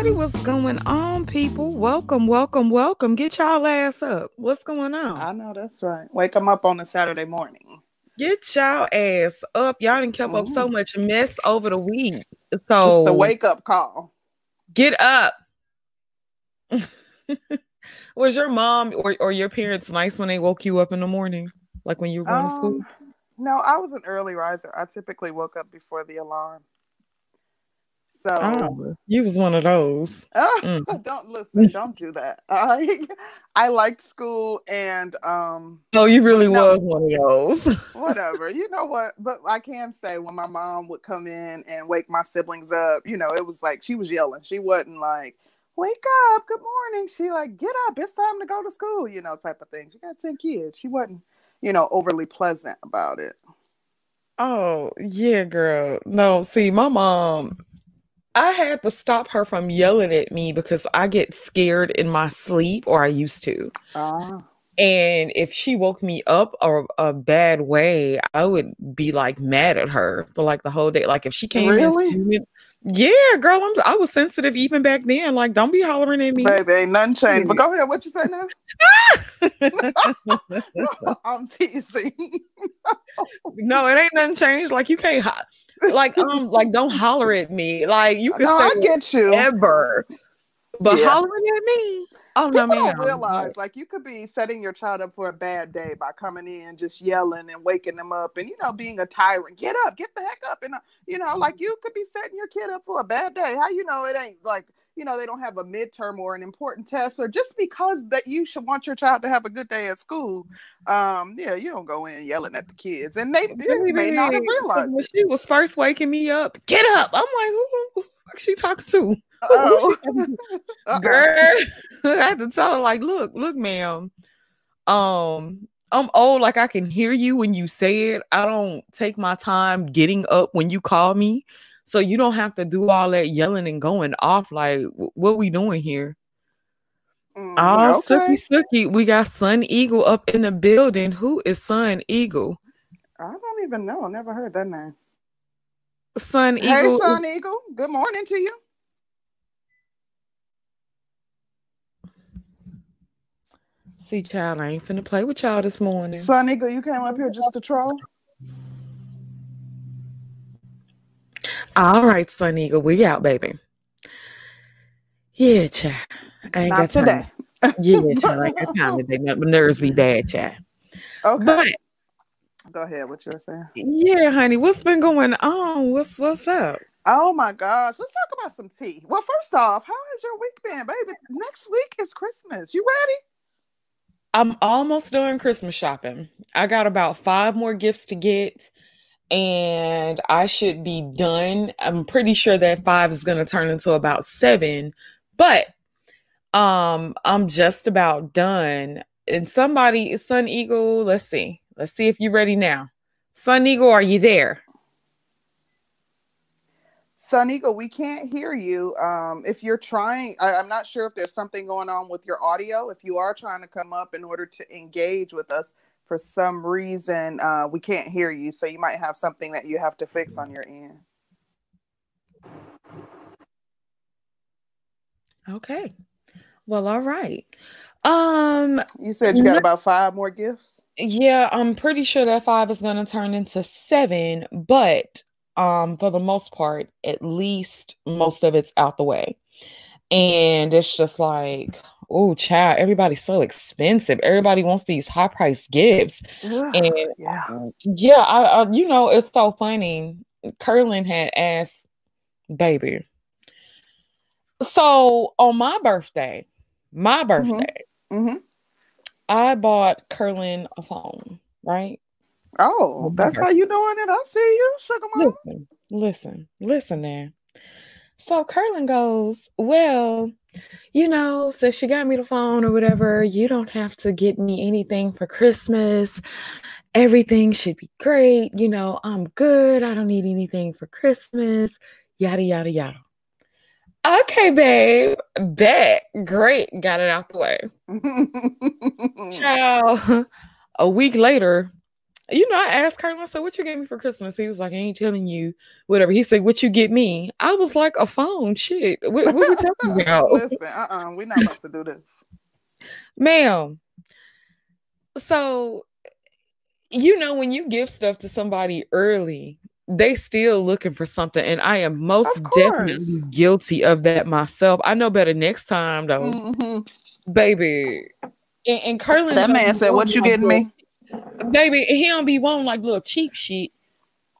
everybody, what's going on, people? Welcome, welcome, welcome. Get y'all ass up. What's going on? I know that's right. Wake them up on a Saturday morning. Get y'all ass up. Y'all didn't kept up so Mhm. much mess over the week. So It's the wake up call. get up. Was your mom or, or your parents nice when they woke you up in the morning? Like when you were going to school? Um, no, I was an early riser. I typically woke up before the alarm. So Oh, you was one of those. Ah, don't listen, don't do that. I I liked school and um Oh, you really was one of those. whatever. you know what? But I can say when my mom would come in and wake my siblings up, you know, it was like she was yelling. She wasn't like, wake up, good morning. She like, get up, it's time to go to school, you know, type of thing. She got 10 kids. She wasn't, you know, overly pleasant about it. Oh, yeah, girl. No, see, my mom, I had to stop her from yelling at me because I get scared in my sleep, or I used to. Ah. And if she woke me up a, a bad way, I would be like mad at her for like the whole day. Like if she came in Really? yeah, girl, I'm I was sensitive even back then. Like, don't be hollering at me. Baby, ain't nothing changed. But go ahead, what you say now? I'm teasing. No, it ain't nothing changed. Like you can't ho- like um like don't holler at me. Like you can No, say I get you. ever, But Yeah. hollering at me? Oh no, People man. don't realize, like, you could be setting your child up for a bad day by coming in, just yelling and waking them up, and you know, being a tyrant. Get up, get the heck up, and uh, you know, like you could be setting your kid up for a bad day. How you know it ain't like you know they don't have a midterm or an important test, or just because that you should want your child to have a good day at school. Um, yeah, you don't go in yelling at the kids, and they, they may not have realized. when it. she was first waking me up, get up. I'm like, who, she talking to? Oh. Girl, I had to tell her, like, look, look, ma'am. Um, I'm old, like I can hear you when you say it. I don't take my time getting up when you call me. So you don't have to do all that yelling and going off. Like, wh- what we doing here? Mm, Oh, okay. Sookie Sookie. We got Sun Eagle up in the building. Who is Sun Eagle? I don't even know. I never heard that name. Sun Eagle. is- Sun Eagle. Good morning to you. See, child, I ain't finna play with y'all this morning. Sun Eagle, you came up here just to troll. All right, Sun Eagle, we out, baby. Yeah, child. I ain't Not got time. today. Yeah, child. I ain't got time today. My nerves be bad, child. Okay. But Go ahead. What you were saying? yeah, honey, what's been going on? What's what's up? Oh my gosh. Let's talk about some tea. Well, first off, how has your week been, baby? Next week is Christmas. You ready? I'm almost done Christmas shopping. I got about five more gifts to get, and I should be done. I'm pretty sure that five is gonna turn into about seven, but um, I'm just about done. And somebody, Sun Eagle, let's see. Let's see if you're ready now. Sun Eagle, are you there? Sun Eagle, we can't hear you. Um, if you're trying, I, I'm not sure if there's something going on with your audio. If you are trying to come up in order to engage with us, for some reason, uh, we can't hear you. So you might have something that you have to fix on your end. Okay. Well, all right. Um, You said you got about five more gifts. Yeah, I'm pretty sure that five is gonna turn into seven, but um, for the most part, at least most of it's out the way. And it's just like, oh, child, everybody's so expensive. Everybody wants these high price gifts. And yeah. yeah, I, I you know, it's so funny. Curlin had asked baby. So on my birthday, my birthday, mm-hmm. I bought Curlin a phone, right? Oh, that's how you doing it. I see you, sugar mama. Listen, listen, listen now. So Curlin goes, Well, you know, since she got me the phone or whatever, you don't have to get me anything for Christmas. Everything should be great. You know, I'm good. I don't need anything for Christmas. Yada, yada, yada. Okay, babe. Bet. Great. Got it out the way. Child, a week later, you know, I asked Carlin, I said, What you get me for Christmas? He was like, I ain't telling you, whatever. He said, What you get me? I was like, A phone. Shit. What, what we talking about? Listen, uh uh-uh, uh, we're not about to do this. Ma'am. So, you know, when you give stuff to somebody early, they still looking for something. And I am most definitely guilty of that myself. I know better next time though. Mm-hmm. Baby. And, and That man said, What you getting me? Baby, he don't be wanting like little cheap shit.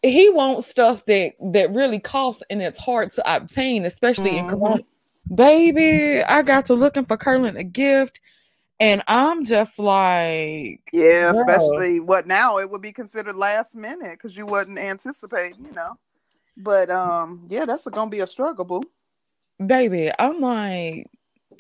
He wants stuff that that really costs and it's hard to obtain, especially mm-hmm. in Corona. Baby, I got to looking for Curlin a gift, and I'm just like, yeah, especially what now it would be considered last minute because you wasn't anticipating, you know. But um, yeah, that's gonna be a struggle, boo. Baby, I'm like,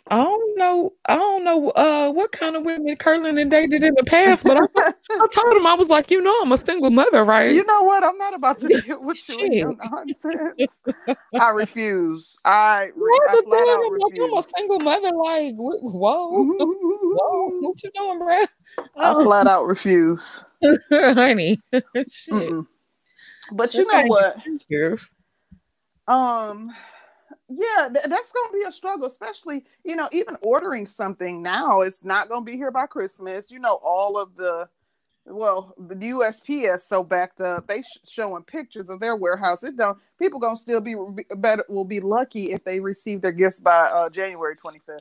I don't know. I don't know uh, what kind of women Curlin and dated in the past, but I, I, told him I was like, you know, I'm a single mother, right? You know what? I'm not about to deal with you nonsense. I refuse. I, re- I flat out I'm refuse. Like, I'm a single mother. Like, whoa, whoa, what you doing, bro? I flat out refuse, honey. but you know what? Um yeah th- that's going to be a struggle especially you know even ordering something now it's not going to be here by christmas you know all of the well the usps so backed up they sh- showing pictures of their warehouse it don't people gonna still be better will be lucky if they receive their gifts by uh, january 25th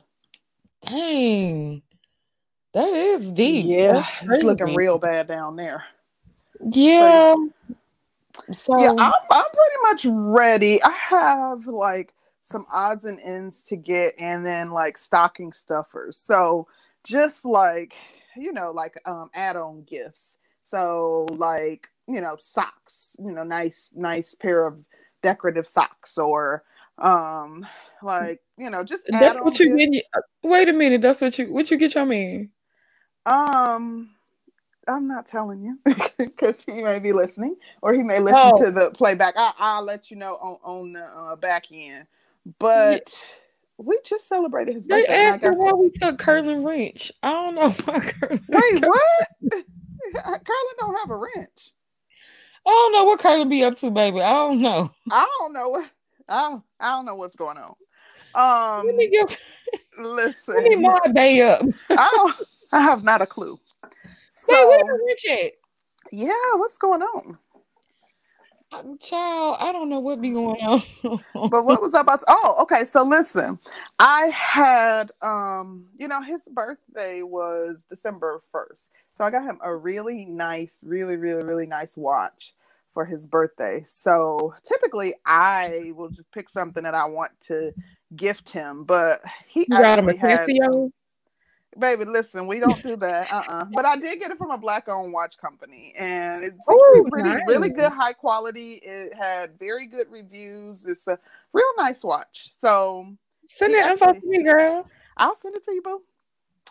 dang. That is deep. Yeah it's looking real bad down there. Yeah. So yeah I'm, I'm pretty much ready. I have like some odds and ends to get and then like stocking stuffers. So just like, you know, like um add-on gifts. So like, you know, socks, you know, nice, nice pair of decorative socks or um like, you know, just that's what you gifts. get. Wait a minute, that's what you what you get your man. Um I'm not telling you because he may be listening or he may listen oh. to the playback. I, will let you know on, on the uh, back end. But yeah. we just celebrated his birthday. They asked why we took Curlin wrench. I don't know why. Wait, what? Curlin don't have a wrench. I don't know what Curlin be up to, baby. I don't know. I don't know what I don't I don't know what's going on. Um let me give, listen. Let me my day up. I don't I have not a clue. So hey, where the wrench at? Yeah, what's going on? Child, I don't know what be going on. but what was I about to oh, okay. So listen, I had um, you know, his birthday was December 1st. So I got him a really nice, really, really, really nice watch for his birthday. So typically I will just pick something that I want to gift him, but he got him a Casio? Baby, listen, we don't do that. Uh-uh. But I did get it from a black owned watch company and it's Ooh, pretty nice. really good high quality. It had very good reviews. It's a real nice watch. So send it info to me, girl. I'll send it to you, boo.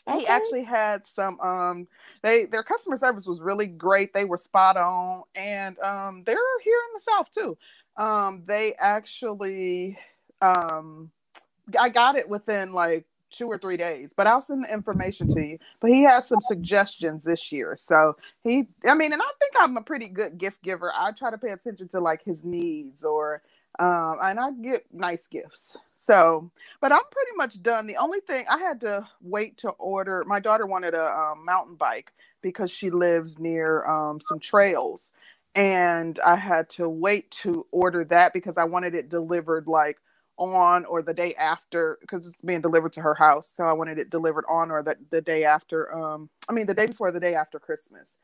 Okay. He actually had some um they their customer service was really great. They were spot on and um they're here in the south too. Um they actually um I got it within like two or three days, but I'll send the information to you. But he has some suggestions this year. So he, I mean, and I think I'm a pretty good gift giver. I try to pay attention to like his needs or, um, and I get nice gifts. So, but I'm pretty much done. The only thing I had to wait to order, my daughter wanted a um, mountain bike because she lives near um, some trails. And I had to wait to order that because I wanted it delivered like on or the day after because it's being delivered to her house. So I wanted it delivered on or the, the day after. Um, I mean the day before the day after Christmas.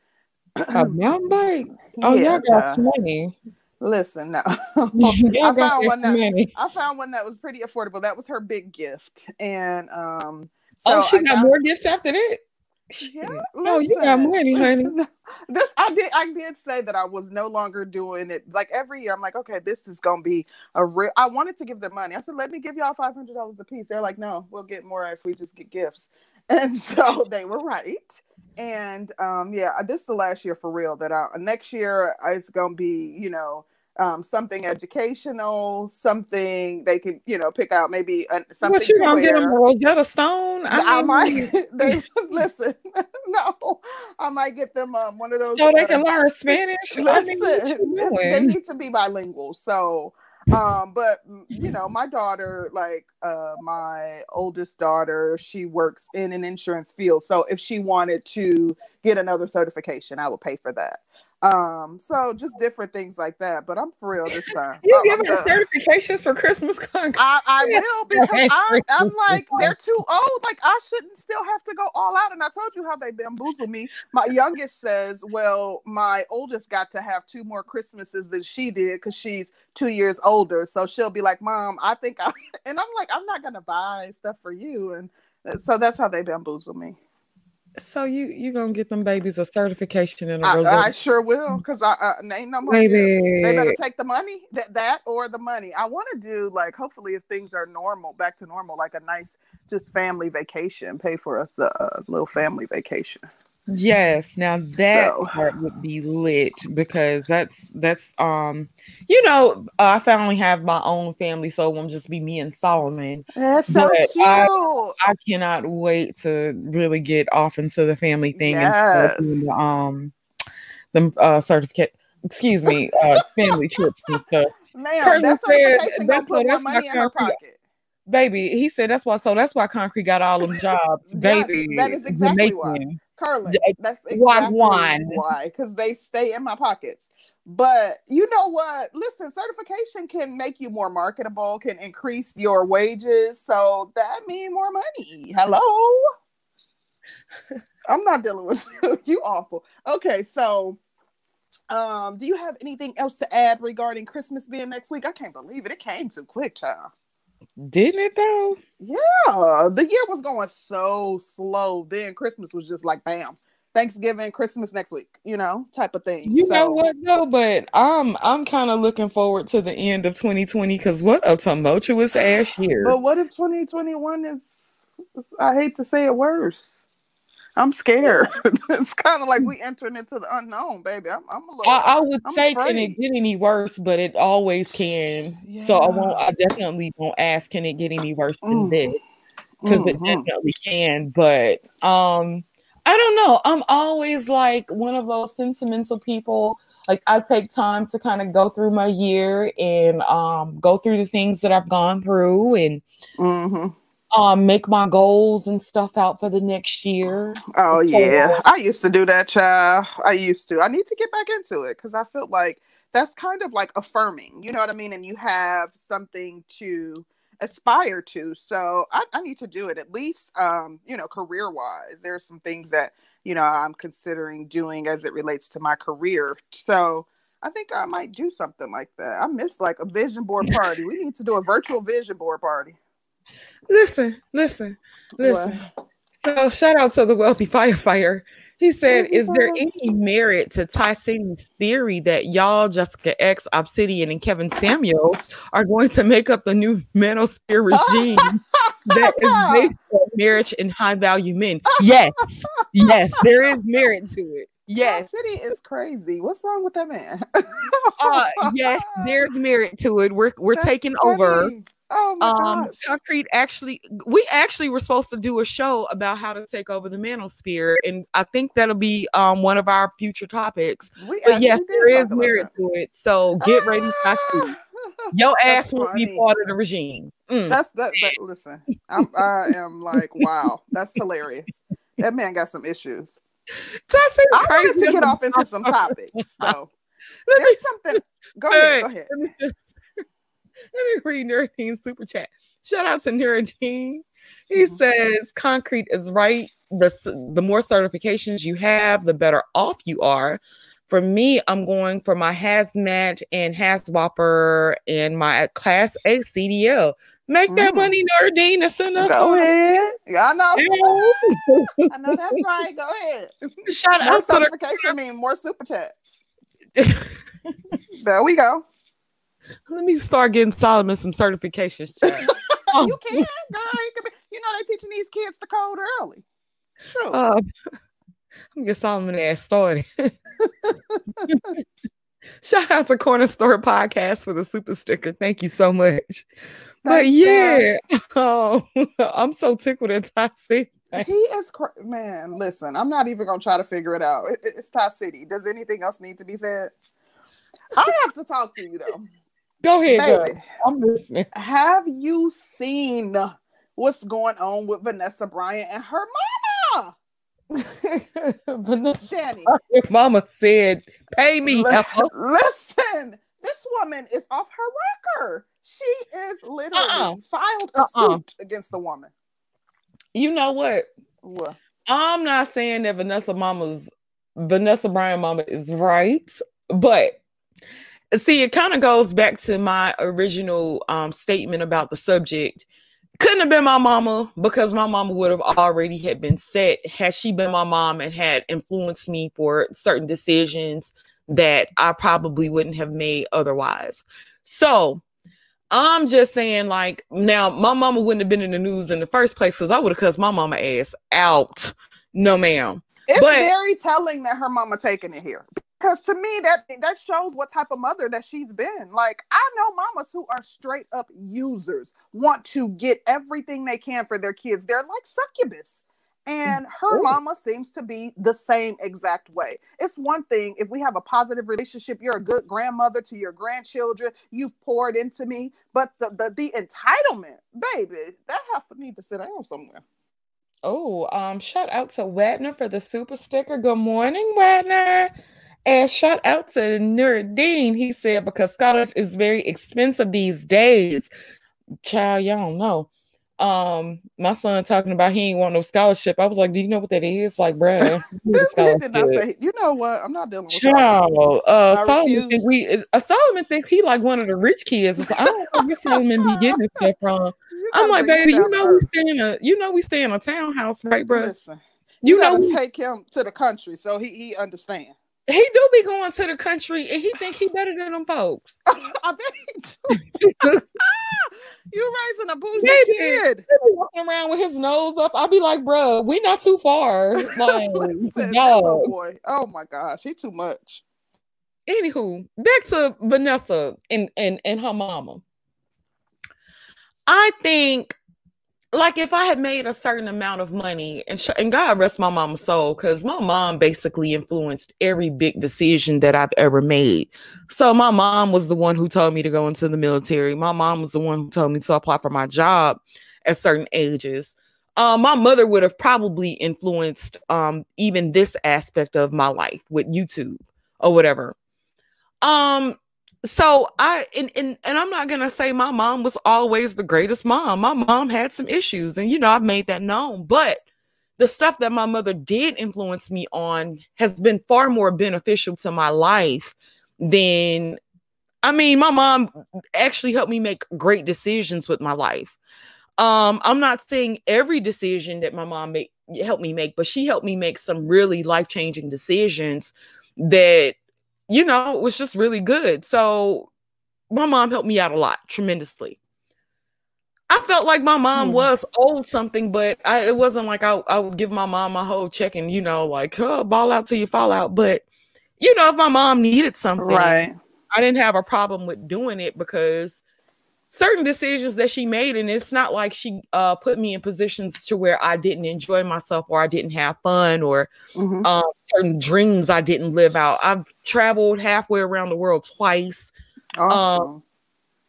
A mountain bike? Oh, yeah, y'all got money. Listen, no. I found one that. I found one that was pretty affordable. That was her big gift, and um. So oh, she got, got more gifts after that. Yeah. Oh, you got money, honey. this I did I did say that I was no longer doing it. Like every year, I'm like, okay, this is gonna be a real I wanted to give them money. I said, let me give y'all five hundred dollars a piece. They're like, no, we'll get more if we just get gifts. And so they were right. And um, yeah, this is the last year for real that I next year it's gonna be, you know, um, something educational, something they could, you know, pick out maybe uh, something. What you gonna get them? Rosetta Stone? I, I might. they, listen, no, I might get them um, one of those. So they can learn Spanish. Listen, I mean, they need to be bilingual. So, um, but mm, you know, my daughter, like uh, my oldest daughter, she works in an insurance field. So if she wanted to get another certification, I would pay for that. Um, so just different things like that. But I'm for real this time. You Oh, giving her certifications for Christmas I, I will because I, I'm like they're too old. Like I shouldn't still have to go all out. And I told you how they bamboozle me. My youngest says, "Well, my oldest got to have two more Christmases than she did because she's two years older. So she'll be like, Mom, I think I." And I'm like, I'm not gonna buy stuff for you. And uh, so that's how they bamboozle me. So you you gonna get them babies a certification and a I? I sure will because I, I ain't no more. gifts. They better Baby. take the money that that or the money. I want to do like hopefully if things are normal, back to normal, like a nice just family vacation. Pay for us a, a little family vacation. Yes, now that So- part would be lit because that's that's um you know I finally have my own family, so it won't just be me and Solomon. That's so But cute. I- I cannot wait to really get off into the family thing and start Yes. doing the um the uh certificate. Excuse me, uh family trips and stuff. Ma'am, Curly that said that's put that's money in her pocket. Baby, he said that's why. So that's why Concrete got all them jobs, Yes, baby. that is exactly why. Curling. That's why exactly why. Because they stay in my pockets. But you know what? Listen, certification can make you more marketable, can increase your wages. So that means more money. Hello. I'm not dealing with you. You awful. Okay, so um, do you have anything else to add regarding Christmas being next week? I can't believe it. It came too quick, child. Didn't it though? Yeah, the year was going so slow. Then Christmas was just like bam. Thanksgiving, Christmas next week, you know, type of thing. You so, know what though, but I'm I'm kind of looking forward to the end of 2020 because what a tumultuous ass year. But what if 2021 is I hate to say it worse. I'm scared. it's kind of like we entering into the unknown, baby. I'm, I'm a little I, I would I'm say can it get any worse, but it always can. So I won't. I definitely won't ask. Can it get any worse than Mm. this? Because it Mhm. definitely can. But um, I don't know. I'm always like one of those sentimental people. Like I take time to kind of go through my year and um go through the things that I've gone through and Mhm. Um make my goals and stuff out for the next year. Oh So- yeah, I used to do that, child. I used to. I need to get back into it because I feel like that's kind of like affirming. You know what I mean? And you have something to aspire to. So I, I need to do it at least. Um, you know, career wise, there's some things that you know I'm considering doing as it relates to my career. So. I think I might do something like that. I miss like a vision board party. We need to do a virtual vision board party. Listen, listen, listen. What? So shout out to the wealthy firefighter. He said, "Is there any merit to Ty City's theory that y'all, Jessica X, Obsidian, and Kevin Samuel are going to make up the new manosphere regime that is based on marriage and high value men?" Yes, yes, there is merit to it. Yes, City is crazy. What's wrong with that man? uh, yes, there's merit to it. We're we're That's taking over. Oh my um gosh. concrete actually we actually were supposed to do a show about how to take over the manosphere and i think that'll be um one of our future topics We but yes there is merit that. to it so get ready Concrete. your ass will be part of the regime Mm. That's that, that listen. I'm I am like, wow, that's hilarious. That man got some issues. That's I wanted to get off into some topics. So there's something. Go ahead, go ahead. let me, read Nerdine super chat. Shout out to Nerdine. He Mhm. says concrete is right. The the more certifications you have, the better off you are. For me, I'm going for my hazmat and HAZWOPER and my class A CDL. Make that Mm. money, Nerdine, and send us. Go ahead. I know. Yeah. I know that's right. Go ahead. Shout out to certification mean more super chats. There we go. Let me start getting Solomon some certifications. Oh. You can, girl. You, can be, you know they're teaching these kids to code early. Sure. Uh, I'm gonna get Solomon ass started. Shout out to Corner Store Podcast for the super sticker. Thank you so much. but yeah, guys. oh, I'm so tickled at Ty City. he is cr- man. Listen, I'm not even gonna try to figure it out. It, it's Ty City. Does anything else need to be said? I have to talk to you though. Go ahead, Baby, I'm listening. Have you seen what's going on with Vanessa Bryant and her mama? Vanessa, Danny, your mama said, "Pay me." listen, this woman is off her rocker. She is literally uh-uh. filed a uh-uh. suit against the woman. You know what? What? I'm not saying that Vanessa mama's Vanessa Bryant mama is right, but see, it kind of goes back to my original um, statement about the subject. Couldn't have been my mama because my mama would have already had been set had she been my mom and had influenced me for certain decisions that I probably wouldn't have made otherwise. So I'm just saying, like, now my mama wouldn't have been in the news in the first place because I would have cussed my mama ass out. No, ma'am. It's but, very telling that her mama taking it here. Because to me, that that shows what type of mother that she's been. Like I know mamas who are straight up users, want to get everything they can for their kids. They're like succubus. And her Ooh. mama seems to be the same exact way. It's one thing if we have a positive relationship, you're a good grandmother to your grandchildren, you've poured into me, but the the, the entitlement, baby, that have to need to sit down somewhere. Oh, um, shout out to Wagner for the super sticker. Good morning, Wagner. And shout out to Nuruddin. He said because scholarship is very expensive these days. Child, y'all know um my son talking about he ain't want no scholarship. I was like, Do you know what that is? Like, bruh. say, you know what? I'm not dealing with Child, uh Solomon think we uh, Solomon think he like one of the rich kids. So I don't know where Solomon be getting this stuff from. I'm like, baby, you know we stay in a you know we stay in a townhouse, right, bro? Listen, you, you know take him to the country so he, he understand. He do be going to the country and he think he better than them folks. I bet he do. you raising a bougie Maybe. kid. Walking around with his nose up. I'll be like, bro, we not too far. Like, Listen, no. boy. Oh my gosh, he too much. Anywho, back to Vanessa and, and, and her mama. I think like if I had made a certain amount of money, and sh- and God rest my mama's soul, because my mom basically influenced every big decision that I've ever made. So my mom was the one who told me to go into the military. My mom was the one who told me to apply for my job at certain ages. Um, my mother would have probably influenced um, even this aspect of my life with YouTube or whatever. Um, so I and, and and I'm not gonna say my mom was always the greatest mom. My mom had some issues, and you know I've made that known. But the stuff that my mother did influence me on has been far more beneficial to my life than I mean, my mom actually helped me make great decisions with my life. Um, I'm not saying every decision that my mom made helped me make, but she helped me make some really life-changing decisions that you know, it was just really good. So my mom helped me out a lot, tremendously. I felt like my mom hmm. was owed something, but I, it wasn't like I, I would give my mom my whole check and, you know, like, oh, ball out till you fall out. But, you know, if my mom needed something, right. I didn't have a problem with doing it because certain decisions that she made and it's not like she uh, put me in positions to where i didn't enjoy myself or i didn't have fun or mm-hmm. uh, certain dreams i didn't live out i've traveled halfway around the world twice awesome. Um,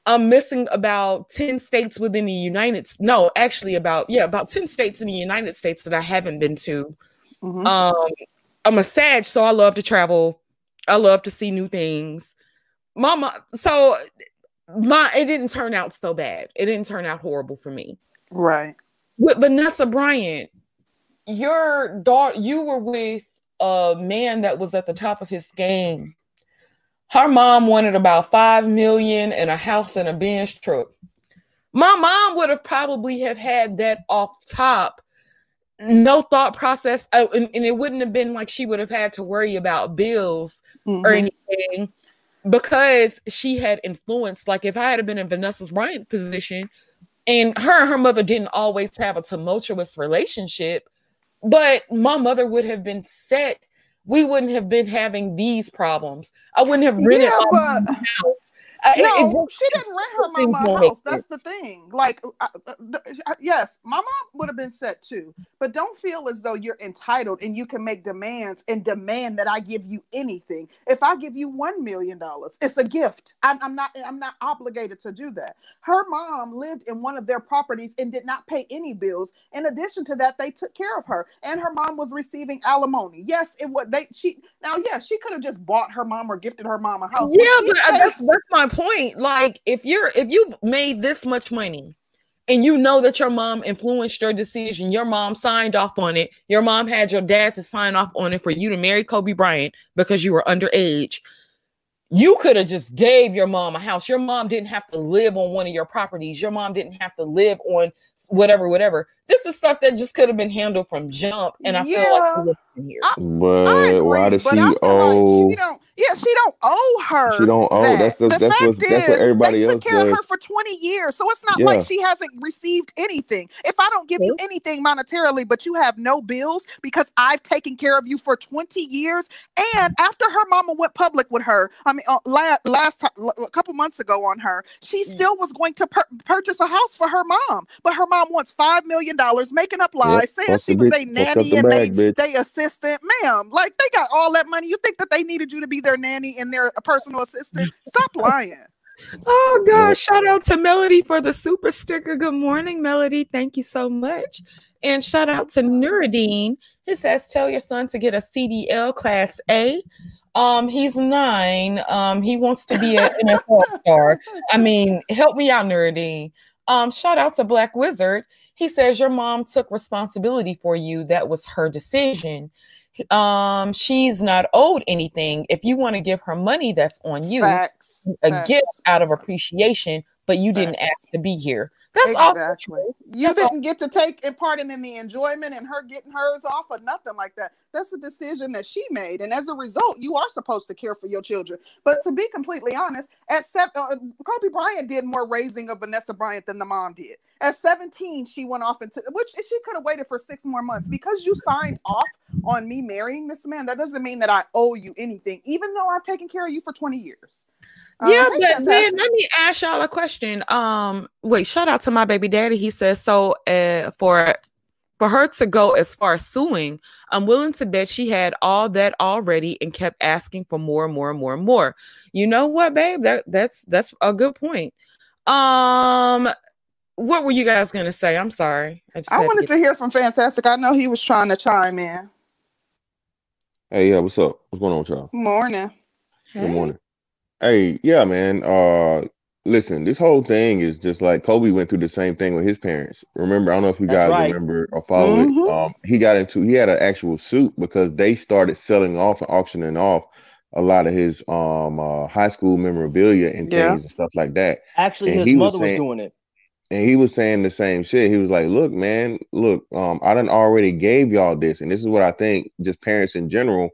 i'm missing about 10 states within the united States. no actually about yeah about 10 states in the united states that i haven't been to mm-hmm. um, i'm a sag so i love to travel i love to see new things mama so my it didn't turn out so bad. It didn't turn out horrible for me. Right. With Vanessa Bryant, your daughter, you were with a man that was at the top of his game. Her mom wanted about five million and a house and a Benz truck. My mom would have probably have had that off top, no thought process, oh, and, and, it wouldn't have been like she would have had to worry about bills mm-hmm. or anything because she had influence. Like if I had been in Vanessa's Bryant position, and her and her mother didn't always have a tumultuous relationship, but my mother would have been set. We wouldn't have been having these problems. I wouldn't have rented yeah, but... no, it, she didn't rent her mama a house. That's the thing. Like, uh, uh, uh, yes, my mom would have been set too, but don't feel as though you're entitled and you can make demands and demand that I give you anything. If I give you one million dollars, it's a gift. I, I'm not. I'm not obligated to do that. Her mom lived in one of their properties and did not pay any bills. In addition to that, they took care of her, and her mom was receiving alimony. Yes, it what they she now. Yes, she could have just bought her mom or gifted her mom a house. Yeah, but, but that's, that's my point. Like, if you're if you've made this much money and you know that your mom influenced your decision, your mom signed off on it, your mom had your dad to sign off on it for you to marry Kobe Bryant because you were underage. You could have just gave your mom a house. Your mom didn't have to live on one of your properties. Your mom didn't have to live on whatever, whatever. This is stuff that just could have been handled from jump, and I yeah. feel like here. I, but I agree, why does she owe? Like she don't. Yeah, she don't owe her. She don't owe. That. That's the, the that's what that's what everybody they else took care does. of her for twenty years, so it's not yeah. like she hasn't received anything. If I don't give you anything monetarily, but you have no bills because I've taken care of you for twenty years, and after her mama went public with her, I mean, uh, last last time, a couple months ago on her, she mm. still was going to purchase a house for her mom, but her mom wants five million dollars, making up lies, yep. saying she was a nanny and bag, they, they assistant. Ma'am, like they got all that money. You think that they needed you to be their nanny and their personal assistant? Stop lying. Oh gosh, shout out to Melody for the super sticker. Good morning, Melody. Thank you so much. And shout out to Nuruddin. He says, tell your son to get a CDL class A. Um, he's nine. Um, he wants to be an NFL star. I mean, help me out, Nuruddin. Um, shout out to Black Wizard. He says your mom took responsibility for you. That was her decision. Um, she's not owed anything. If you want to give her money, that's on you. Facts. A Facts. gift out of appreciation, but you didn't ask to be here. That's exactly. All. You That's didn't get to take part in the enjoyment and her getting hers off or nothing like that. That's a decision that she made, and as a result, you are supposed to care for your children. But to be completely honest, at seven, uh, Kobe Bryant did more raising of Vanessa Bryant than the mom did. At 17, she went off into which she could have waited for six more months because you signed off on me marrying this man. That doesn't mean that I owe you anything, even though I've taken care of you for 20 years. Um, yeah, but then let me ask y'all a question. Um, wait, shout out to my baby daddy. He says so. Uh, for for her to go as far as suing, I'm willing to bet she had all that already and kept asking for more and more and more and more. You know what, babe? That that's that's a good point. Um, what were you guys gonna say? I'm sorry. I, I wanted to, to hear from Fantastic. I know he was trying to chime in. Hey, yeah, what's up? What's going on with y'all? Morning. Hey. Good morning. Hey, yeah, man. Uh, listen, this whole thing is just like Kobe went through the same thing with his parents. Remember, I don't know if you That's guys right. remember or follow mm-hmm. it. Um, he got into he had an actual suit because they started selling off and auctioning off a lot of his um uh, high school memorabilia and yeah. things and stuff like that. Actually, and his mother was, saying, was doing it. And he was saying the same shit. He was like, "Look, man, look, um, I done already gave y'all this, and this is what I think. Just parents in general,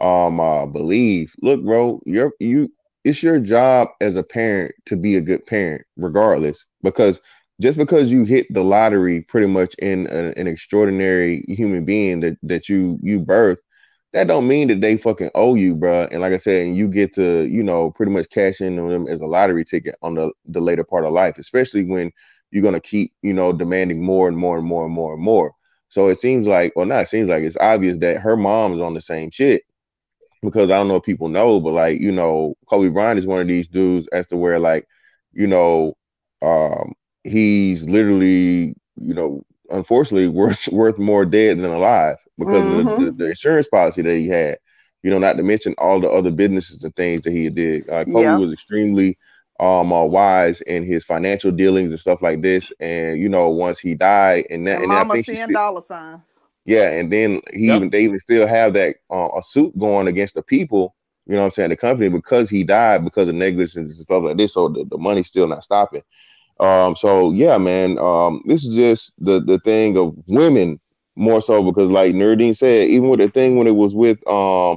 um, uh, believe. Look, bro, you're you it's your job as a parent to be a good parent, regardless, because just because you hit the lottery pretty much in a, an extraordinary human being that that you you birth, that don't mean that they fucking owe you, bro. And like I said, and you get to you know pretty much cash in on them as a lottery ticket on the the later part of life, especially when you're gonna keep you know demanding more and more and more and more and more. So it seems like, well, not it seems like it's obvious that her mom is on the same shit because I don't know if people know, but like, you know, Kobe Bryant is one of these dudes as to where like, you know, um, he's literally, you know, unfortunately worth worth more dead than alive because mm-hmm. of the, the, the, insurance policy that he had. You know, not to mention all the other businesses and things that he did. Uh, Kobe yeah. was extremely um uh, wise in his financial dealings and stuff like this. And you know, once he died, and that, and, and Mama seeing dollar signs. Yeah, and then he yep. even they even still have that uh, a suit going against the people. You know what I'm saying? The company because he died because of negligence and stuff like this. So the, the money's still not stopping. Um, so yeah, man, um, this is just the the thing of women more so because like Nuruddin said, even with the thing when it was with um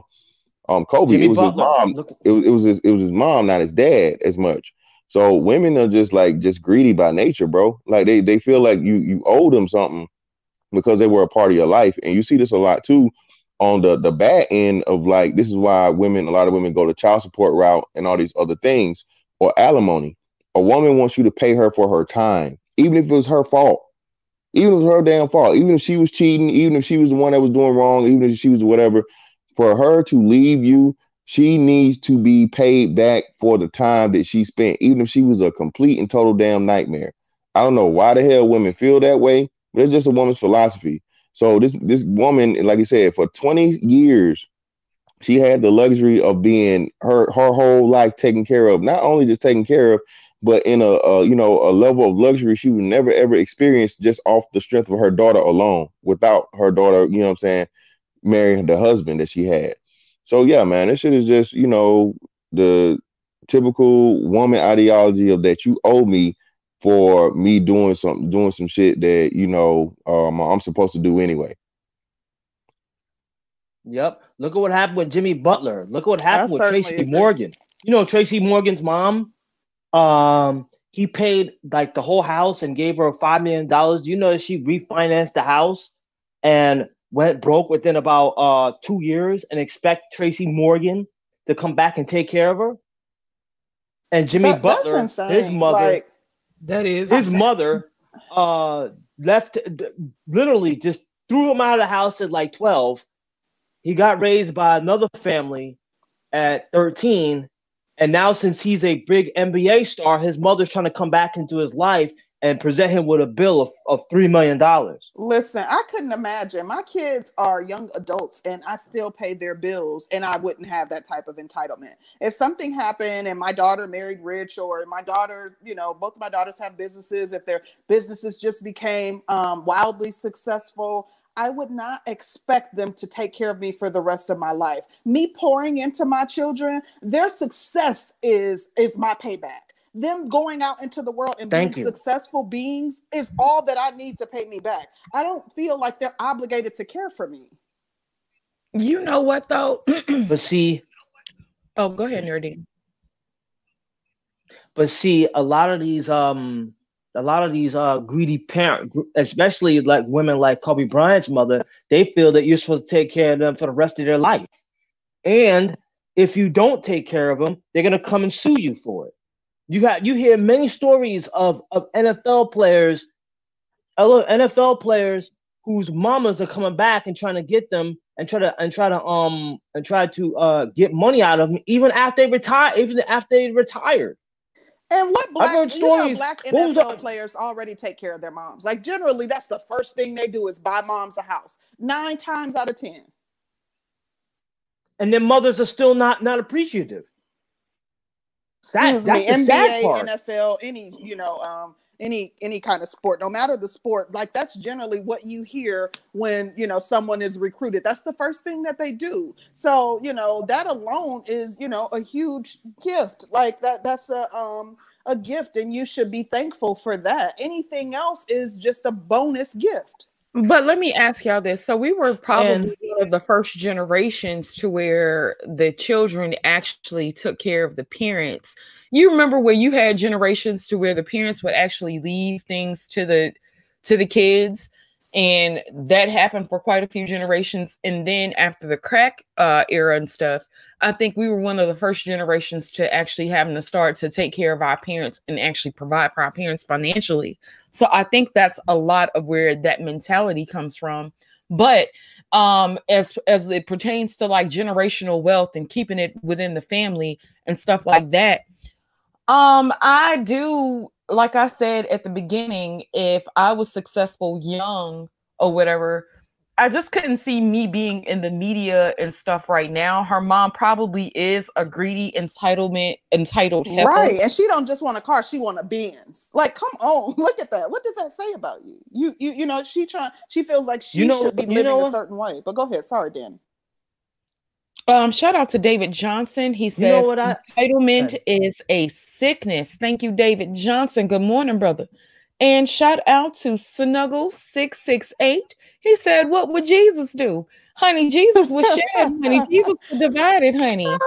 um Kobe, Jimmy it was his mom. It was it was his, it was his mom, not his dad as much. So women are just like just greedy by nature, bro. Like they they feel like you you owe them something because they were a part of your life. And you see this a lot too on the the bad end of like this is why women, a lot of women go the child support route and all these other things or alimony. A woman wants you to pay her for her time, even if it was her fault. Even if it was her damn fault, even if she was cheating, even if she was the one that was doing wrong, even if she was whatever, for her to leave you, she needs to be paid back for the time that she spent, even if she was a complete and total damn nightmare. I don't know why the hell women feel that way, but it's just a woman's philosophy. So this this woman, like I said, for 20 years, she had the luxury of being her her whole life taken care of, not only just taken care of, but in a, a, you know a level of luxury she would never ever experience just off the strength of her daughter alone without her daughter you know what i'm saying marrying the husband that she had so yeah man this shit is just you know the typical woman ideology of that you owe me for me doing some doing some shit that you know um, i'm supposed to do anyway Yep. Look at what happened with Jimmy Butler. Look at what happened with Tracy Morgan. You know Tracy Morgan's mom um, he paid like the whole house and gave her five million dollars. You know she refinanced the house and went broke within about uh two years and expect Tracy Morgan to come back and take care of her. And Jimmy that, Butler, his mother, like, that is his mother, uh, left literally just threw him out of the house at like twelve. He got raised by another family at thirteen and now, since he's a big NBA star, his mother's trying to come back into his life and present him with a bill of, of $3 million. Listen, I couldn't imagine. My kids are young adults and I still pay their bills and I wouldn't have that type of entitlement. If something happened and my daughter married rich or my daughter, you know, both of my daughters have businesses, if their businesses just became um, wildly successful, I would not expect them to take care of me for the rest of my life. Me pouring into my children, their success is is my payback. Them going out into the world and Thank being you. successful beings is all that I need to pay me back. I don't feel like they're obligated to care for me. You know what though? but see, oh, go ahead, Nerdy. But see, a lot of these um a lot of these uh, greedy parents, especially like women like Kobe Bryant's mother, they feel that you're supposed to take care of them for the rest of their life. And if you don't take care of them, they're gonna come and sue you for it. You got you hear many stories of, of NFL players, NFL players whose mamas are coming back and trying to get them and try to and try to um and try to uh get money out of them even after they retire, even after they retired. And what black, I've stories. You know, black NFL players already take care of their moms. Like generally, that's the first thing they do is buy moms a house. Nine times out of ten. And their mothers are still not not appreciative. Excuse me, NBA, NFL, any you know, um, any any kind of sport, no matter the sport, like that's generally what you hear when you know someone is recruited. That's the first thing that they do. So you know that alone is you know a huge gift. Like that that's a um a gift, and you should be thankful for that. Anything else is just a bonus gift. But let me ask y'all this. So we were probably and, one of the first generations to where the children actually took care of the parents you remember where you had generations to where the parents would actually leave things to the to the kids and that happened for quite a few generations. And then after the crack uh, era and stuff i think we were one of the first generations to actually having to start to take care of our parents and actually provide for our parents financially. So i think that's a lot of where that mentality comes from. But um as as it pertains to like generational wealth and keeping it within the family and stuff like that um, I do, like I said at the beginning, if I was successful young or whatever, I just couldn't see me being in the media and stuff right now. Her mom probably is a greedy entitlement entitled heifer. right, and she don't just want a car; she want a Benz. Like, come on, look at that. What does that say about you? You, you, you know, she trying. She feels like she you know, should be living know, a certain way. But go ahead. Sorry, Dan. Um, shout out to David Johnson. He says you know what I, entitlement is a sickness. Thank you, David Johnson. Good morning, brother. And shout out to Snuggle668. He said, What would Jesus do? Honey, Jesus was shed, honey. Jesus was divided, honey.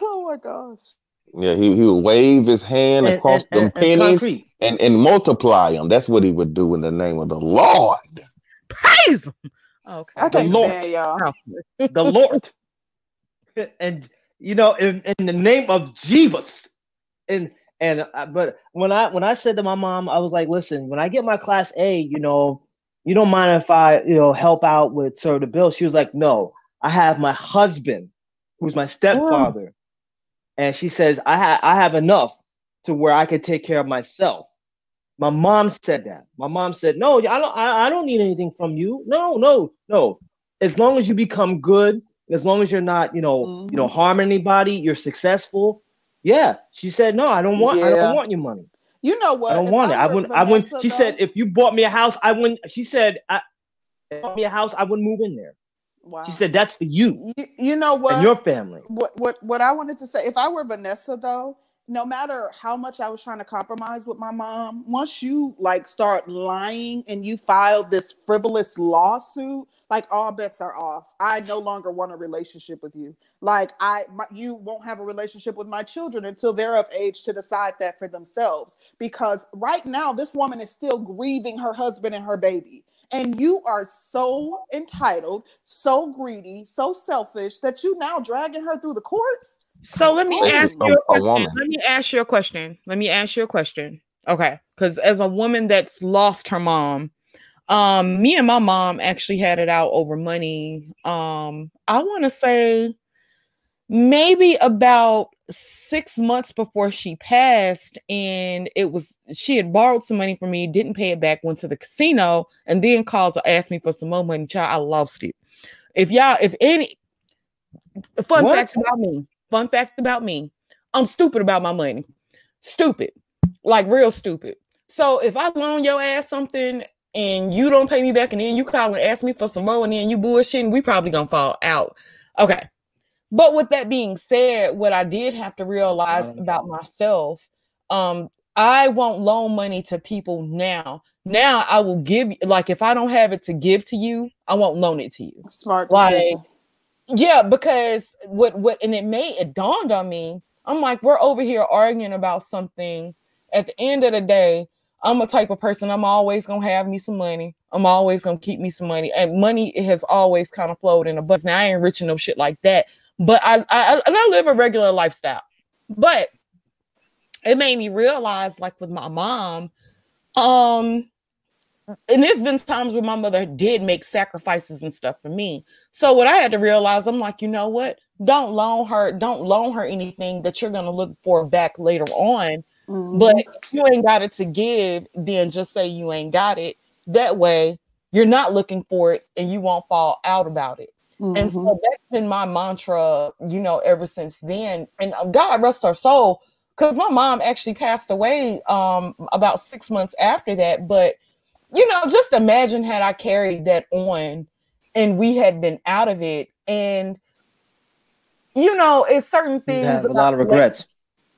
Oh my gosh. Yeah, he, he would wave his hand and, across and, the pennies and, and, and multiply them. That's what he would do in the name of the Lord. Praise him. Okay. I can't the Lord. Stand, y'all. the Lord. and you know, in, in the name of Jesus, and And uh, but when I when I said to my mom, I was like, listen, when I get my class A, you know, you don't mind if I, you know, help out with sort of the bill. She was like, no, I have my husband, who's my stepfather, oh. and she says I have I have enough to where I could take care of myself. My mom said that. My mom said, "No, I don't. I, I don't need anything from you. No, no, no. As long as you become good, as long as you're not, you know, mm-hmm. you know, harming anybody, you're successful. Yeah." She said, "No, I don't want. Yeah. I don't want your money. You know what? I don't want I it. I wouldn't. Vanessa, I wouldn't. She though, said, if you bought me a house, I wouldn't. She said, I, bought me a house, I wouldn't move in there. Wow. She said, that's for you. You, you know what? And your family. What what what I wanted to say. If I were Vanessa, though, no matter how much I was trying to compromise with my mom, once you like start lying and you filed this frivolous lawsuit, like all bets are off. I no longer want a relationship with you. Like I, my, you won't have a relationship with my children until they're of age to decide that for themselves. Because right now, this woman is still grieving her husband and her baby. And you are so entitled, so greedy, so selfish that you now dragging her through the courts so let me ask you a, a question. Let me ask you a question. Let me ask you a question. Okay. Because as a woman that's lost her mom, um, me and my mom actually had it out over money. Um, I want to say maybe about six months before she passed, and it was she had borrowed some money from me, didn't pay it back, went to the casino, and then called to ask me for some more money. Child, I lost it. If y'all, if any fun what? fact about me, Fun fact about me I'm stupid about my money. Stupid. Like real stupid. So if I loan your ass something and you don't pay me back and then you call and ask me for some more and then you bullshitting, we probably gonna fall out. Okay. But with that being said, what I did have to realize about myself, um, I won't loan money to people now. Now I will give like if I don't have it to give to you, I won't loan it to you. Smart decision. Yeah, because what what and it made it dawned on me. I'm like, we're over here arguing about something. At the end of the day, I'm a type of person. I'm always gonna have me some money. I'm always gonna keep me some money, and money has always kind of flowed in a bus. Now I ain't rich enough shit like that, but I I I live a regular lifestyle. But it made me realize, like with my mom, um, and there's been times where my mother did make sacrifices and stuff for me. So what I had to realize, I'm like, you know what? Don't loan her, don't loan her anything that you're gonna look for back later on. Mm-hmm. But if you ain't got it to give, then just say you ain't got it. That way you're not looking for it and you won't fall out about it. Mm-hmm. And so mm-hmm. that's been my mantra, you know, ever since then. And uh, God rest her soul, because my mom actually passed away um about six months after that. But you know, just imagine had I carried that on and we had been out of it. And, you know, it's certain things. a lot of regrets.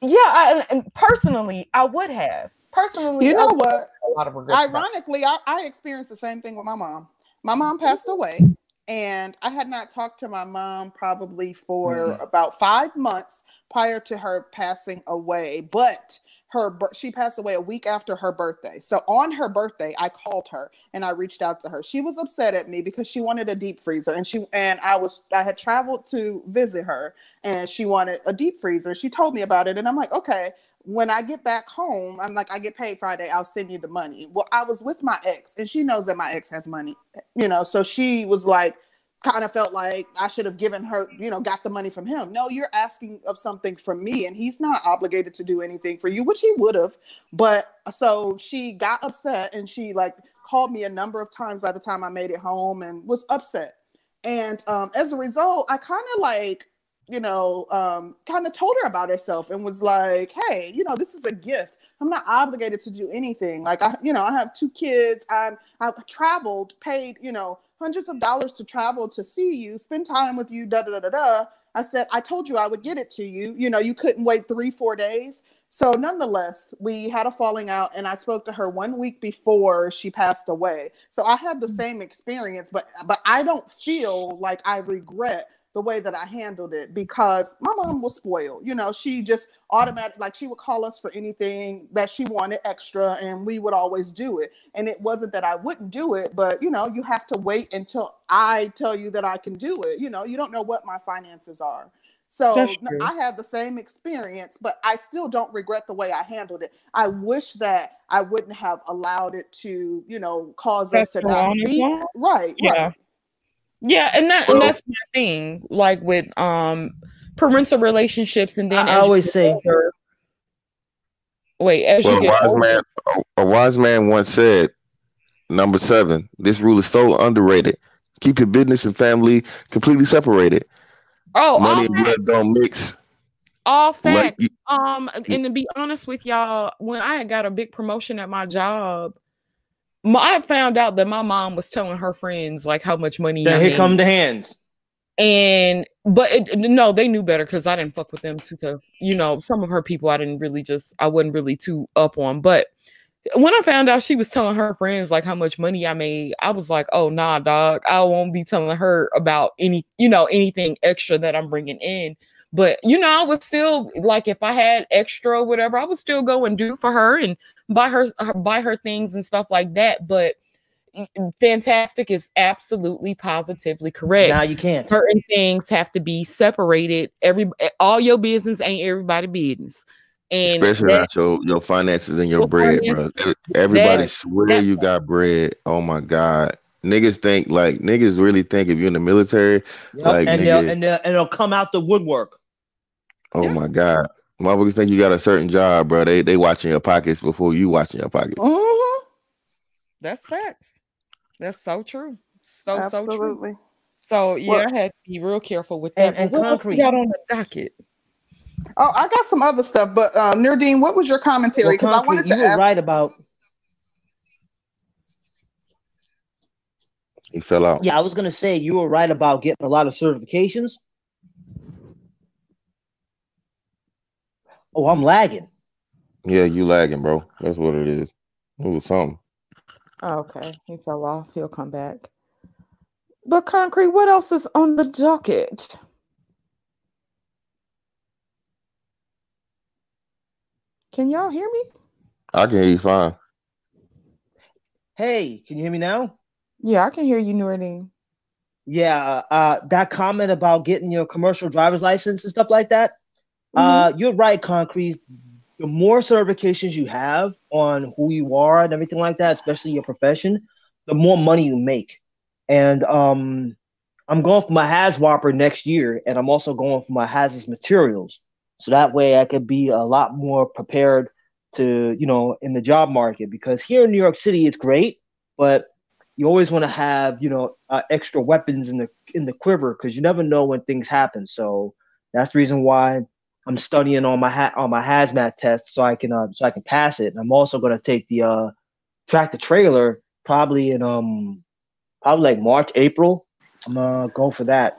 Like, yeah. I, and personally, I would have. Personally, you know what? A lot of regrets. Ironically, I, I experienced the same thing with my mom. My mom passed away, and I had not talked to my mom probably for mm-hmm. about five months prior to her passing away. But her she passed away a week after her birthday. So on her birthday, I called her and I reached out to her. She was upset at me because she wanted a deep freezer and she and I was I had traveled to visit her and she wanted a deep freezer. She told me about it and I'm like, "Okay, when I get back home, I'm like, I get paid Friday, I'll send you the money. Well, I was with my ex, and she knows that my ex has money, you know, so she was like, kind of felt like I should have given her, you know, got the money from him. No, you're asking of something from me, and he's not obligated to do anything for you, which he would have. But so she got upset and she like called me a number of times by the time I made it home and was upset. And um, as a result, I kind of like, you know, um, kind of told her about herself and was like, hey, you know, this is a gift. I'm not obligated to do anything. Like I, you know, I have two kids. I'm I've traveled, paid, you know, hundreds of dollars to travel to see you, spend time with you, da da da da da. I said, I told you I would get it to you. You know, you couldn't wait three, four days. So, nonetheless, we had a falling out, and I spoke to her one week before she passed away. So, I had the mm. same experience, but but I don't feel like I regret the way that I handled it because my mom was spoiled. You know, she just automatic like she would call us for anything that she wanted extra and we would always do it. And it wasn't that I wouldn't do it, but you know, you have to wait until I tell you that I can do it. You know, you don't know what my finances are. So I had the same experience, but I still don't regret the way I handled it. I wish that I wouldn't have allowed it to, you know, cause that's us to not speak. Right. Yeah. Right. Yeah, and that well, and that's my thing. Like with um parental relationships, and then I always say, older, wait, as well, you get a wise older, man, a wise man once said, number seven, this rule is so underrated. Keep your business and family completely separated. Oh, money and blood don't mix. All fact. Like, um, and to be honest with y'all, when I got a big promotion at my job, I found out that my mom was telling her friends like how much money. Yeah, here come the hands. And but it, no, they knew better because I didn't fuck with them too tough. You know, some of her people I didn't really just I wasn't really too up on. But when I found out she was telling her friends like how much money I made, I was like, oh nah, dog, I won't be telling her about any, you know, anything extra that I'm bringing in. But you know, I was still like if I had extra whatever, I would still go and do for her and buy her, her buy her things and stuff like that. But fantastic is absolutely positively correct. Now you can't. Certain things have to be separated. Every eh, all your business ain't everybody business. And especially that, your your finances and your, your bread, bro. Everybody that, swear that, you got bread. Oh my god. Niggas think like niggas really think if you're in the military, yep, like and they'll, and they'll, and they'll come out the woodwork. Oh yeah. my god. Motherfuckers think you got a certain job, bro. They they watching your pockets before you watching your pockets. Mm-hmm. That's facts. That's so true. So Absolutely. so true. So yeah, well, I had to be real careful with that. And, and concrete. got on the docket? Oh, I got some other stuff, but uh, Nerdine, what was your commentary? Because well, I wanted to. You were right about. He fell out. Yeah, I was gonna say you were right about getting a lot of certifications. Oh, I'm lagging. Yeah, you lagging, bro. That's what it is. It was something. Oh, okay, he fell off. He'll come back. But concrete, what else is on the docket? Can y'all hear me? I can hear you fine. Hey, can you hear me now? Yeah, I can hear you, Nordine. Yeah, uh, that comment about getting your commercial driver's license and stuff like that. Uh, mm-hmm. Uh, you're right, Concrete. The more certifications you have on who you are and everything like that, especially your profession, the more money you make. And um, I'm going for my HAZWOPER next year, and I'm also going for my hazardous materials. So that way I could be a lot more prepared to, you know, in the job market because here in New York City it's great, but you always want to have, you know, uh, extra weapons in the in the quiver because you never know when things happen. So that's the reason why I'm studying on my ha- on my hazmat test so I can uh, so I can pass it. And I'm also going to take the uh, tractor trailer probably in um probably like March April. I'm gonna go for that.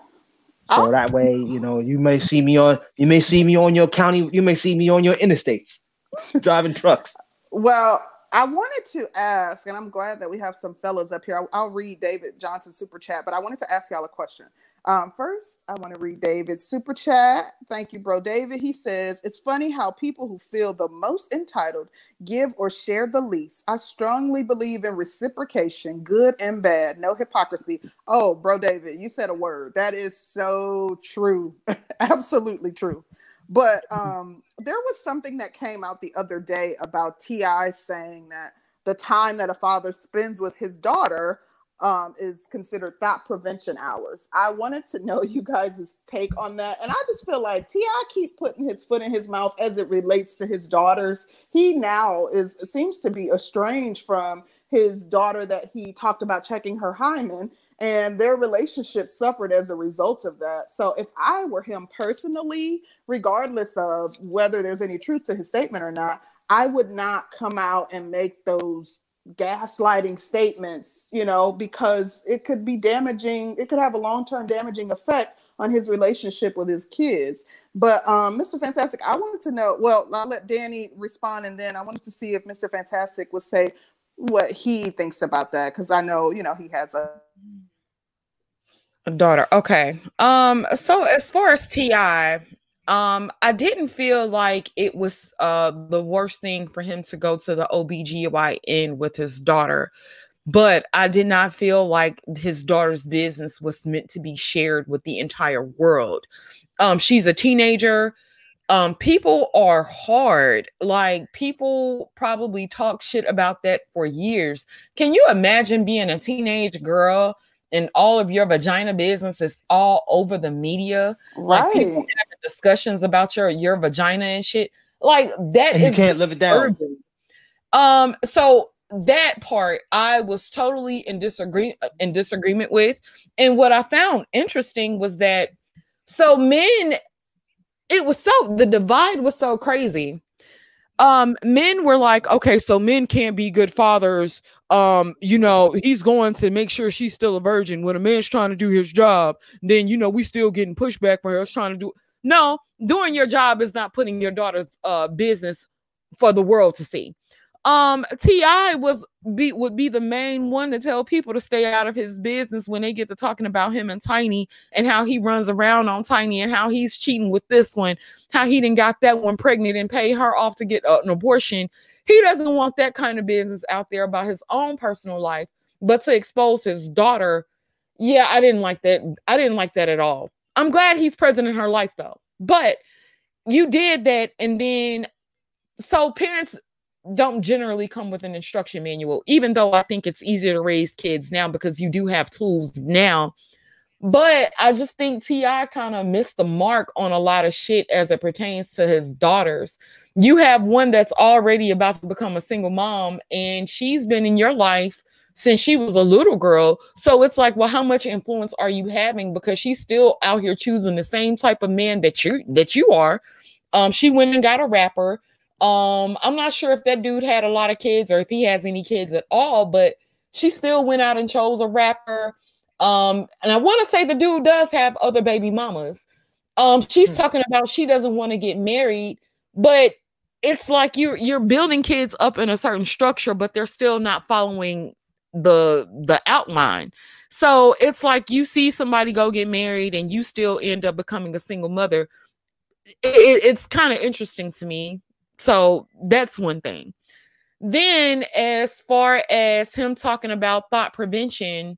So oh. that way, you know, you may see me on you may see me on your county, you may see me on your interstates driving trucks. Well, I wanted to ask, and I'm glad that we have some fellows up here. I'll, I'll read David Johnson's super chat, but I wanted to ask y'all a question. Um, first, I want to read David's super chat. Thank you, bro. David, he says, It's funny how people who feel the most entitled give or share the least. I strongly believe in reciprocation, good and bad, no hypocrisy. Oh, bro, David, you said a word. That is so true. Absolutely true. But um, there was something that came out the other day about T.I. saying that the time that a father spends with his daughter um, is considered thot prevention hours. I wanted to know you guys' take on that. And I just feel like T.I. keep putting his foot in his mouth as it relates to his daughters. He now is seems to be estranged from his daughter that he talked about checking her hymen and their relationship suffered as a result of that. So if I were him personally, regardless of whether there's any truth to his statement or not, I would not come out and make those gaslighting statements, you know, because it could be damaging, it could have a long-term damaging effect on his relationship with his kids. But um, Mr. Fantastic, I wanted to know, well, I'll let Danny respond and then I wanted to see if Mr. Fantastic would say what he thinks about that because I know, you know, he has a a daughter. Okay. Um so as far as TI, um, I didn't feel like it was uh the worst thing for him to go to the OBGYN with his daughter. but I did not feel like his daughter's business was meant to be shared with the entire world. Um, she's a teenager. Um, people are hard. Like people probably talk shit about that for years. Can you imagine being a teenage girl and all of your vagina business is all over the media? Right. Like discussions about your your vagina and shit. Like that And you can't live it down. Um, so that part I was totally in disagree in disagreement with. And what I found interesting was that so men, it was so the divide was so crazy. Um, men were like, okay, so men can't be good fathers. Um, you know, he's going to make sure she's still a virgin when a man's trying to do his job. Then you know, we still getting pushback for us trying to do no, doing your job is not putting your daughter's uh business for the world to see. Um, Ti was be would be the main one to tell people to stay out of his business when they get to talking about him and Tiny and how he runs around on Tiny and how he's cheating with this one, how he didn't got that one pregnant and pay her off to get uh, an abortion. He doesn't want that kind of business out there about his own personal life, but to expose his daughter, yeah, I didn't like that. I didn't like that at all. I'm glad he's present in her life though, but you did that, and then so parents don't generally come with an instruction manual, even though I think it's easier to raise kids now because you do have tools now. But I just think T.I. kind of missed the mark on a lot of shit as it pertains to his daughters. You have one that's already about to become a single mom, and she's been in your life since she was a little girl. So it's like, well, how much influence are you having? Because she's still out here choosing the same type of man that you that you are. Um, she went and got a rapper. Um, I'm not sure if that dude had a lot of kids or if he has any kids at all, but she still went out and chose a rapper. Um, and I want to say the dude does have other baby mamas. Um, she's Hmm. talking about she doesn't want to get married, but it's like you're you're building kids up in a certain structure, but they're still not following the the outline. So it's like you see somebody go get married and you still end up becoming a single mother. It- it- it's kind of interesting to me. So that's one thing. Then, as far as him talking about thot prevention,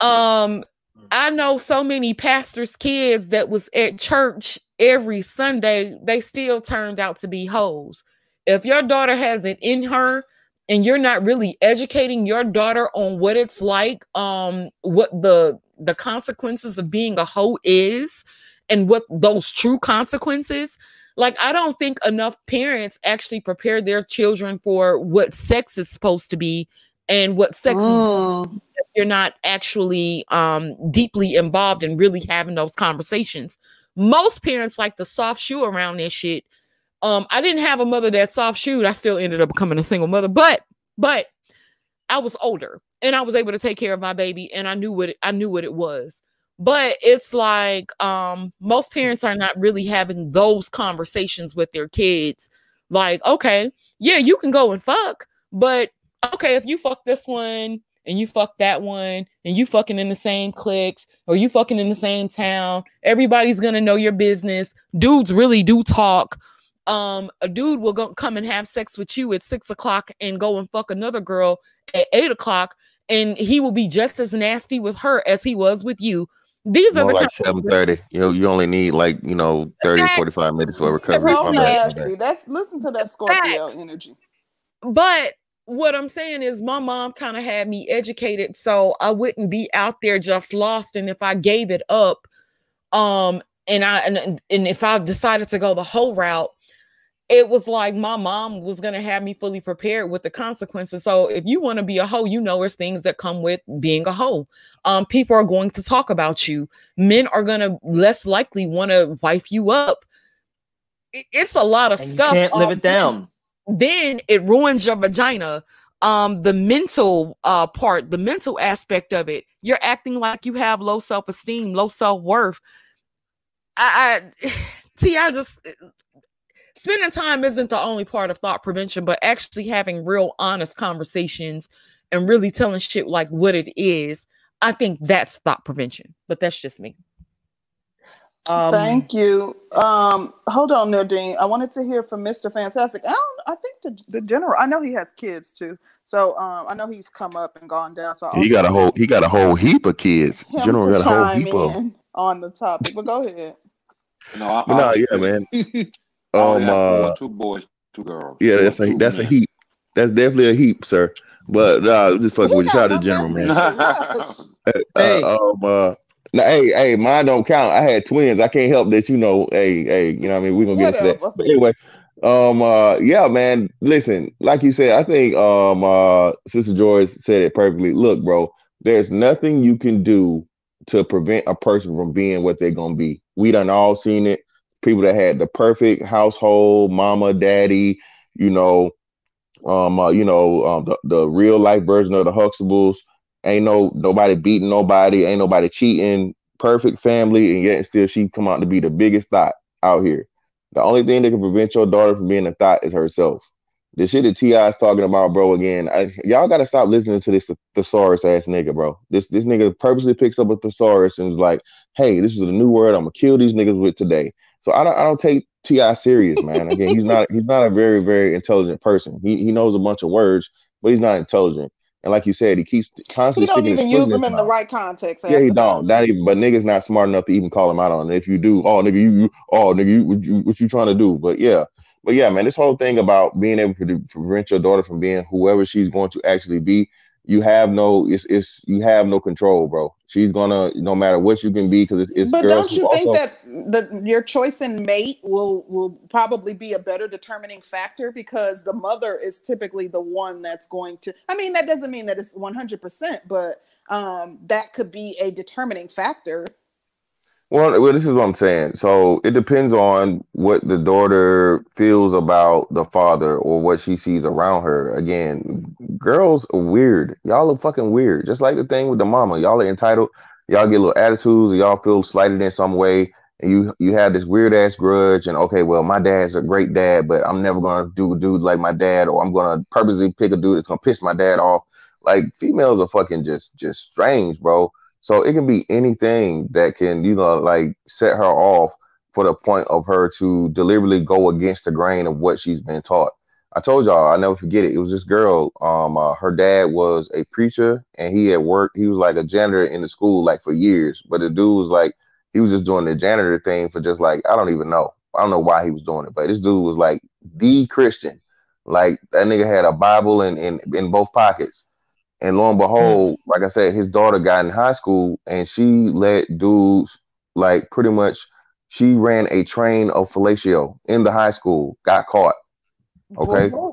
um, I know so many pastors' kids that was at church every Sunday, they still turned out to be hoes. If your daughter has it in her and you're not really educating your daughter on what it's like, um, what the the consequences of being a hoe is and what those true consequences, like I don't think enough parents actually prepare their children for what sex is supposed to be and what sex is Mm. if you're not actually um deeply involved in really having those conversations. Most parents like the soft shoe around this shit. Um, I didn't have a mother that soft shoed. I still ended up becoming a single mother, but but I was older and I was able to take care of my baby and I knew what it, I knew what it was. But it's like um most parents are not really having those conversations with their kids. Like, okay, yeah, you can go and fuck, but okay, if you fuck this one and you fuck that one and you fucking in the same cliques or you fucking in the same town, everybody's gonna know your business. Dudes really do talk. Um, a dude will go come and have sex with you at six o'clock and go and fuck another girl at eight o'clock, and he will be just as nasty with her as he was with you. These are the like kind of- 7:30. You know, you only need like, you know, 30, Fact. 45 minutes for recovery. So My bad, nasty. That's listen to that Scorpio Facts. energy. but what I'm saying is my mom kind of had me educated so I wouldn't be out there just lost and if I gave it up um and I and, and if I decided to go the whole route it was like my mom was going to have me fully prepared with the consequences. So if you want to be a hoe you know there's things that come with being a hoe. Um people are going to talk about you. Men are going to less likely want to wife you up. It's a lot of And you stuff can't live um, it down. Then it ruins your vagina. Um the mental uh part the mental aspect of it you're acting like you have low self-esteem low self-worth. I, I see i just spending time isn't the only part of thot prevention but actually having real honest conversations and really telling shit like what it is i think that's thot prevention but that's just me Um, Thank you. Um, hold on, Nadine. I wanted to hear from Mr. Fantastic. I don't. I think the the general. I know he has kids too, So um, I know he's come up and gone down. So I He got a whole he got a whole heap of kids. General got a whole heap of. 'em. in on the topic. But go ahead. No, I, But no, I, yeah, man. I only Um, uh, two boys, two girls. yeah, that's a two that's a heap. That's definitely a heap, sir. But nah, I'm just fucking with you. Shout got out to General, man. than you. Hush. Hey. Uh, um, uh, now, hey, hey, mine don't count. I had twins. I can't help that. You know, hey, hey, you know, what I mean, we're gonna get into that. But anyway, um, uh, yeah, man. Listen, like you said, I think um, uh, Sister Joyce said it perfectly. Look, bro, there's nothing you can do to prevent a person from being what they're gonna be. We done all seen it. People that had the perfect household, mama, daddy, you know, um, uh, you know, um, the, the real life version of the Huxtables. Ain't no nobody beating nobody, ain't nobody cheating, perfect family, and yet still she come out to be the biggest thot out here. The only thing that can prevent your daughter from being a thot is herself. The shit that Ti is talking about, bro. Again, I, y'all gotta stop listening to this thesaurus ass nigga, bro. This this nigga purposely picks up a thesaurus and is like, "Hey, this is a new word. I'm gonna kill these niggas with today." So I don't I don't take Ti serious, man. Again, he's not he's not a very very intelligent person. He he knows a bunch of words, but he's not intelligent. And like you said, he keeps constantly. He don't even use them in the right context. Yeah, he don't. Not even. But niggas not smart enough to even call him out on it. If you do, oh nigga, you, you oh nigga, you, what you what you trying to do? But yeah, but yeah, man, this whole thing about being able to prevent your daughter from being whoever she's going to actually be, you have no, it's it's you have no control, bro. She's gonna no matter what you can be because it's, it's But don't you think also. that the your choice in mate will will probably be a better determining factor because the mother is typically the one that's going to I mean that doesn't mean that it's 100% but um that could be a determining factor. Well, well, this is what I'm saying. So it depends on what the daughter feels about the father or what she sees around her. Again, girls are weird. Y'all are fucking weird. Just like the thing with the mama. Y'all are entitled. Y'all get little attitudes. Y'all feel slighted in some way, and you you have this weird ass grudge. And okay, well, my dad's a great dad, but I'm never gonna do a dude like my dad, or I'm gonna purposely pick a dude that's gonna piss my dad off. Like females are fucking just just strange, bro. So it can be anything that can, you know, like set her off for the point of her to deliberately go against the grain of what she's been taught. I told y'all, I never forget it. It was this girl. Um, uh, her dad was a preacher, and he had worked. He was like a janitor in the school, like for years. But the dude was like, he was just doing the janitor thing for just like I don't even know. I don't know why he was doing it, but this dude was like the Christian. Like that nigga had a Bible in in, in both pockets. And lo and behold, like I said, his daughter got in high school and she let dudes like pretty much she ran a train of fellatio in the high school, got caught. Okay. Whoa.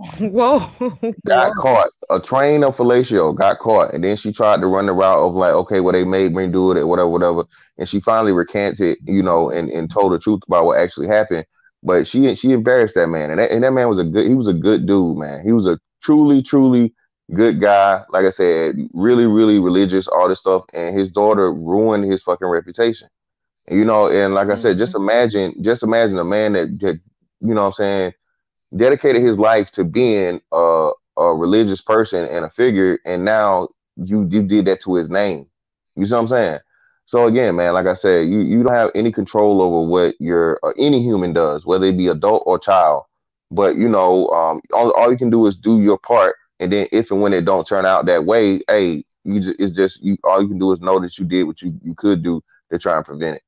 Whoa. Got caught. A train of fellatio got caught. And then she tried to run the route of like, okay, well, they made me do it or whatever, whatever. And she finally recanted, you know, and, and told the truth about what actually happened. But she she embarrassed that man. And that, and that man was a good, he was a good dude, man. He was a truly, truly good guy. Like I said, really, really religious, all this stuff. And his daughter ruined his fucking reputation. You know, and like I said, just imagine, just imagine a man that, that you know what I'm saying, dedicated his life to being a, a religious person and a figure, and now you you did that to his name. You see what I'm saying? So again, man, like I said, you you don't have any control over what your uh, any human does, whether it be adult or child. But you know, um, all, all you can do is do your part, and then if and when it don't turn out that way, hey, you just, it's just you. All you can do is know that you did what you you could do to try and prevent it.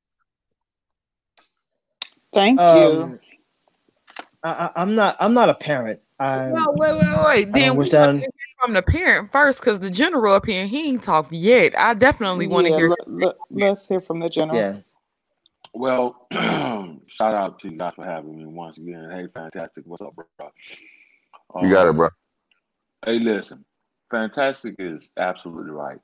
Thank you. Um, I, I, I'm not. I'm not a parent. I, No, wait, wait, wait. don't Then we wish want that- to hear from the parent first, because the general opinion he ain't talked yet. I definitely want to Yeah, hear. let, let, us hear from the general. yeah. Well, shout out to you guys for having me once again. Hey, fantastic. What's up, bro? You got it, Um, bro. Hey, listen, fantastic is absolutely right.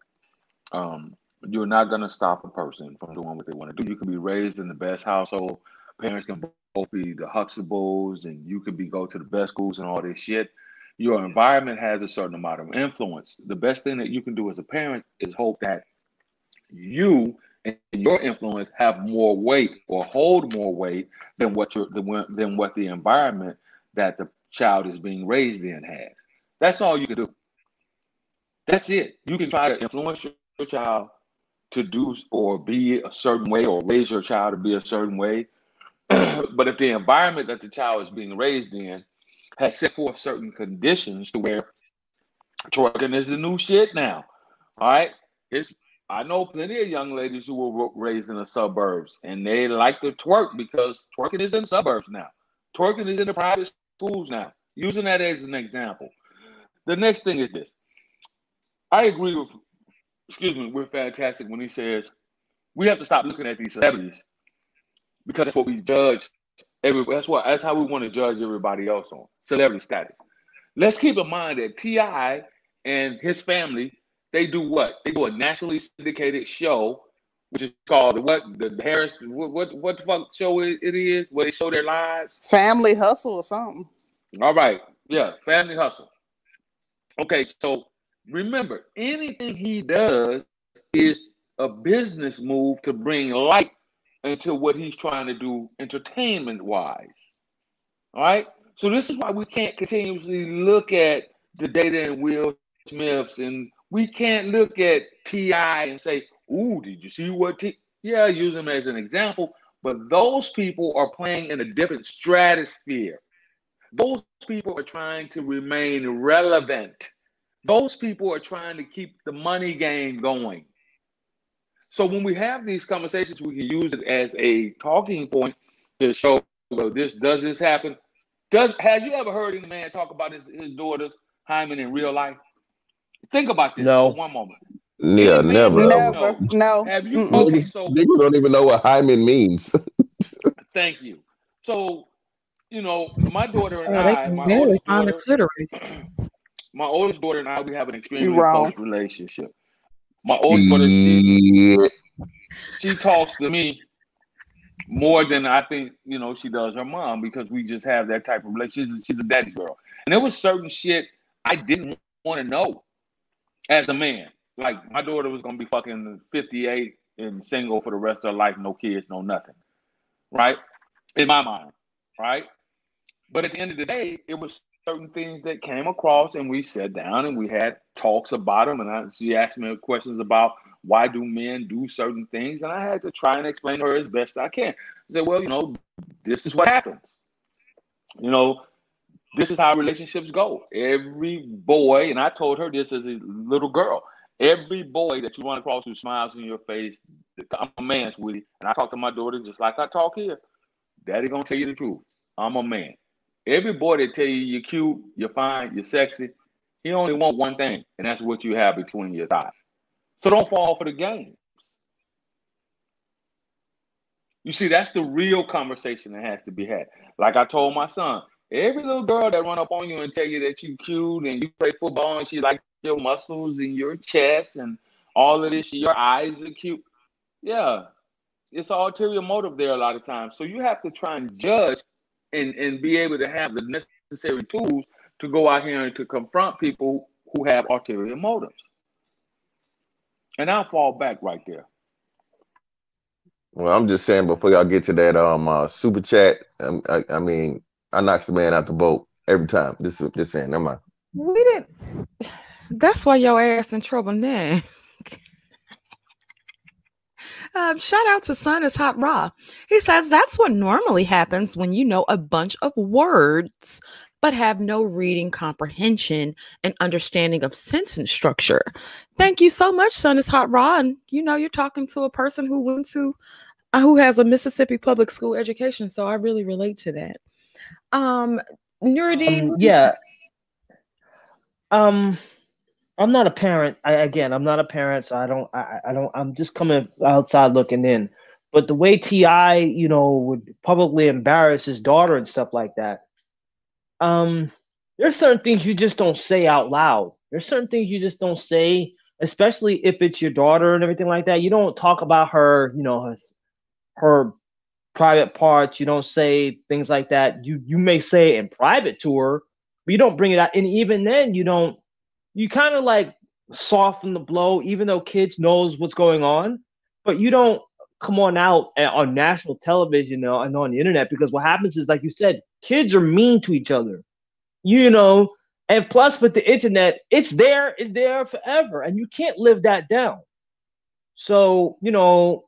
Um, you're not gonna stop a person from doing what they want to do. You can be raised in the best household. Parents can both be the Huxtables, and you can be go to the best schools and all this shit. Your environment has a certain amount of influence. The best thing that you can do as a parent is hope that you and your influence have more weight or hold more weight than what your than what the environment that the child is being raised in has. That's all you can do. That's it. You can try to influence your, child to do or be a certain way or raise your child to be a certain way. but if the environment that the child is being raised in has set forth certain conditions to where Twerking is the new shit now. All right. It's I know plenty of young ladies who were raised in the suburbs and they like to twerk because twerking is in suburbs now. Twerking is in the private schools now. Using that as an example. The next thing is this. I agree with, excuse me, we're fantastic when he says we have to stop looking at these celebrities because that's what we judge. Every that's what that's how we want to judge everybody else on celebrity status. Let's keep in mind that T.I. and his family they do what? They do a nationally syndicated show, which is called what the Harris what what, what the fuck show it, it is where they show their lives. Family Hustle or something. All right, yeah, Family Hustle. Okay, so remember, anything he does is a business move to bring light into what he's trying to do entertainment wise. All right, so this is why we can't continuously look at the data and Will Smiths and we can't look at T.I. and say, "Ooh, did you see what T?" Yeah, use them as an example, but those people are playing in a different stratosphere. Those people are trying to remain relevant. Those people are trying to keep the money game going. So when we have these conversations, we can use it as a talking point to show well, this does this happen. Does has you ever heard any man talk about his, his daughters hymen in real life? Think about this No. for one moment. Yeah, never. Never. know- No. Have you? Okay, so niggas don't even know what hymen means. thank you. So you know, my daughter and Oh, they I, my oldest daughter, clitoris. my oldest daughter and I, we have an extremely close relationship. My oldest daughter, she she talks to me more than I think you know she does her mom because we just have that type of relationship. She's, she's a daddy's girl, and there was certain shit I didn't want to know as a man. Like my daughter was gonna be fucking fifty eight and single for the rest of her life, no kids, no nothing, right? In my mind, right? But at the end of the day, it was certain things that came across, and we sat down and we had talks about them. And I, she asked me questions about why do men do certain things, and I had to try and explain to her as best I can. I said, well, you know, this is what happens. You know, this is how relationships go. Every boy, and I told her this as a little girl. Every boy that you run across who smiles in your face, I'm a man, sweetie. And I talk to my daughter just like I talk here. Daddy gonna tell you the truth. I'm a man. Every boy that tell you you're cute, you're fine, you're sexy, he only want one thing, and that's what you have between your thighs. So don't fall for the games. You see, that's the real conversation that has to be had. Like I told my son, every little girl that run up on you and tell you that you're cute and you play football and she like your muscles and your chest and all of this, your eyes are cute. Yeah, it's an ulterior motive there a lot of times. So you have to try and judge and, and be able to have the necessary tools to go out here and to confront people who have ulterior motives. And I'll fall back right there. Well, I'm just saying before y'all get to that um uh, super chat, um, I, I mean, I knocks the man out the boat every time. This is just saying, never mind. We didn't. That's why your ass in trouble now. Um, shout out to Sun is Hot Raw. He says that's what normally happens when you know a bunch of words but have no reading comprehension and understanding of sentence structure. Thank you so much, Sun is Hot Raw. And you know, you're talking to a person who went to uh, who has a Mississippi public school education. So I really relate to that. Um Nuruddin, Um, yeah. Um, I'm not a parent. I, again, I'm not a parent, so I don't. I, I- don't. I'm just coming outside looking in. But the way Ti, you know, would publicly embarrass his daughter and stuff like that. Um, there's certain things you just don't say out loud. There's certain things you just don't say, especially if it's your daughter and everything like that. You don't talk about her, you know, her, her private parts. You don't say things like that. You you may say in private to her, but you don't bring it out. And even then, you don't. You kind of like soften the blow, even though kids knows what's going on, but you don't come on out on national television uh, and on the internet because what happens is, like you said, kids are mean to each other. You know, and plus with the internet, it's there, it's there forever, and you can't live that down. So you know,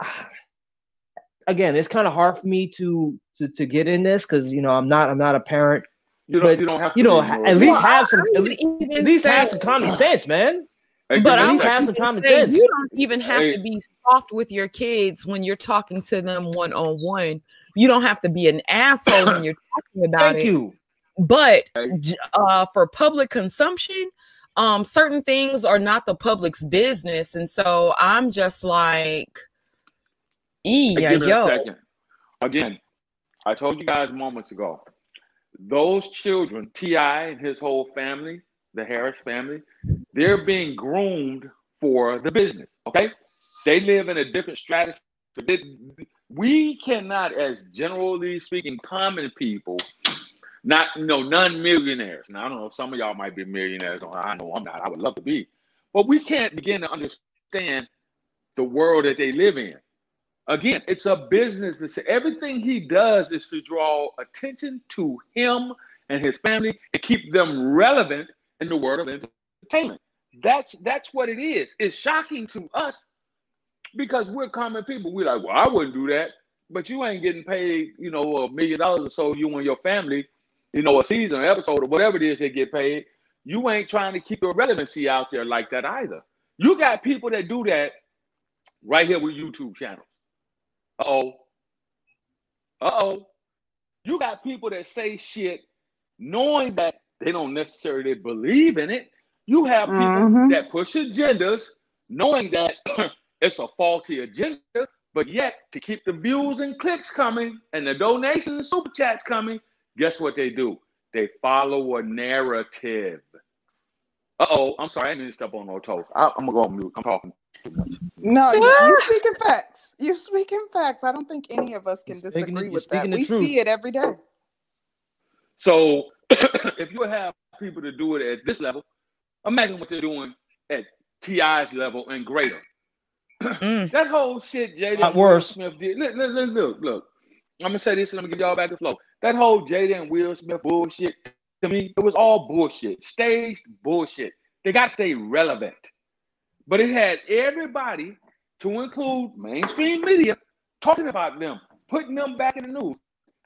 again, it's kind of hard for me to to to get in this because you know I'm not I'm not a parent. You But, don't. You don't have. To You know, ha- at least that. have some. At least, even at least say- have some common sense, man. Hey, But give me I a would least have some common say sense. You don't even have Hey. to be soft with your kids when you're talking to them one on one. You don't have to be an asshole when you're talking about Thank it. you. But Hey. uh, for public consumption, um, certain things are not the public's business, and so I'm just like, Hey, yeah, give me a yo. Again, I told you guys moments ago. Those children, Ti and his whole family, the Harris family, they're being groomed for the business. Okay, they live in a different strategy. We cannot, as generally speaking, common people, not you know, non-millionaires. Now I don't know. If some of y'all might be millionaires. Oh, I know I'm not. I would love to be, but we can't begin to understand the world that they live in. Again, it's a business. This everything he does is to draw attention to him and his family and keep them relevant in the world of entertainment. That's that's what it is. It's shocking to us because we're common people. We're like, well, I wouldn't do that, but you ain't getting paid, you know, a million dollars or so. You and your family, you know, a season, or episode, or whatever it is they get paid. You ain't trying to keep your relevancy out there like that either. You got people that do that right here with YouTube channels. Uh oh. Uh oh. You got people that say shit knowing that they don't necessarily believe in it. You have people Mhm. that push agendas knowing that it's a faulty agenda, but yet to keep the views and clicks coming and the donations and super chats coming, guess what they do? They follow a narrative. Uh oh, I'm sorry, I didn't step on no toes. I, I'm gonna go on mute. I'm talking. No, you, you speaking facts. You're speaking facts. I don't think any of us can You're disagree you're with that. We truth. see it every day. So if you have people to do it at this level, imagine what they're doing at Ti's level and greater. Mm. That whole shit Jada Not Will worse. Smith did. Look, look, look, look, look. I'm gonna say this and I'm gonna give y'all back the flow. That whole Jada and Will Smith bullshit to me, it was all bullshit, staged bullshit. They gotta stay relevant. But it had everybody, to include mainstream media, talking about them, putting them back in the news.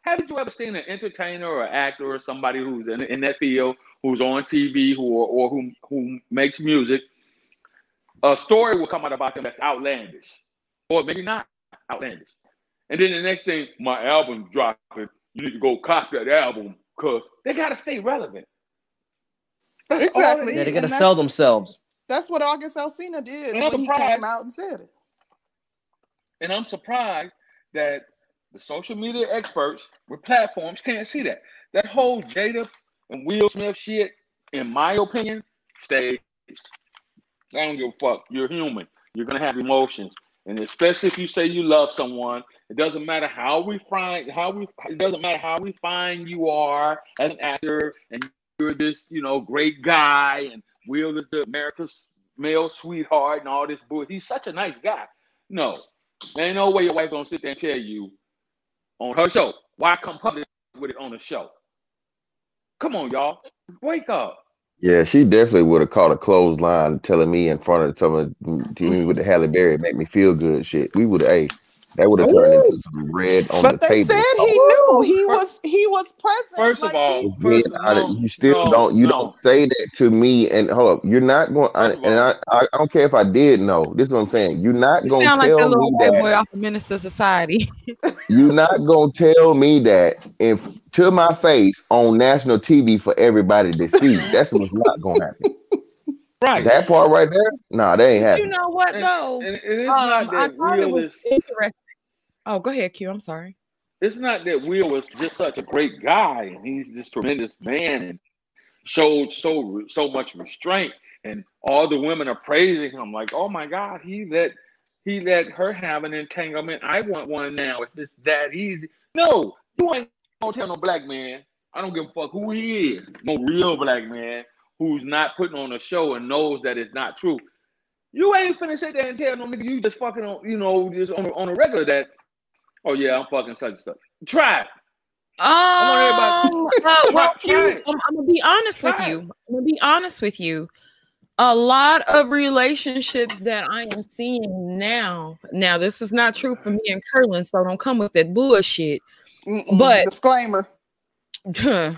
Haven't you ever seen an entertainer or actor or somebody who's in, in that field, who's on TV, who or, or who who makes music? A story will come out about them that's outlandish, or maybe not outlandish. And then the next thing, my album's dropping. You need to go cop that album because they got to stay relevant. That's all it Exactly. Yeah, is. they're gonna And sell themselves. That's what August Alsina did And I'm he surprised. came out and said it. And I'm surprised that the social media experts with platforms can't see that. That whole Jada and Will Smith shit, in my opinion, staged. I don't give a fuck. You're human. You're gonna have emotions, and especially if you say you love someone, it doesn't matter how we find how we. It doesn't matter how we find you are as an actor, and you're this, you know, great guy, and Will is the America's male sweetheart, and all this bull. He's such a nice guy. No, there ain't no way your wife gonna sit there and tell you on her show. Why come public with it on the show? Come on, y'all. Wake up. Yeah, she definitely would have caught a clothesline telling me in front of someone me with the Halle Berry make me feel good shit. We would have, hey, that would have turned into some red on But the table. But they table. said he knew he was he was present. First of like all, he- It's me, First of I- all, you still no, don't you no. don't say that to me and hold up you're not going I, and I, I I don't care if I did know this is what I'm saying you're not You gonna sound like tell me that boy off of Menace II Society. you're not gonna tell me that if to my face on national TV for everybody to see that's what's not gonna happen right. that part right there nah they ain't you know what and, though? and it is Um, not I that thought it was interesting. Oh, go ahead, Q. I'm sorry. It's not that Will was just such a great guy and he's this tremendous man and showed so so much restraint and all the women are praising him like, oh my God, he let he let her have an entanglement. I want one now. If it's that easy, no, you ain't gonna tell no black man. I don't give a fuck who he is. No real black man who's not putting on a show and knows that it's not true. You ain't finna sit there and tell no nigga you just fucking on, you know, just on, on a regular that, oh yeah, I'm fucking such and such. Try it. Um, want uh, well, Try- try. I'm, I'm gonna be honest with Try it. you. I'm gonna be honest with you. A lot of relationships that I am seeing now. Now, this is not true for me and Curlin, so don't come with that bullshit. Mm-mm. But- disclaimer. uh,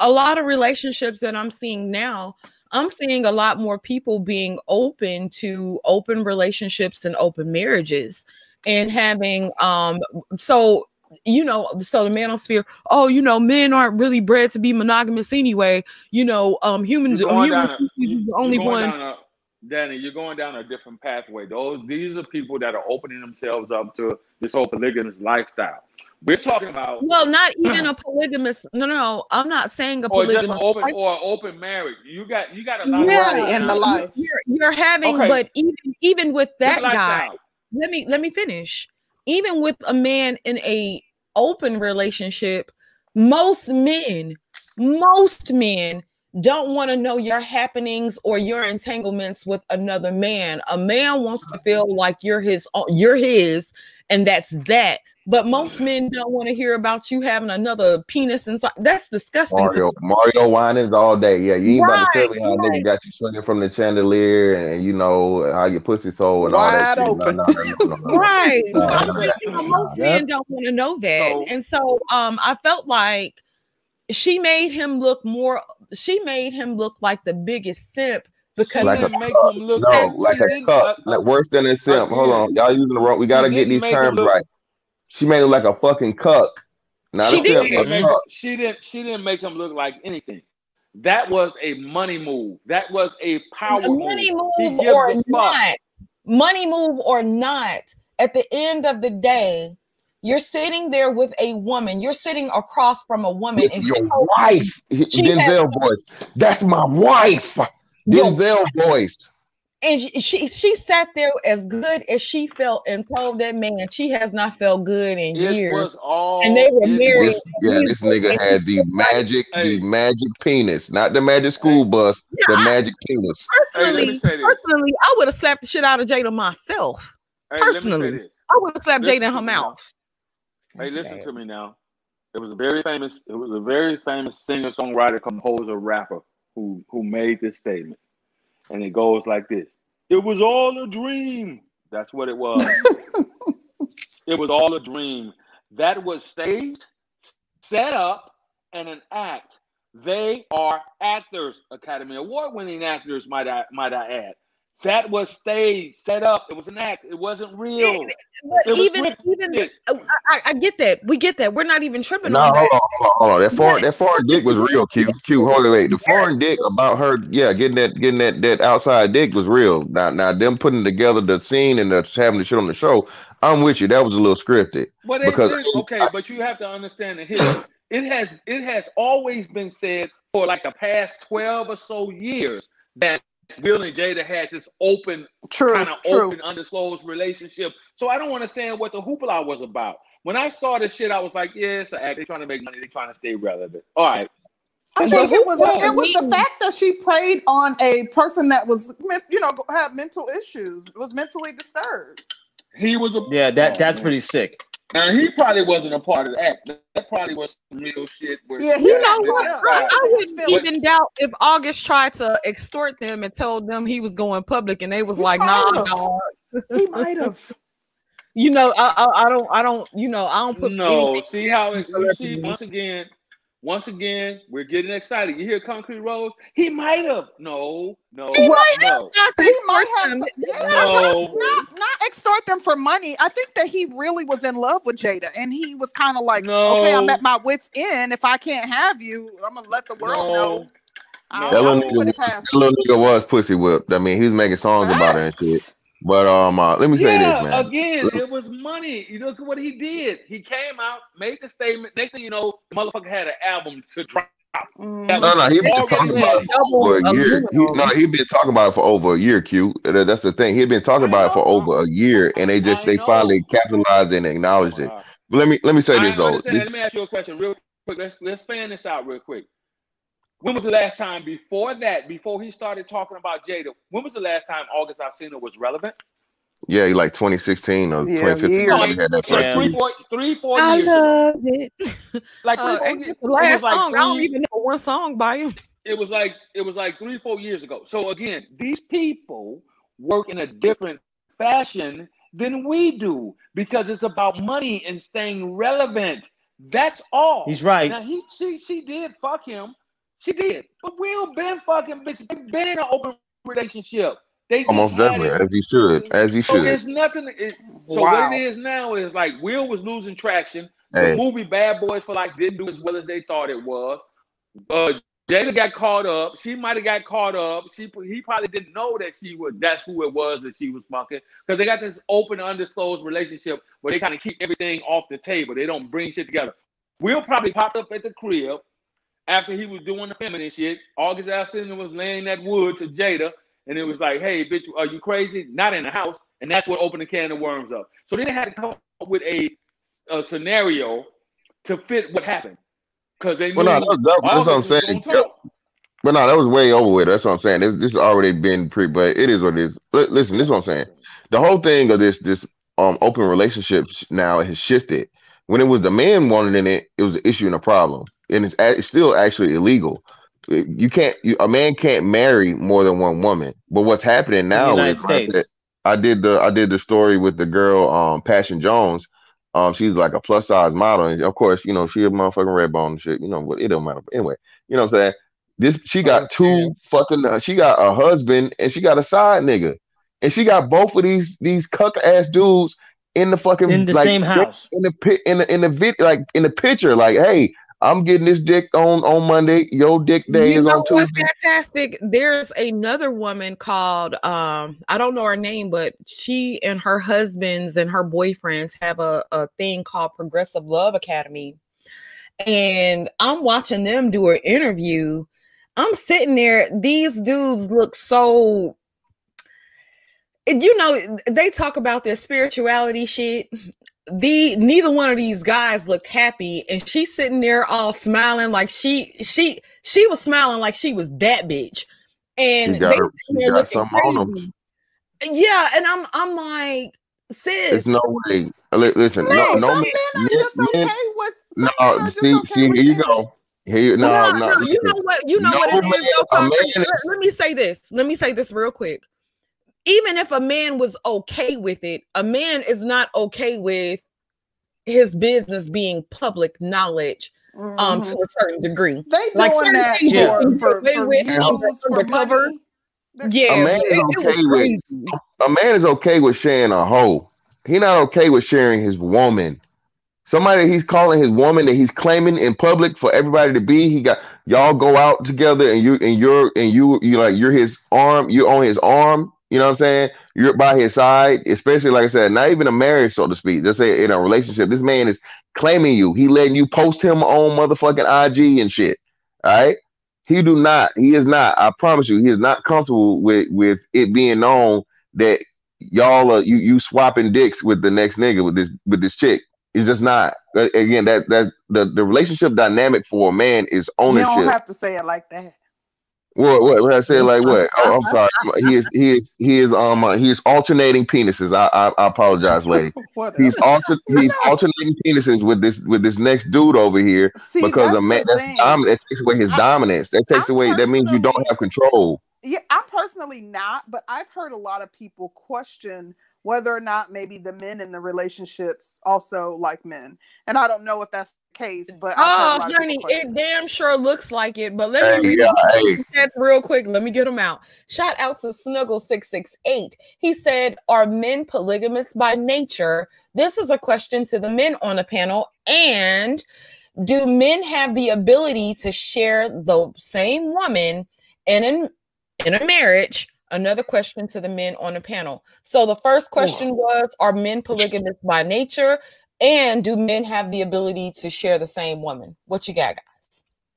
a lot of relationships that I'm seeing now, I'm seeing a lot more people being open to open relationships and open marriages and having um so you know so the manosphere oh you know men aren't really bred to be monogamous anyway you know um human, You're human down a- you- the only one down a- Danny, you're going down a different pathway. Those these are people that are opening themselves up to this whole polygamous lifestyle. We're talking about well not even a polygamous no no i'm not saying a or just an polygamous open or open marriage. You got you got a lot Yeah, of in the life. you're, you're having Okay. but even even with that Different guy lifestyle. Let me let me finish. Even with a man in a open relationship most men most men don't want to know your happenings or your entanglements with another man. A man wants to feel like you're his you're his and that's that but most men don't want to hear about you having another penis inside that's disgusting Mario, Mario whinings all day. Yeah, you ain't about to tell me how a nigga got you swinging from the chandelier and you know how your pussy sold and all that Wide shit. open. No, no, no, no, no, no. right No, But, no, but, you know, most Yep. men don't want to know that So- and so um i felt like she made him look more she made him look like the biggest simp because Like a didn't make cuck. him look No, like a didn't- cuck, uh, like worse than a simp. Hold on, y'all using the wrong. We gotta get these terms right. She made it like a fucking cuck, not She a She simp. did. A didn't, make, cuck. she didn't. She didn't make him look like anything. That was a money move. That was a power money move. Move or not money move or not at the end of the day you're sitting there with a woman you're sitting across from a woman With and your she knows- wife, She Denzel voice. That's my wife. Denzel voice. And she, she she sat there as good as she felt and told that man she has not felt good in It years was all. And they were married. was- This, yeah, this nigga had the magic, Hey. the magic penis, not the magic school bus, Yeah, the I- magic penis. Hey, let me personally say this. personally i would have slapped the shit out of jada myself Hey, Personally. i would have slapped Listen jada in her me now. mouth Hey, listen to me now. It was a very famous. It was a very famous singer, songwriter, composer, rapper who who made this statement, and it goes like this: "It was all a dream." That's what it was. it was all a dream. That was staged, set up, and an act. They are actors, Academy Award-winning actors, might I might I add. That was staged, set up. It was an act. It wasn't real. but It even even. Oh, I, I- I get that we get that we're not even tripping No, on hold that on, hold on, hold on. That foreign, that foreign dick was real. Q, Q. Hold on, wait. The foreign dick about her, yeah, getting that, getting that, that outside dick was real. Now, now, them putting together the scene and the having the shit on the show. I'm with you. That was a little scripted. But Because is okay, but you have to understand the history. It has it has always been said for like the past 12 or so years that Will and Jada had this open, True, kind of open, undisclosed relationship. So I don't understand what the hoopla was about. When I saw this shit, I was like, yeah, it's an act. They're trying to make money. They're trying to stay relevant. All right. I think it was was it was the fact that she preyed on a person that was you know had mental issues, was mentally disturbed. He was a Yeah, that Oh, that's pretty sick. Now he probably wasn't a part of the act. That probably was some real shit. Yeah, he You know what? up. I, I wouldn't feelings. even doubt if August tried to extort them and told them he was going public, and they was He like, "Nah, have. dog." He might have. You know, I, I, I don't, I don't, you know, I don't put No, anything see how it, you see once again, once again, we're getting excited. You hear Concrete Rose? He might have. No, no, He Well, might no, not He might have. To, yeah, no. not not extort them for money. I think that he really was in love with Jada, and he was kind of like, okay, I'm at my wits' end. If I can't have you, I'm gonna let the world know. No. I No. That little it past. That little nigga was pussy whipped. I mean, he was making songs about her and shit. But um, uh, let me say this, man. again, Let- it was money. You look at what he did. He came out, made the statement. Next thing you know, the motherfucker had an album to drop. Mhm. No, no, he been talking about it for over a year. He, no, he been talking about it for over a year. Q. That's the thing. He had been talking I about it for over a year, and they just I they know. finally capitalized and acknowledged it. But let me let me say I this though. This- Let me ask you a question real quick. Let's let's fan this out real quick. When was the last time before that, before he started talking about Jada? When was the last time August Alsina was relevant? yeah, like 2016 or Yeah, 2015. years. when he had that first Yeah. Three, season. four, three, four I years ago. love it. Like three, Uh, four ain't years. that the It was last like song. I don't even know one song by him. it was like it was like three, four years ago. So again, these people work in a different fashion than we do because it's about money and staying relevant. That's all. He's right. Now he she she did fuck him. She did. But Will been fucking bitches. They've been in an open relationship. They just Almost definitely, it. as you should, as you So should. it's nothing. It, so Wow. what it is now is like Will was losing traction. Hey. The movie Bad Boys for Life didn't do as well as they thought it was. Uh, Jada got caught up. She might have got caught up. She he probably didn't know that she was that's who it was that she was fucking because they got this open, undisclosed relationship where they kind of keep everything off the table. They don't bring shit together. Will probably popped up at the crib after he was doing the feminine shit. August Alsina was laying that wood to Jada, and it was like, "Hey, bitch, are you crazy? Not in the house." And that's what opened the can of worms up. So then they had to come up with a, a scenario to fit what happened because they knew Well, no, that- that- that's what I'm saying. But no, that was way over with. That's what I'm saying. This this has already been pre, but it is what it is. Li- listen, this is what I'm saying. The whole thing of this this um open relationships now has shifted. When it was the man wanted in it, it was an issue and a problem, and it's, it's still actually illegal. You can't, you, a man can't marry more than one woman. But what's happening now is I said, I did the I did the story with the girl, um, Passion Jones. Um, she's like a plus size model, and of course, you know, she a motherfucking red bone and shit. You know, but it don't matter. But anyway, you know what I'm saying? This she got two fucking uh, she got a husband and she got a side nigga. And she got both of these these cuck ass dudes in the fucking In the like, same house. in the pit in the in the vid like in the picture like hey I'm getting this dick on on Monday your dick day you is know on what's Tuesday fantastic? There's another woman called um I don't know her name, but she and her husbands and her boyfriends have a, a thing called Progressive Love Academy. And I'm watching them do an interview. I'm sitting there, these dudes look so you know, they talk about their spirituality shit the neither one of these guys looked happy and she's sitting there all smiling like she she she was smiling like she was that bitch and She got they her- sitting she got looking something on 'em. crazy. yeah and i'm i'm like sis there's no way listen no No, no some man, men are men- just okay with. No men are just see okay see with here you sharing. go here you no no, no no, you know what you know no what it man is a man let, let me say this let me say this real quick even if a man was okay with it a man is not okay with his business being public knowledge um Mhm. to a certain degree They like doing certain that things Yeah. for for, for with And views, for undercover. money. Yeah, a man is it, it was okay with a man is okay with sharing a hoe. He not okay with sharing his woman. Somebody he's calling his woman that he's claiming in public for everybody to be. He got y'all go out together and you and you're and you you like you're his arm. You're on his arm. You know what I'm saying? You're by his side. Especially like I said, not even a marriage, so to speak. Let's say in a relationship. This man is claiming you. He letting you post him on motherfucking IG and shit. All right. He do not. He is not. I promise you, he is not comfortable with with it being known that y'all are you you swapping dicks with the next nigga with this with this chick. It's just not. Again, that that the the relationship dynamic for a man is You don't ownership. have to say it like that. What what, what I said like what? Oh, I'm sorry. He is he is he is um uh, he is alternating penises. I I, I apologize, lady. He's alter he's alternating penises with this with this next dude over here See, because a man that's dominant. That takes away his I- dominance. That takes I away. That means you don't have control. Yeah, I personally not, but I've heard a lot of people question whether or not maybe the men in the relationships also like men. And I don't know if that's the case, but I've heard a Oh, honey, it damn sure looks like it. But let Hey, me read yeah, hey. real quick. Let me get them out. Shout out to Snuggle668. He said, Are men polygamous by nature? This is a question to the men on the panel. And do men have the ability to share the same woman in an, in a marriage? Another question to the men on the panel. So the first question was Are men polygamous by nature? And do men have the ability to share the same woman? What you got, guys?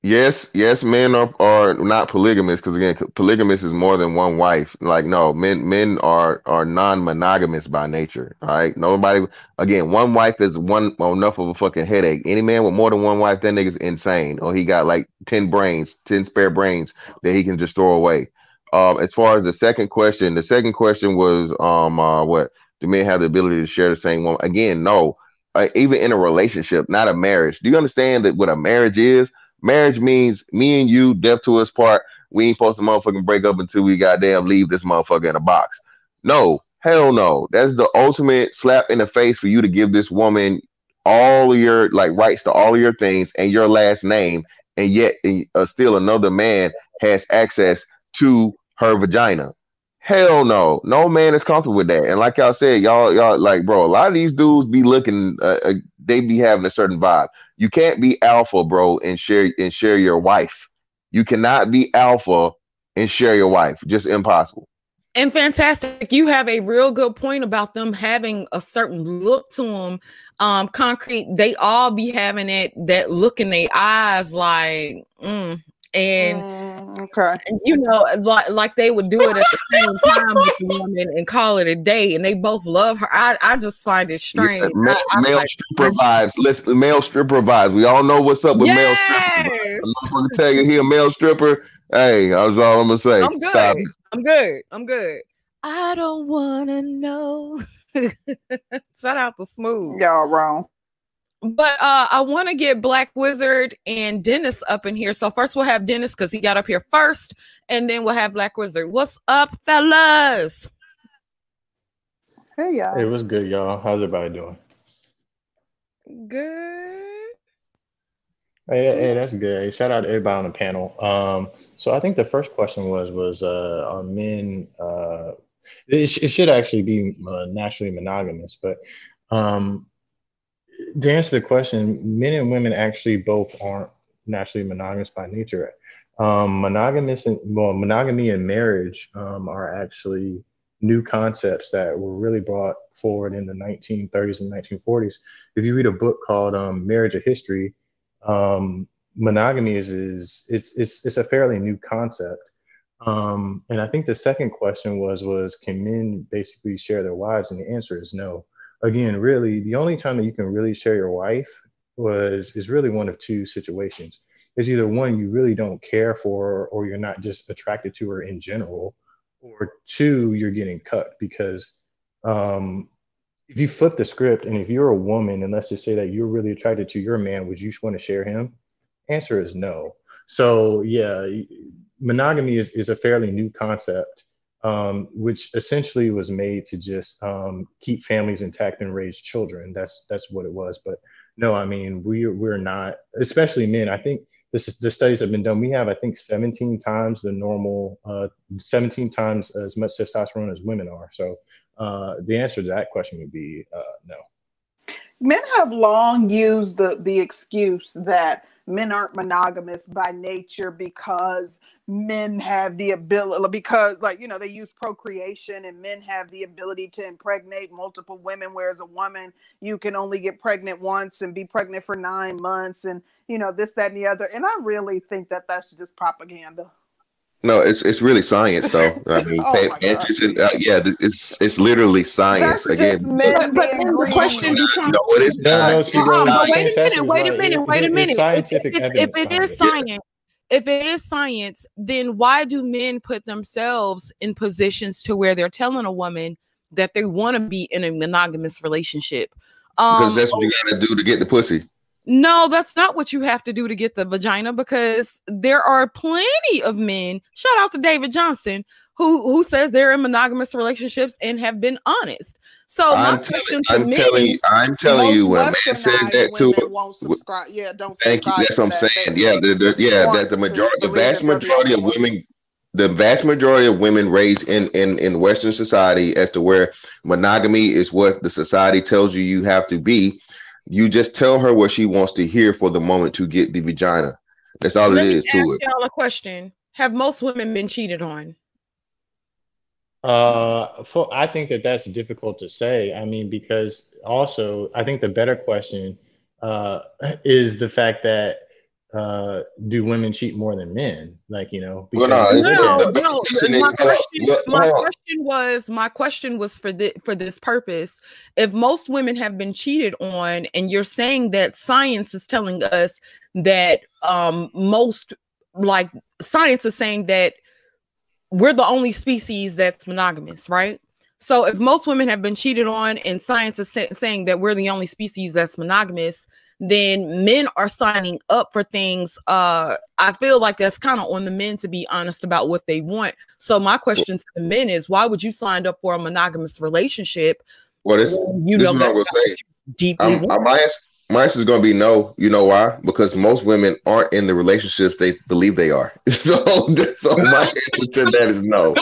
Yes, yes, men are, are not polygamous because again, polygamous is more than one wife. Like no, men men are are non-monogamous by nature. All right, nobody. Again, one wife is one well, enough of a fucking headache. Any man with more than one wife, that nigga's insane, or he got like ten brains, ten spare brains that he can just throw away. Um, as far as the second question, the second question was um, uh, what do men have the ability to share the same woman? Again, no. Uh, even in a relationship, not a marriage. Do you understand that what a marriage is? Marriage means me and you, death to us part. We ain't supposed to motherfucking break up until we goddamn leave this motherfucker in a box. No, hell no. That's the ultimate slap in the face for you to give this woman all your like rights to all of your things and your last name, and yet uh, still another man has access to her vagina. Hell no, no man is comfortable with that. And like y'all said, y'all y'all like, bro, a lot of these dudes be looking, uh, uh, they be having a certain vibe. You can't be alpha, bro, and share and share your wife. You cannot be alpha and share your wife. Just impossible. And fantastic. You have a real good point about them having a certain look to them. Um, concrete, they all be having it that look in their eyes like, mm, and Mm, okay. you know, like like they would do it at the same time with the woman and call it a day, and they both love her. I, I just find it strange. Yeah, ma- I- male like, stripper vibes. Listen, male stripper vibes. We all know what's up with male strippers. yes, I'm not gonna tell you he a male stripper. Hey, that's all I'm gonna say. I'm good. Stop. I'm good. I'm good. I don't wanna know. Shout out to Smooth. Y'all wrong. But uh, I want to get Black Wizard and Dennis up in here. So first we'll have Dennis because he got up here first, and then we'll have Black Wizard. What's up, fellas? Hey y'all. It was good, y'all. How's everybody doing? Good. Hey, hey, that's good. Hey, shout out to everybody on the panel. Um, so I think the first question was was uh, are men? Uh, it, sh- it should actually be uh, naturally monogamous, but um, to answer the question, men and women actually both aren't naturally monogamous by nature. Um, monogamous and well, monogamy and marriage um, are actually new concepts that were really brought forward in the 1930s and 1940s. If you read a book called um, Marriage: A History, um, monogamy is, is it's it's it's a fairly new concept. Um, and I think the second question was was can men basically share their wives? And the answer is no. Again, really, the only time that you can really share your wife was is really one of two situations. It's either one you really don't care for, or you're not just attracted to her in general, or two you're getting cut because um, if you flip the script and if you're a woman and let's just say that you're really attracted to your man, would you want to share him? Answer is no. So yeah, monogamy is, is a fairly new concept, um, which essentially was made to just um, keep families intact and raise children. That's that's what it was. But no, I mean we're we're not, especially men. I think this is, the studies have been done. We have I think 17 times the normal, uh, 17 times as much testosterone as women are. So uh, the answer to that question would be uh, no. Men have long used the the excuse that men aren't monogamous by nature because men have the ability because like you know they use procreation and men have the ability to impregnate multiple women whereas a woman you can only get pregnant once and be pregnant for nine months and you know this that and the other. And i really think that that's just propaganda No, it's it's really science though. I mean, Oh pay- my pay attention. Uh, yeah, it's it's literally science that's again. just But- but then the question becomes- No, it is No, not. no, It's she Uh-uh, but wait a minute, wait a minute, It- wait a it- it's minute. If, scientific if, it's, if it is behind science, if it is science, then why do men put themselves in positions to where they're telling a woman that they want to be in a monogamous relationship? Um, Because that's what you gotta do to get the pussy. No, that's not what you have to do to get the vagina because there are plenty of men. Shout out to David Johnson who who says they're in monogamous relationships and have been honest. So I'm telling, to I'm men, telling you, I'm telling you, when a man says that to women won't subscribe. Yeah, don't Thank you. That's what I'm that. saying. They- Yeah, they the, the, yeah, that the majority, the vast that they're the majority of women, the vast majority of women raised in in in Western society, as to where monogamy is what the society tells you you have to be. You just tell her what she wants to hear for the moment to get the vagina. That's all let it me ask to it. y'all a question: Have most women been cheated on? Uh, for, I think that that's difficult to say. I mean, because also, I think the better question uh, is the fact that uh, do women cheat more than men? Like, you know, Well, because no, No, no. the is- My question, look, my question was, my question was for the for this purpose. If most women have been cheated on, and you're saying that science is telling us that um most like science is saying that we're the only species that's monogamous, right? So if most women have been cheated on, and science is sa- saying that we're the only species that's monogamous, then men are signing up for things. Uh, I feel like that's kind of on the men to be honest about what they want. So my question to the men is, why would you sign up for a monogamous relationship? Well, this you this know what I'm gonna say. deeply. I'm. My answer is going to be no. You know why? Because most women aren't in the relationships they believe they are. So, so my answer to that is no.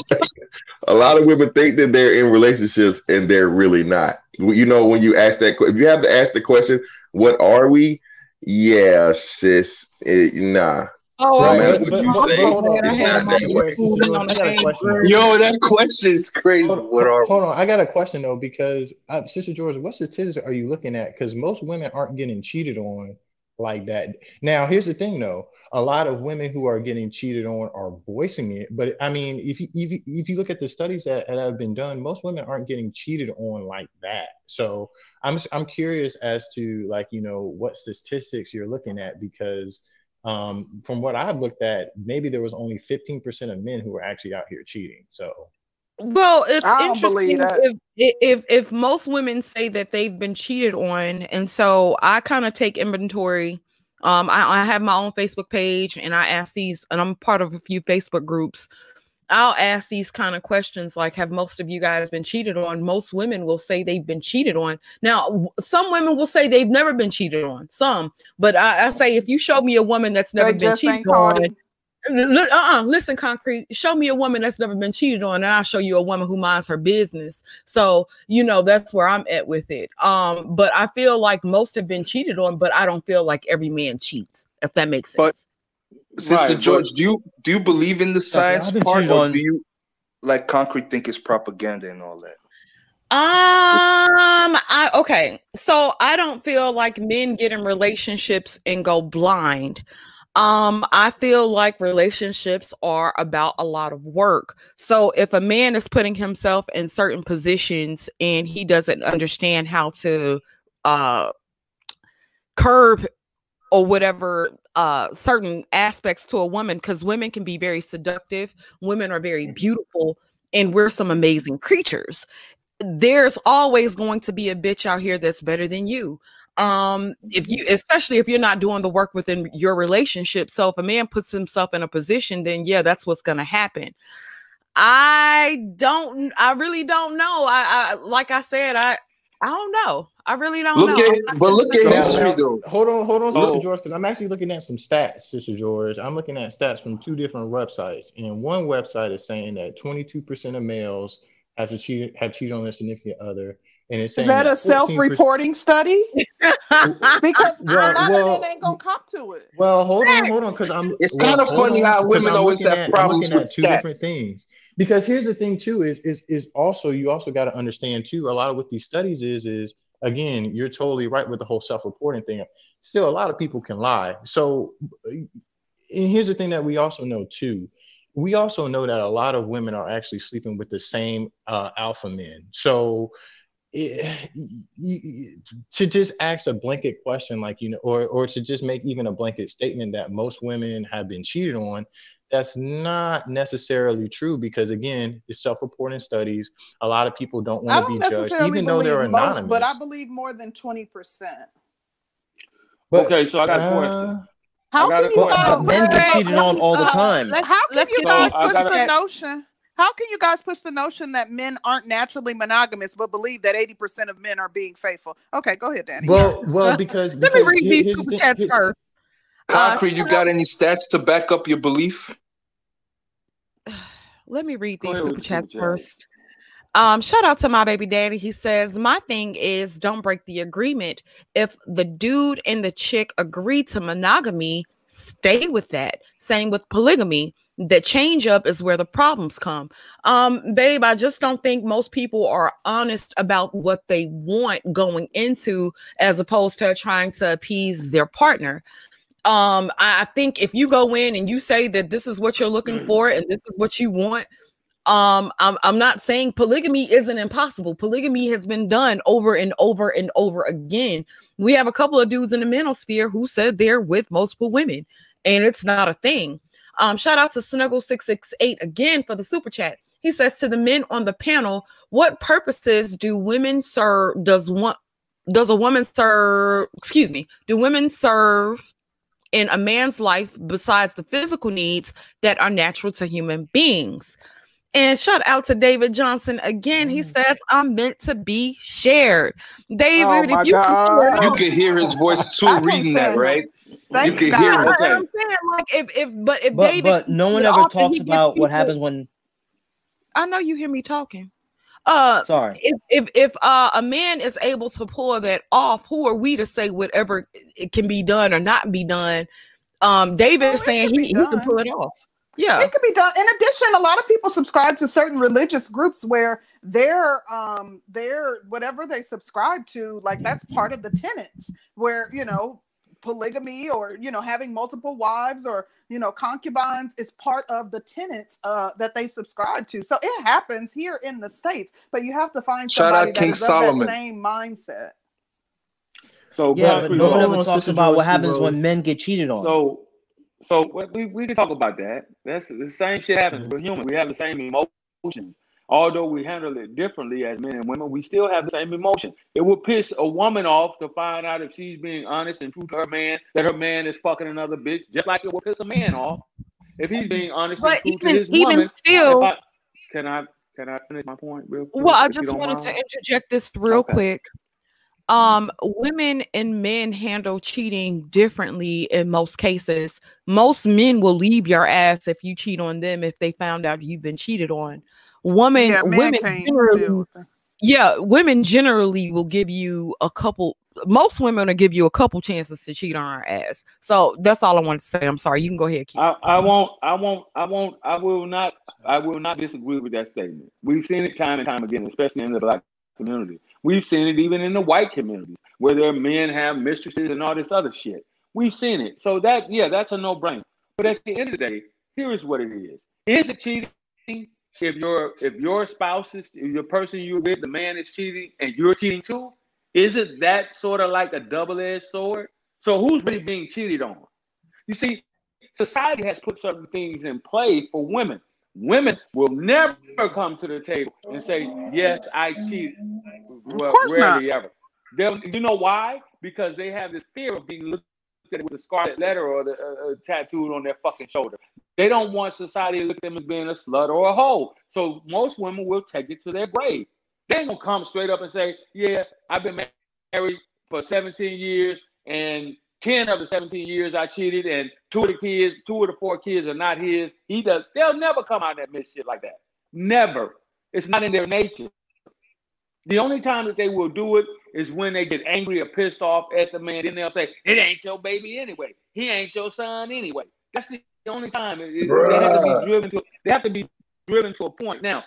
a lot of women think that they're in relationships and they're really not. You know, when you ask that, if you have to ask the question, "What are we?" Yeah, sis, it, nah. Oh, No I matter what you say, saying hold on. I it's not that way. schooling on the I got a question. Yo, that question is crazy. Hold, What are hold on, I got a question though because uh, Sister George, what statistics are you looking at? Because most women aren't getting cheated on like that. Now, here's the thing though, a lot of women who are getting cheated on are voicing it. But I mean, if you if you, if you look at the studies that, that have been done, most women aren't getting cheated on like that. So I'm I'm curious as to like you know what statistics you're looking at because. Um, from what I've looked at, maybe there was only 15% of men who were actually out here cheating. So Well, it's I interesting if, if if most women say that they've been cheated on, and so I kind of take inventory. Um, I, I have my own Facebook page, and I ask these, and I'm part of a few Facebook groups. I'll ask these kind of questions like, "Have most of you guys been cheated on?" Most women will say they've been cheated on. Now, some women will say they've never been cheated on. Some, but I, I say if you show me a woman that's never They been cheated on, it. Look, uh-uh, listen, concrete. Show me a woman that's never been cheated on, and I'll show you a woman who minds her business. So, you know, that's where I'm at with it. Um, but I feel like most have been cheated on, but I don't feel like every man cheats, if that makes sense. But- Sister Right, George? but- Do you do you believe in the science I've part, or on- do you like concrete think it's propaganda and all that? Um, I okay. So I don't feel like men get in relationships and go blind. Um, I feel like relationships are about a lot of work. So if a man is putting himself in certain positions and he doesn't understand how to uh curb or whatever uh certain aspects to a woman because women can be very seductive women are very beautiful and we're some amazing creatures. There's always going to be a bitch out here that's better than you um if you especially if you're not doing the work within your relationship. So if a man puts himself in a position then yeah that's what's going to happen. I don't i really don't know. I, I like i said i i don't know. I really don't Look know. at but look at So history though. Hold on, hold on, So- Sister George, because I'm actually looking at some stats, Sister George. I'm looking at stats from two different websites, and one website is saying that 22% of males have cheated have cheated on their significant other, and it's Is saying that a self-reporting study? Because Well, a lot well- of men ain't gonna cop to it. Well, hold on, hold on, because I'm. It's well, kinda hold funny on, how 'cause women I'm always looking have at- problems with at two different things. Because here's the thing too is is is also you also got to understand too. A lot of what these studies is is again you're totally right with the whole self-reporting thing. Still, a lot of people can lie. So, and here's the thing that we also know too. We also know that a lot of women are actually sleeping with the same uh, alpha men. So it, you, to just ask a blanket question like you know or or to just make even a blanket statement that most women have been cheated on that's not necessarily true because again it's self-reporting studies a lot of people don't want to be judged even though believe they're most, anonymous but I believe more than twenty percent. But, Okay, so I got a question. uh, How can you question. guys men get push cheated on all the time. let's- How can you get guys So I push gotta- the notion? How can you guys push the notion that men aren't naturally monogamous, but believe that eighty percent of men are being faithful? Okay, go ahead, Danny. well well because, Let me read here- these super chats here's- first. Uh, Concrete, you got any stats to back up your belief? Let me read these super the chats super chat. first. Um, shout out to my baby daddy. He says, My thing is don't break the agreement. If the dude and the chick agree to monogamy, stay with that. Same with polygamy. The change up is where the problems come. Um, babe, I just don't think most people are honest about what they want going into as opposed to trying to appease their partner. Um I I think if you go in and you say that this is what you're looking for and this is what you want um I'm, I'm not saying polygamy isn't impossible. Polygamy has been done over and over and over again. We have a couple of dudes in the mental sphere who said they're with multiple women and it's not a thing um shout out to snuggle 668 again for the super chat he says to the men on the panel what purposes do women serve does one does a woman serve excuse me do women serve in a man's life besides the physical needs that are natural to human beings. And shout out to David Johnson again. He says, I'm meant to be shared. David, Oh if you God. You can hear his voice too reading that, right? Thanks, can hear Yeah, what Okay. I'm saying. Like if if but if But David but no one ever often talks he gets about what happens when. I know you hear me talking. Uh Sorry. if if if uh, a man is able to pull that off, who are we to say whatever it can be done or not be done? Um, David Oh, is it saying he, he can pull it off. Yeah, It could be done. In addition, a lot of people subscribe to certain religious groups where their um their whatever they subscribe to, like that's part of the tenets, where you know polygamy or you know having multiple wives or you know concubines is part of the tenets uh that they subscribe to. So it happens here in the states, but you have to find Shout somebody out that King is of that same mindset. So Yeah, Godfrey but no one Rose. ever wants talks about what happens Rose. when men get cheated on. So, so we, we can talk about that. That's the same shit happens. We're human. We have the same emotions. Although we handle it differently as men and women, we still have the same emotion. It would piss a woman off to find out if she's being honest and true to her man that her man is fucking another bitch, just like it would piss a man off if he's being honest but and true even to his even woman. still, I, can I can I finish my point real quick? well, I just wanted mind? to interject this real Okay. quick. Um, women and men handle cheating differently in most cases. Most men will leave your ass if you cheat on them if they found out you've been cheated on. Women, yeah, women generally deal with that. yeah, women generally will give you a couple. Most women will give you a couple chances to cheat on our ass. So that's all I want to say. I'm sorry. You can go ahead, Keith. I, I won't I won't I won't I will not I will not disagree with that statement. We've seen it time and time again, especially in the black community. We've seen it even in the white community where their men have mistresses and all this other shit. We've seen it. So that yeah, that's a no-brainer. But at the end of the day, here is what it is. Is it cheating if your if your spouse is your person you're with, the man is cheating and you're cheating too? Is it that sort of like a double-edged sword? So who's really being cheated on? You see, society has put certain things in play for women. Women will never come to the table and say, "Yes, I cheated." Well, course not. rarely ever. They'll, you know why? Because they have this fear of being looked at with a scarlet letter or the uh, uh, tattooed on their fucking shoulder. They don't want society to look at them as being a slut or a hoe. So most women will take it to their grave. They ain't gonna come straight up and say, "Yeah, I've been married for 17 years, and 10 of the 17 years I cheated, and two of the kids, two of the four kids are not his." He does. They'll never come out and admit shit like that. Never. It's not in their nature. The only time that they will do it is when they get angry or pissed off at the man. Then they'll say, "It ain't your baby anyway. He ain't your son anyway." That's the only time. It- it- they have to be driven to. They have to be driven to a point. Now,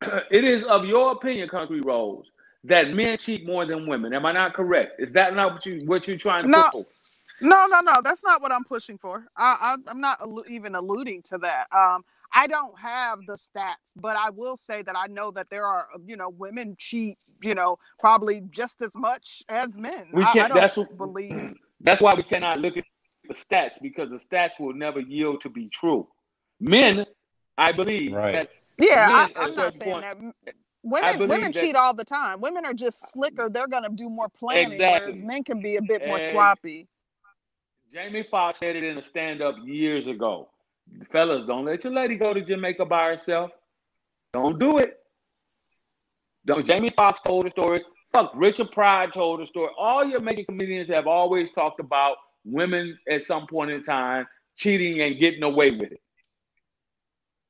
it is of your opinion, Concrete Rose, that men cheat more than women. Am I not correct? Is that not what you what you're trying to No. put? for? No, no, no. That's not what I'm pushing for. I, I, I'm not allu- even alluding to that. Um, I don't have the stats, but I will say that I know that there are, you know, women cheat, you know, probably just as much as men. We I, I can't. don't That's believe. That's why we cannot look at the stats because the stats will never yield to be true. Men, I believe, Right. that Yeah, men I, at a I'm not saying point- that. Women, women that- cheat all the time. Women are just slicker. They're gonna do more planning, whereas men can be a bit more And- sloppy. Jamie Foxx said it in a stand-up years ago. Fellas, don't let your lady go to Jamaica by herself. Don't do it. Don't, Jamie Foxx told the story. Fuck, Richard Pryor told the story. All your major comedians have always talked about women at some point in time cheating and getting away with it.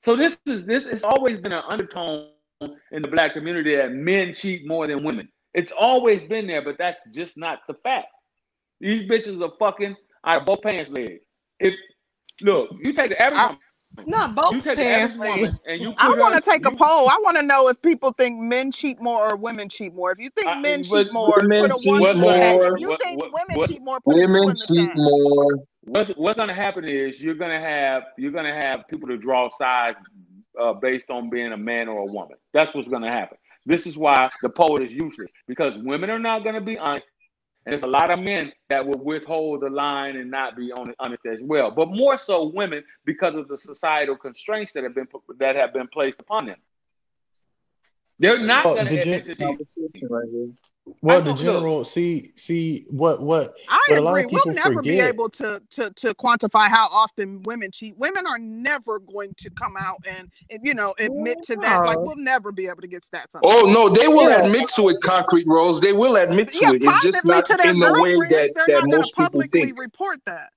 So this is this has always been an undertone in the black community that men cheat more than women. It's always been there, but that's just not the fact. These bitches are fucking out of both pants legs. If look, you take the average I- Not both you take pants. average woman, and you. I want to take a poll. I want to know if people think men cheat more or women cheat more. If you think I- men cheat more, women cheat one more. If you What- think what- women what- cheat more, put a two in Women cheat more. What's what's gonna happen is you're gonna have you're gonna have people to draw sides uh, based on being a man or a woman. That's what's gonna happen. This is why the poll is useless because women are not gonna be honest, and there's a lot of men that will withhold the line and not be hon- honest as well. But more so women because of the societal constraints that have been that have been placed upon them. They're not oh, Well, going the to gen- entertain. Conversation right here. well, I the know- look. see see what what I what agree. We'll people never be able to, to to quantify how often women cheat. Women are never going to come out and, and, you know admit to that. Like we'll never be able to get stats on. Oh no, they will Yeah. admit to it, concrete rose. They will admit to yeah, it. It's just privately not to in the way girlfriends, that, that not going most people publicly think. report that.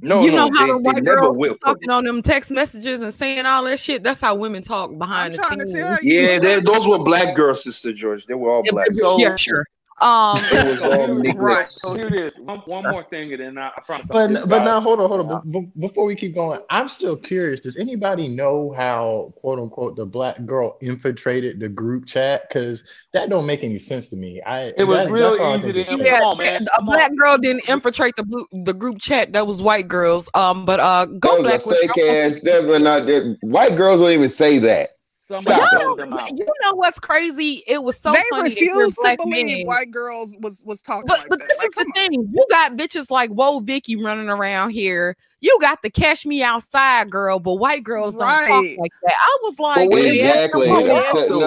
No, you no, know how they, the white girls will. talking on them text messages and saying all that shit. That's how women talk I'm behind the trying scenes. Yeah, those were black girls, Sister George. They were all black. So- yeah, sure. Um, It was all Right. So here it is. One, one more thing, and then I, I promise. I'll But but out. now hold on hold on. Be- be- before we keep going, I'm still curious. Does anybody know how quote unquote the black girl infiltrated the group chat? Because that don't make any sense to me. I It was that- real that's all I easy to is yeah, on, man. a black girl didn't infiltrate the blue, the group chat. That was white girls. Um, but uh, go That was black a fake ass. That were not. that- White girls don't even say that. Somebody Stop it. told them out. You know what's crazy? It was so they funny to hear refuse to believe men. white girls was was talking But like but that. this Like, is the come on. thing. You got bitches like Woah Vicky running around here. You got the cash me outside girl, but white girls don't talk like that. I was like, where they at Exactly. though? Where they It's at a- though?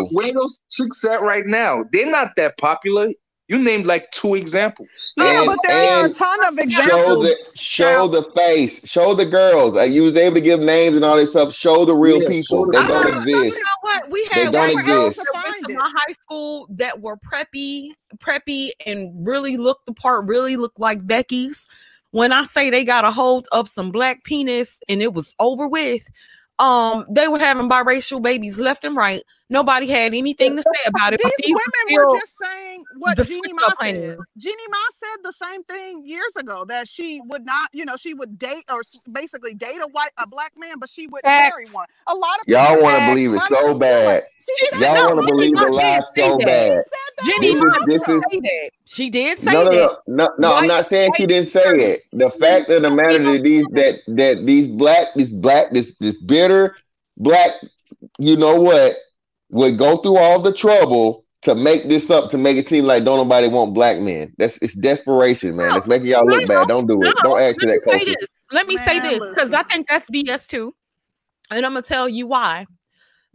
no. Where those chicks at right now? They're not that popular. You named like two examples. Yeah, And- but there are a ton of Show examples. the show the face. Show the girls. Like you was able to give names and all this stuff. Show the real Yeah, people. show They I don't know, so you exist. know what? We They had don't white exist. that went Find to my high school that were preppy, preppy, and really looked the part, really looked like Becky's. When I say they got a hold of some black penis and it was over with, um, they were having biracial babies left and right. Nobody had anything to say about it. These these women were were just saying what the Jeannie freak Ma said. honey. Jeannie Mai said the same thing years ago that she would not, you know, she would date or basically date a white a black man, but she wouldn't Facts. marry one. A lot of Y'all want to believe it so bad. She said Y'all no, want to Jeannie believe Ma the did lie so that. She bad. said that This is Ma the this did is say that. She did say no no that. no no no. I'm not saying she didn't say it. The fact of the matter that these that that these black this black this this bitter black you know what would go through all the trouble to make this up to make it seem like don't nobody want black men. That's it's desperation, man. No, It's making y'all look no, bad. Don't do it. Don't add to that say culture. Let me say this because I think that's BS too. And I'm gonna tell you why.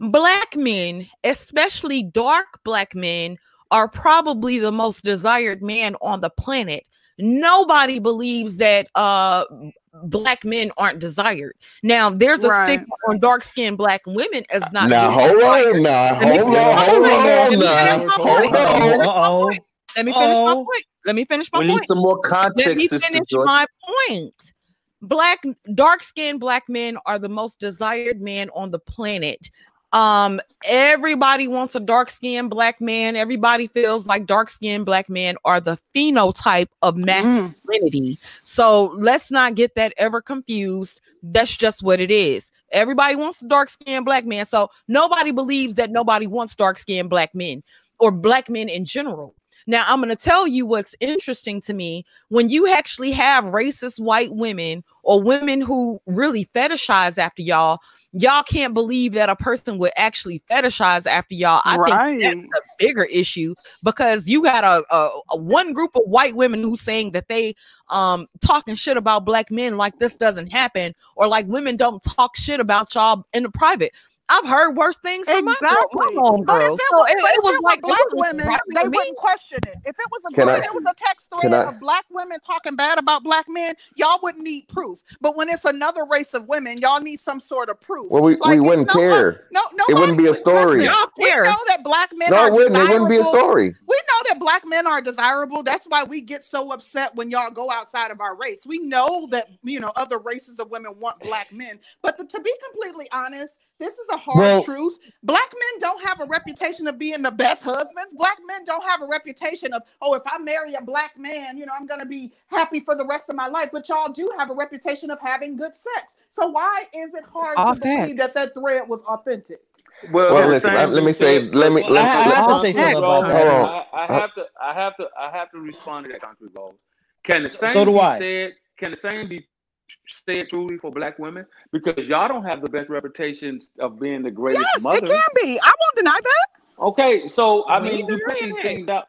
Black men, especially dark black men, are probably the most desired man on the planet. Nobody believes that uh black men aren't desired. Now there's a Right. stigma on dark skinned black women as not Now hold on now. Let me Hold on, hold on now. Hold point. Let me on. finish my Uh-oh. point. Let me finish my point. Let me finish my We point. need some more context. Let me finish my point. Black, dark skinned black men are the most desired man on the planet. Um, everybody wants a dark skinned black man. Everybody feels like dark skinned black men are the phenotype of masculinity. So let's not get that ever confused. That's just what it is. Everybody wants a dark skinned black man. So nobody believes that nobody wants dark skinned black men or black men in general. Now, I'm going to tell you what's interesting to me when you actually have racist white women or women who really fetishize after y'all. Y'all can't believe that a person would actually fetishize after y'all. I think that's a bigger issue because you got a, a, a one group of white women who's saying that they um talking shit about black men like this doesn't happen or like women don't talk shit about y'all in the private. I've heard worse things from my, girl- Exactly. my home But if girls. it So was, it, it if was it like black was women, they me. wouldn't question it. If it was a Can group, I- if it was a text can thread I- of black women talking bad about black men, y'all wouldn't need proof. But when it's another race of women, y'all need some sort of proof. Well, we, Like, we wouldn't no, uh, care. No, no, It wouldn't be a story. Y'all we know that black men No, are it wouldn't. It wouldn't be a story. We know that black men are desirable. That's why we get so upset when y'all go outside of our race. We know that you know other races of women want black men, but the- to be completely honest, this is a hard Well- truth. Black men don't have a reputation of being the best husbands. Black men don't have a reputation of oh, if I marry a black man, you know I'm gonna be happy for the rest of my life. But y'all do have a reputation of having good sex. So why is it hard All to believe that that thread was authentic? Well, Well, listen, I- let me say- let me- Well, let- I- I let- have to let- say something Hold about that. on. I, I have to, I have to, I have to respond to that, concrete balls. Can the So- same so do be I. said? Can the same be said truly for black women? Because y'all don't have the best reputations of being the greatest Yes, mothers. it can be. I won't deny that. Okay, so I We mean, you put these things out.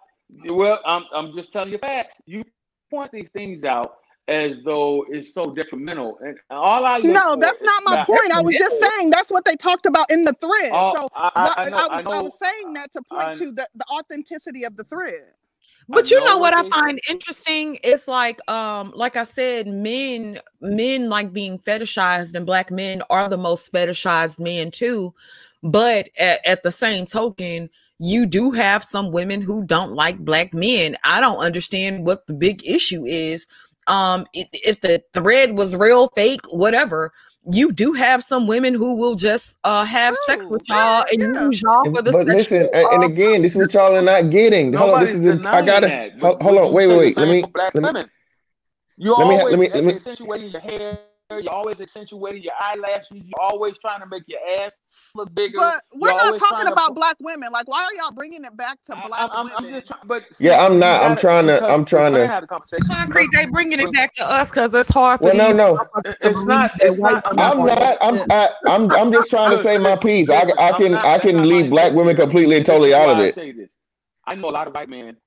Well, I'm I'm just telling you facts. You point these things out as though it's so detrimental. And all I No, that's not my that- point. I was just saying that's what they talked about in the thread. Oh, so I- I- I I, know- was, I I, was saying that to point I- to the, the authenticity of the thread. But you know what I find interesting? It's like um like I said, men men like being fetishized and black men are the most fetishized men too. But at, at the same token, you do have some women who don't like black men. I don't understand what the big issue is. Um if, if the thread was real, fake, whatever, you do have some women who will just uh have sex with y'all and Yeah. use y'all for the But listen, and, and again, this is what y'all are not getting. Hold on, this is the, I gotta that. hold, hold on, wait, wait, wait. Let me black let me women? You let me ha- always let me let me accentuating your hair. You're always accentuating your eyelashes. You're always trying to make your ass look bigger. But we're You're not talking trying to about pu- black women. Like, why are y'all bringing it back to I, black I'm, I'm, I'm just trying, but Yeah, I'm not. I'm trying to. I'm trying gonna have the conversation. Concrete must they bringing it back to us because it's hard for Well, no, no, motherfuckers it- to it's not. It's not. I'm not I'm. I'm. I, I'm. I'm just trying to say my piece. I. I can. I can leave black women completely and And totally out of it. I know a lot of white men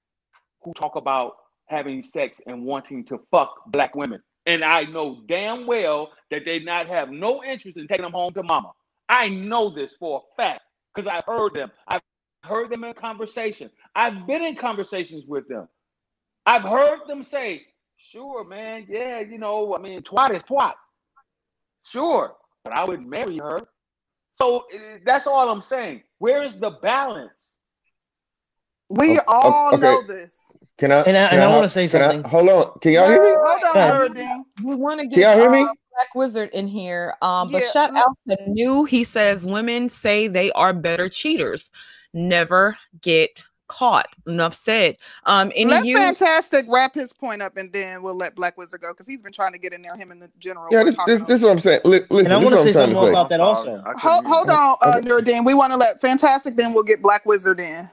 who talk about having sex and wanting to fuck black women. And I know damn well that they not have no interest in taking them home to mama. I know this for a fact because I heard them. I've heard them in conversation. I've been in conversations with them. I've heard them say, sure, man, yeah, you know, I mean, twat is twat. Sure, but I would marry her. So eh, that's all I'm saying. Where is the balance? We O- o- all Okay. know this. Can I? And I, Can and I want to say Can I? something. Hold on. Can y'all hear me? Hold on, Yeah. We want to Can get y'all hear me? uh, Black Wizard in here. Um, but Yeah, shout out to New. He says women say they are better cheaters, never get caught. Enough said. Um, any Let you Fantastic wrap his point up, and then we'll let Black Wizard go because he's been trying to get in there. Him and the general. Yeah. This. This. This is what I'm saying. Li- Listen. And I want what to I'm say something more about that also. sorry. I couldn't Hold, hold on, uh, Okay. Nerdine. We want to let Fantastic, then we'll get Black Wizard in.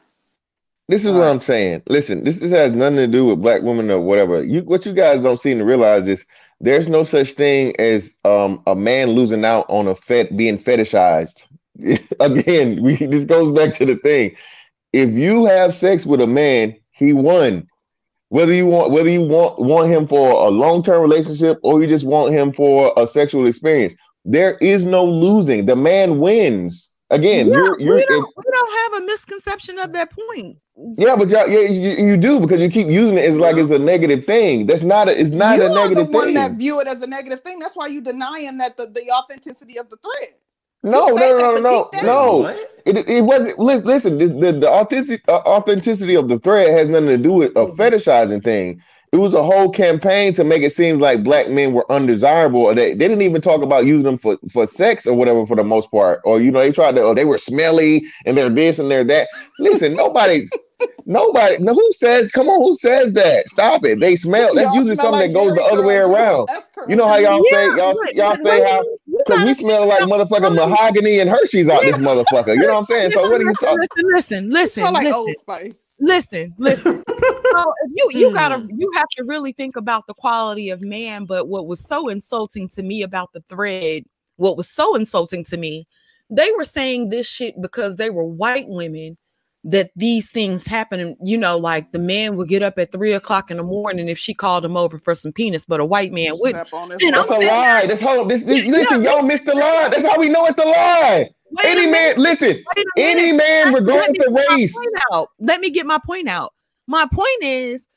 This is All what right. I'm saying. Listen, this, this has nothing to do with black women or whatever. You what you guys don't seem to realize is there's no such thing as um a man losing out on a fet being fetishized. Again, we this goes back to the thing. If you have sex with a man, he won. Whether you want whether you want want him for a long-term relationship or you just want him for a sexual experience, there is no losing. The man wins. Again, Yeah, you're you're we don't we don't have a misconception of that point. yeah, but y'all, yeah, you, you do because you keep using it as like it's a negative thing. That's not a, it's not you a are the negative one that view it as a negative thing. That's why you denying that the, the authenticity of the thread. No, you no, no, no, no, no. It, it wasn't. Listen, the the, the authentic, uh, authenticity of the thread has nothing to do with a fetishizing thing. It was a whole campaign to make it seem like black men were undesirable. They, they didn't even talk about using them for, for sex or whatever for the most part. Or you know, they tried to. Or they were smelly and they're this and they're that. Listen, nobody, nobody. No, who says? Come on, who says that? Stop it. They smell. That's Y'all usually smell something like that goes the other way around. You know how y'all say y'all but- y'all but say how because we smell like motherfucking mahogany and Hershey's out this motherfucker. You know what I'm saying? So what are you talking? listen, listen, listen, smell like listen. Old Spice. Listen, listen. so if you you gotta Hmm. you have to really think about the quality of man. But what was so insulting to me about the thread, what was so insulting to me, they were saying this shit because they were white women that these things happen. And you know, like the man would get up at three o'clock in the morning if she called him over for some penis, but a white man wouldn't. Step on this That's a one. lie. That's whole. This, this Yeah, listen, y'all missed the lie. That's how we know it's a lie. Wait Any a man, minute, listen, any man, regardless of race. out. Let me get my point out. My point is,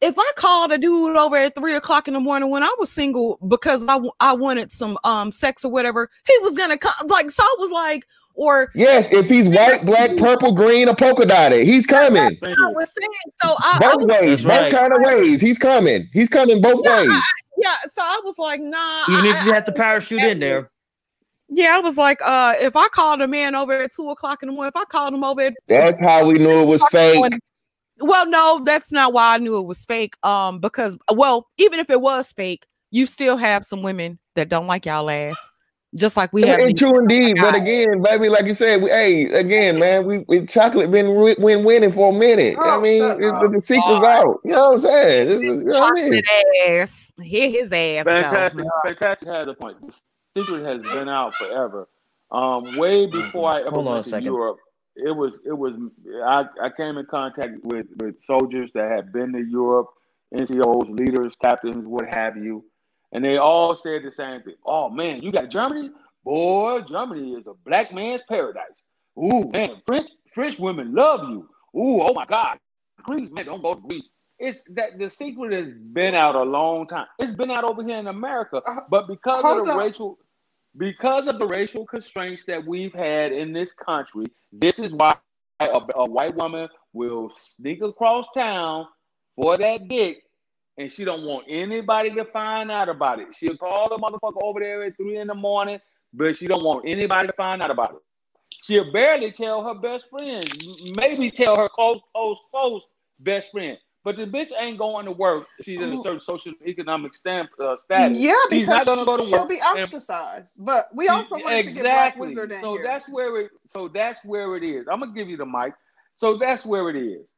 if I called a dude over at three o'clock in the morning when I was single because I, w- I wanted some um sex or whatever, he was gonna come. Like so, I was like, or Yes, if he's white, black, purple, green, or polka dotted, he's coming. Thank I was saying. So I, I Both was ways, both right. kind of ways. He's coming. He's coming both Yeah, ways. yeah. So I was like, nah. Even I, if you I- have to parachute in there. yeah, I was like, uh, if I called a man over at two o'clock in the morning, if I called him over at That's how we knew it was fake. Well, no, that's not why I knew it was fake. Um, because well, even if it was fake, you still have some women that don't like y'all ass, just like we have. And true indeed, but again, baby, like you said, we, hey, again, man, we, we chocolate been wi- win winning for a minute. I Oh, mean, it- the, the secret's out. You know what I'm saying? This is- you know what I mean? chocolate ass. Hear his ass go. Fantastic, fantastic has a point. The secret has been out forever. Um, way before I ever Hold went to second. Europe, it was it was I, I came in contact with with soldiers that had been to Europe. NCOs, leaders, captains, what have you, and they all said the same thing. Oh man, you got Germany, boy. Germany is a black man's paradise. Ooh man, French French women love you. Ooh, oh my God, Greece man, don't go to Greece. It's that the secret has been out a long time. It's been out over here in America, Uh, but because of the on. racial, because of the racial constraints that we've had in this country, this is why a, a white woman will sneak across town for that dick, and she don't want anybody to find out about it. She'll call the motherfucker over there at three in the morning, but she don't want anybody to find out about it. She'll barely tell her best friend, maybe tell her close, close, close best friend. But the bitch ain't going to work. She's in a certain social economic stamp uh, status. Yeah, She's because not gonna go to she'll work. be and- ostracized. But we also wanted to get Black Wizard in so here. that's where it. So that's where it is. I'm gonna give you the mic. So that's where it is.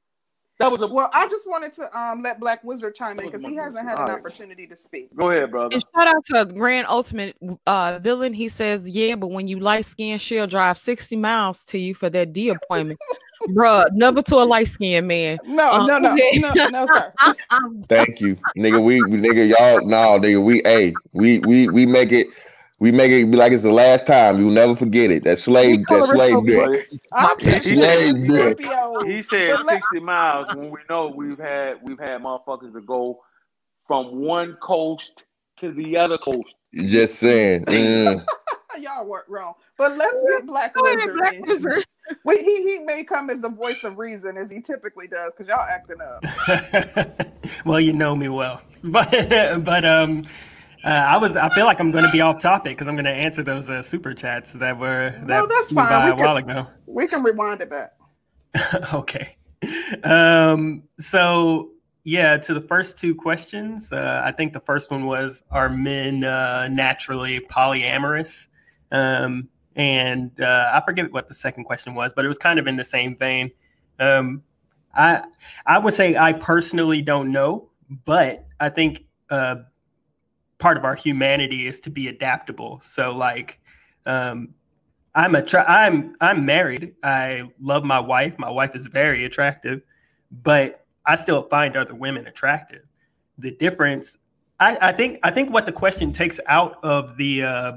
That was a. Well, I just wanted to um let Black Wizard chime in because he hasn't had an right. opportunity to speak. Go ahead, brother. And shout out to Grand Ultimate uh, Villain. He says, "Yeah, but when you light skin, she'll drive sixty miles to you for that D appointment, bruh. Number to a light skinned man. No, Um, no, no, okay. no, no, sir. Thank you, nigga. We nigga, y'all, no, nigga. We, hey, we, we, we make it, we make it be like it's the last time. You'll never forget it. That slave, that slave is dick. But I'm He- he catching said- he said 60 miles when we know we've had we've had motherfuckers to go from one coast to the other coast. Just saying. mm. Y'all work wrong. But let's get Black Go ahead, Wizard Black. Wizard. Wait, he he may come as the voice of reason as he typically does because y'all acting up. well, you know me well, but but um, uh, I was I feel like I'm going to be off topic because I'm going to answer those uh, super chats that were that No, that's fine. by We a while ago. We can rewind it back. okay. Um, so yeah, to the first two questions, uh, I think the first one was are men uh, naturally polyamorous? Um, and uh, I forget what the second question was, but it was kind of in the same vein. Um, I I would say I personally don't know, but I think uh, part of our humanity is to be adaptable. So like, um, I'm a I'm I'm married. I love my wife. My wife is very attractive, but I still find other women attractive. The difference, I, I think, I think what the question takes out of the uh,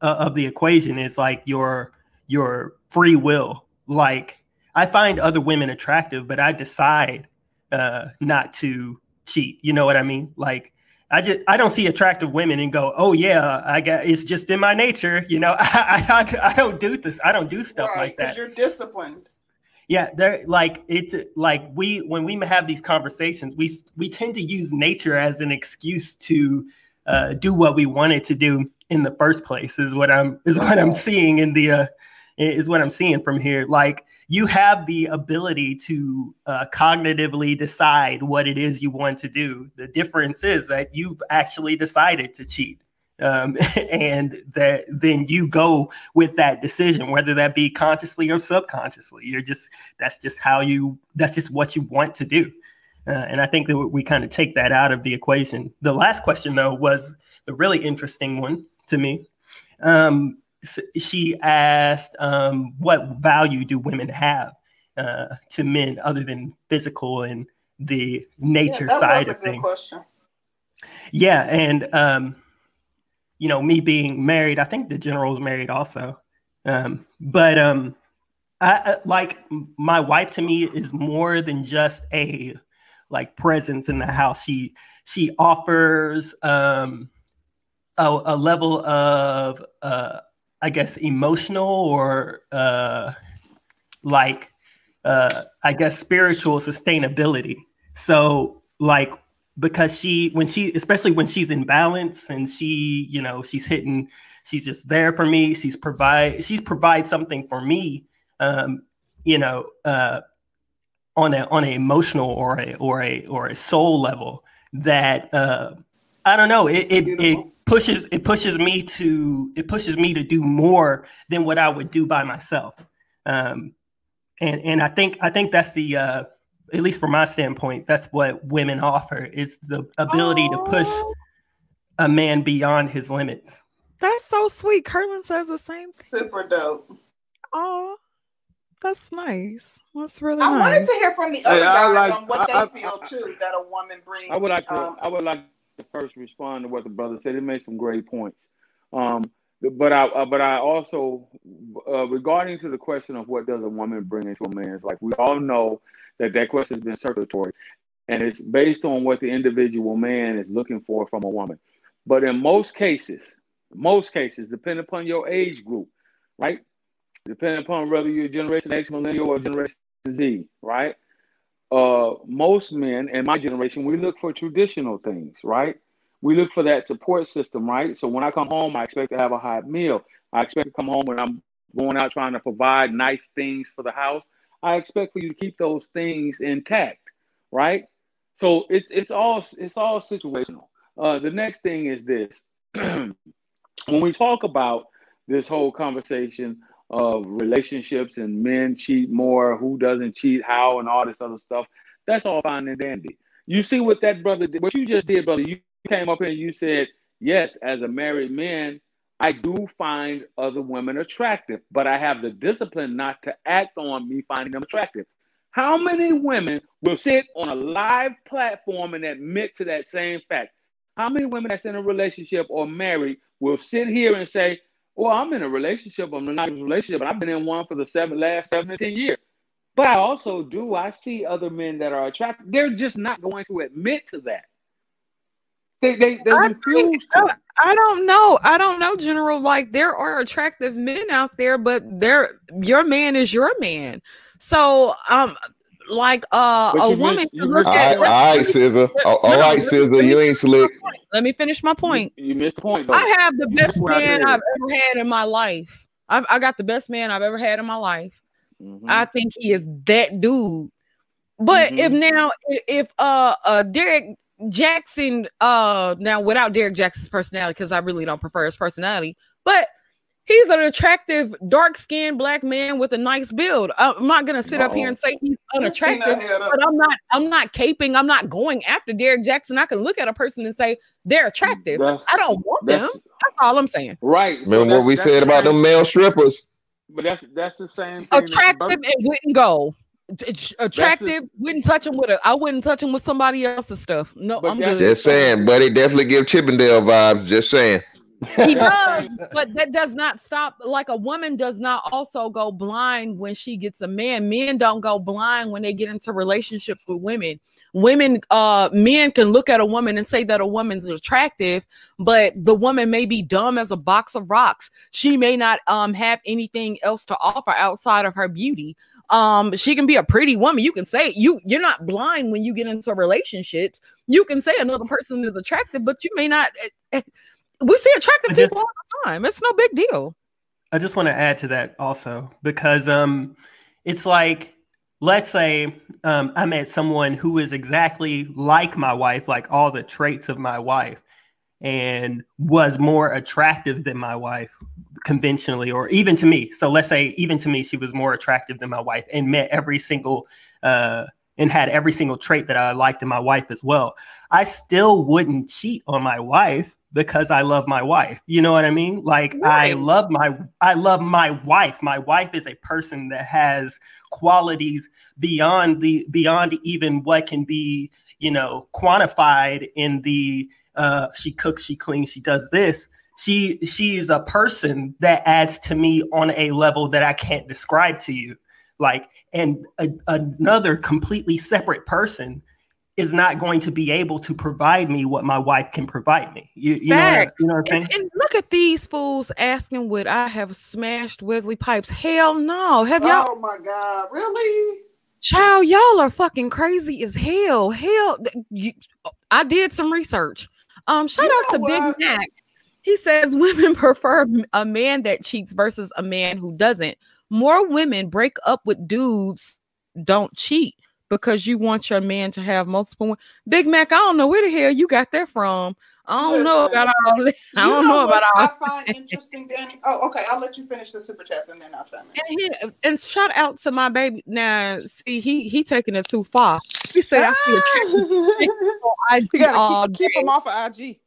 uh, of the equation is like your your free will. Like I find other women attractive, but I decide uh, not to cheat. You know what I mean? Like I just I don't see attractive women and go, oh yeah, I got it's just in my nature. You know, I I, I don't do this. I don't do stuff right, like that. because you're disciplined. Yeah, they're like it's like we when we have these conversations, we we tend to use nature as an excuse to uh, do what we wanted to do in the first place. Is what I'm is what I'm seeing in the uh, is what I'm seeing from here. Like you have the ability to uh, cognitively decide what it is you want to do. The difference is that you've actually decided to cheat. Um, and that then you go with that decision, whether that be consciously or subconsciously. You're just that's just how you that's just what you want to do. Uh, and I think that we kind of take that out of the equation. The last question, though, was the really interesting one to me. Um, she asked, um, "What value do women have uh, to men other than physical and the nature yeah, side of good things?" question. Yeah, and um, you know, me being married, I think the general's married also. Um, but um, I, I like my wife to me is more than just a like presence in the house. She she offers um a, a level of uh I guess emotional or uh like uh I guess spiritual sustainability. So like because she when she especially when she's in balance and she you know she's hitting she's just there for me she's provide she's provide something for me um you know uh on a on an emotional or a or a or a soul level that uh i don't know it it, it pushes it pushes me to it pushes me to do more than what i would do by myself um and and i think i think that's the uh at least from my standpoint, that's what women offer is the ability to push a man beyond his limits. That's so sweet. Curlin says the same thing. Super dope. Oh, that's nice. That's really I wanted to hear from the other I guys like- on what I- I- they feel too that a woman brings. I would like to. um, I would like to first respond to what the brother said. He made some great points. Um, but I, uh, but I also, uh, regarding to the question of what does a woman bring into a man's life, we all know that that question has been circulatory, and it's based on what the individual man is looking for from a woman. But in most cases, most cases, depending upon your age group, right? Depending upon whether you're Generation X, Millennial, or Generation Z, right? Uh, most men in my generation, we look for traditional things, right? We look for that support system, right? So when I come home, I expect to have a hot meal. I expect to come home when I'm going out trying to provide nice things for the house. I expect for you to keep those things intact, right? So it's it's all it's all situational. Uh, the next thing is this: when we talk about this whole conversation of relationships and men cheat more, who doesn't cheat, how, and all this other stuff. That's all fine and dandy. You see what that brother did, what you just did, brother. You came up here and you said, Yes, as a married man, I do find other women attractive, but I have the discipline not to act on me finding them attractive. How many women will sit on a live platform and admit to that same fact? How many women that's in a relationship or married will sit here and say, well, I'm in a relationship, I'm not in a relationship, but I've been in one for the seven last seven to ten years. But I also do, I see other men that are attractive. They're just not going to admit to that. They they, they I refuse think- to. I don't know. I don't know, General. Like there are attractive men out there, but they're your man is your man. So um like uh a you woman miss- can you look miss- All at right, all right, Scissor. Oh, all No, right, Scissor. You ain't finish slick. Let me finish my point. You, you missed the point though. I have the best man. I've ever had in my life. I've, I got the best man I've ever had in my life. Mhm. I think he is that dude. But if Mhm. now if uh uh Derek Jackson uh now without Derek Jackson's personality because I really don't prefer his personality, but he's an attractive dark-skinned black man with a nice build. Uh, I'm not gonna sit up here and say he's unattractive, but I'm not I'm not caping. I'm not going after Derek Jackson. I can look at a person and say they're attractive. That's- I don't want them. that's That's all I'm saying. right. So Remember what we said the about same- them male strippers? But that's that's the same thing. attractive and wouldn't go. It's attractive, wouldn't touch him with a. I wouldn't touch him with somebody else's stuff. No, I'm good. Just saying, but they definitely give Chippendale vibes. Just saying. He does, but that does not stop. Like a woman does not also go blind when she gets a man. Men don't go blind when they get into relationships with women. Women, uh, men can look at a woman and say that a woman's attractive, but the woman may be dumb as a box of rocks. She may not um have anything else to offer outside of her beauty. Um, she can be a pretty woman. You can say you you're not blind when you get into relationships. You can say another person is attractive, but you may not. We see attractive just- people all the time. It's no big deal. I just want to add to that also because um, it's like, let's say um, I met someone who is exactly like my wife, like all the traits of my wife, and was more attractive than my wife conventionally, or even to me. So let's say, even to me, she was more attractive than my wife and met every single, uh, and had every single trait that I liked in my wife as well. I still wouldn't cheat on my wife because I love my wife. You know what I mean? Like I love my I love my wife. My wife is a person that has qualities beyond the beyond even what can be, you know, quantified in the uh she cooks, she cleans, she does this. She she is a person that adds to me on a level that I can't describe to you. Like and a, another completely separate person is not going to be able to provide me what my wife can provide me. You, you know, what I, Facts. you know what I'm saying? And, and look at these fools asking, "Would I have smashed Wesley Snipes?" Hell no. Have y'all, Oh my God, really? child? Y'all are fucking crazy as hell. Hell, you, I did some research. Um, shout You out to know Big what? Mac. He says women prefer a man that cheats versus a man who doesn't. More women break up with dudes don't cheat because you want your man to have multiple. wo- Big Mac, I don't know where the hell you got that from. I don't know about all. that. I don't know, about all. I find interesting, Danny. Oh, okay. I'll let you finish the super chats and then I'll chime in. And, he, and shout out to my baby. Now, see, he he taking it too far. He said, "I see a Ah! chick you gotta all keep, keep day." them off of IG.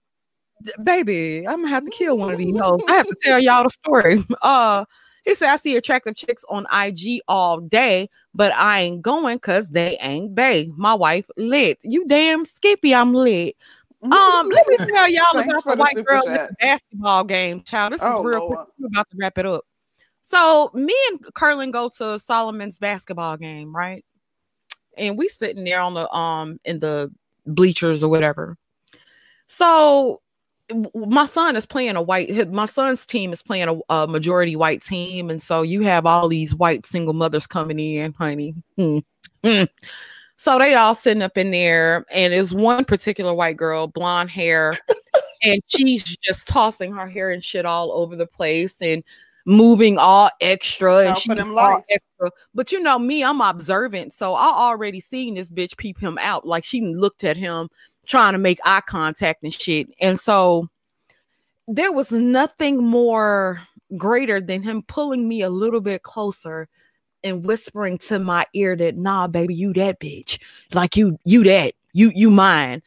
baby, I'm gonna have to kill one of these hoes. I have to tell y'all the story. Uh, He said, I see attractive chicks on IG all day, but I ain't going because they ain't bae. My wife lit. You damn skippy, I'm lit. Um, let me tell y'all about the white girl chat. at basketball game, child. This is Oh, real quick. We're about to wrap it up. So me and Curlin go to Solomon's basketball game, right? And we sitting there on the um in the bleachers or whatever. So my son is playing a white my son's team is playing a, a majority white team and so you have all these white single mothers coming in honey Hmm. Hmm. so they all sitting up in there and there's one particular white girl blonde hair and she's just tossing her hair and shit all over the place and moving all extra and she's all extra but you know me i'm observant so i already seen this bitch peep him out like she looked at him trying to make eye contact and shit. And so there was nothing more greater than him pulling me a little bit closer and whispering to my ear that nah baby you that bitch. Like you you that. You you mine.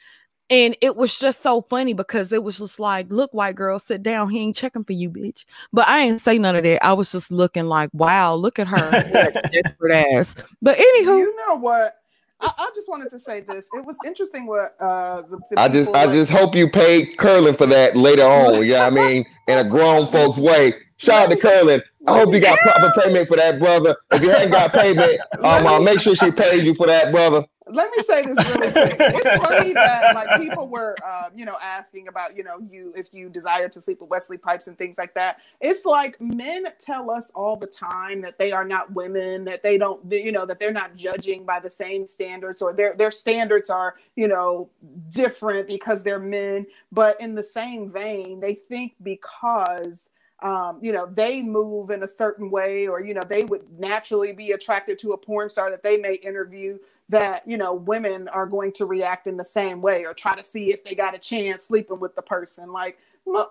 And it was just so funny because it was just like look white girl sit down. He ain't checking for you bitch. But i ain't say none of that. I was just looking like wow look at her. Desperate ass. But anywho You know what? I, I just wanted to say this. It was interesting what uh the, the I just I like- just hope you paid Curlin for that later on. Yeah, I mean, in a grown folks way. Shout out to Curlin. I hope you got proper payment for that, brother. If you ain't got payment, um, uh, make sure she pays you for that, brother. Let me say this really quick. It's funny that like people were, uh, you know, asking about, you know, you if you desire to sleep with Wesley Snipes and things like that. It's like men tell us all the time that they are not women, that they don't, you know, that they're not judging by the same standards, or their their standards are, you know, different because they're men. But in the same vein, they think because um, you know, they move in a certain way, or you know, they would naturally be attracted to a porn star that they may interview. That you know, women are going to react in the same way, or try to see if they got a chance sleeping with the person. Like,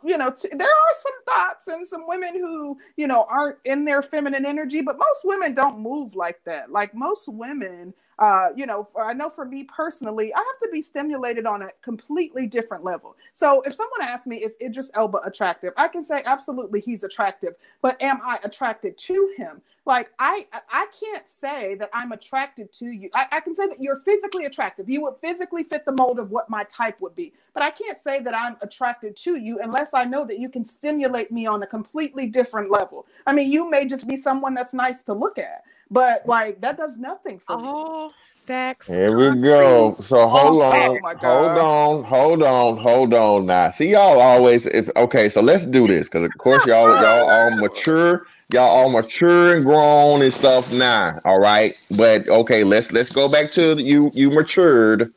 you know, t- there are some thoughts and some women who you know aren't in their feminine energy, but most women don't move like that. Like most women, uh, you know, for, I know for me personally, I have to be stimulated on a completely different level. So if someone asks me, is Idris Elba attractive? I can say absolutely he's attractive, but am I attracted to him? Like I, I can't say that I'm attracted to you. I, I can say that you're physically attractive. You would physically fit the mold of what my type would be, but I can't say that I'm attracted to you unless I know that you can stimulate me on a completely different level. I mean, you may just be someone that's nice to look at, but like that does nothing for me. all facts Here we go. So oh, hold Oh, on, my hold on, hold on, hold on. Now, see, y'all always it's okay. So let's do this because, of course, y'all y'all all mature. Y'all all mature and grown and stuff now. All right, but okay, let's let's go back to the- you. You matured.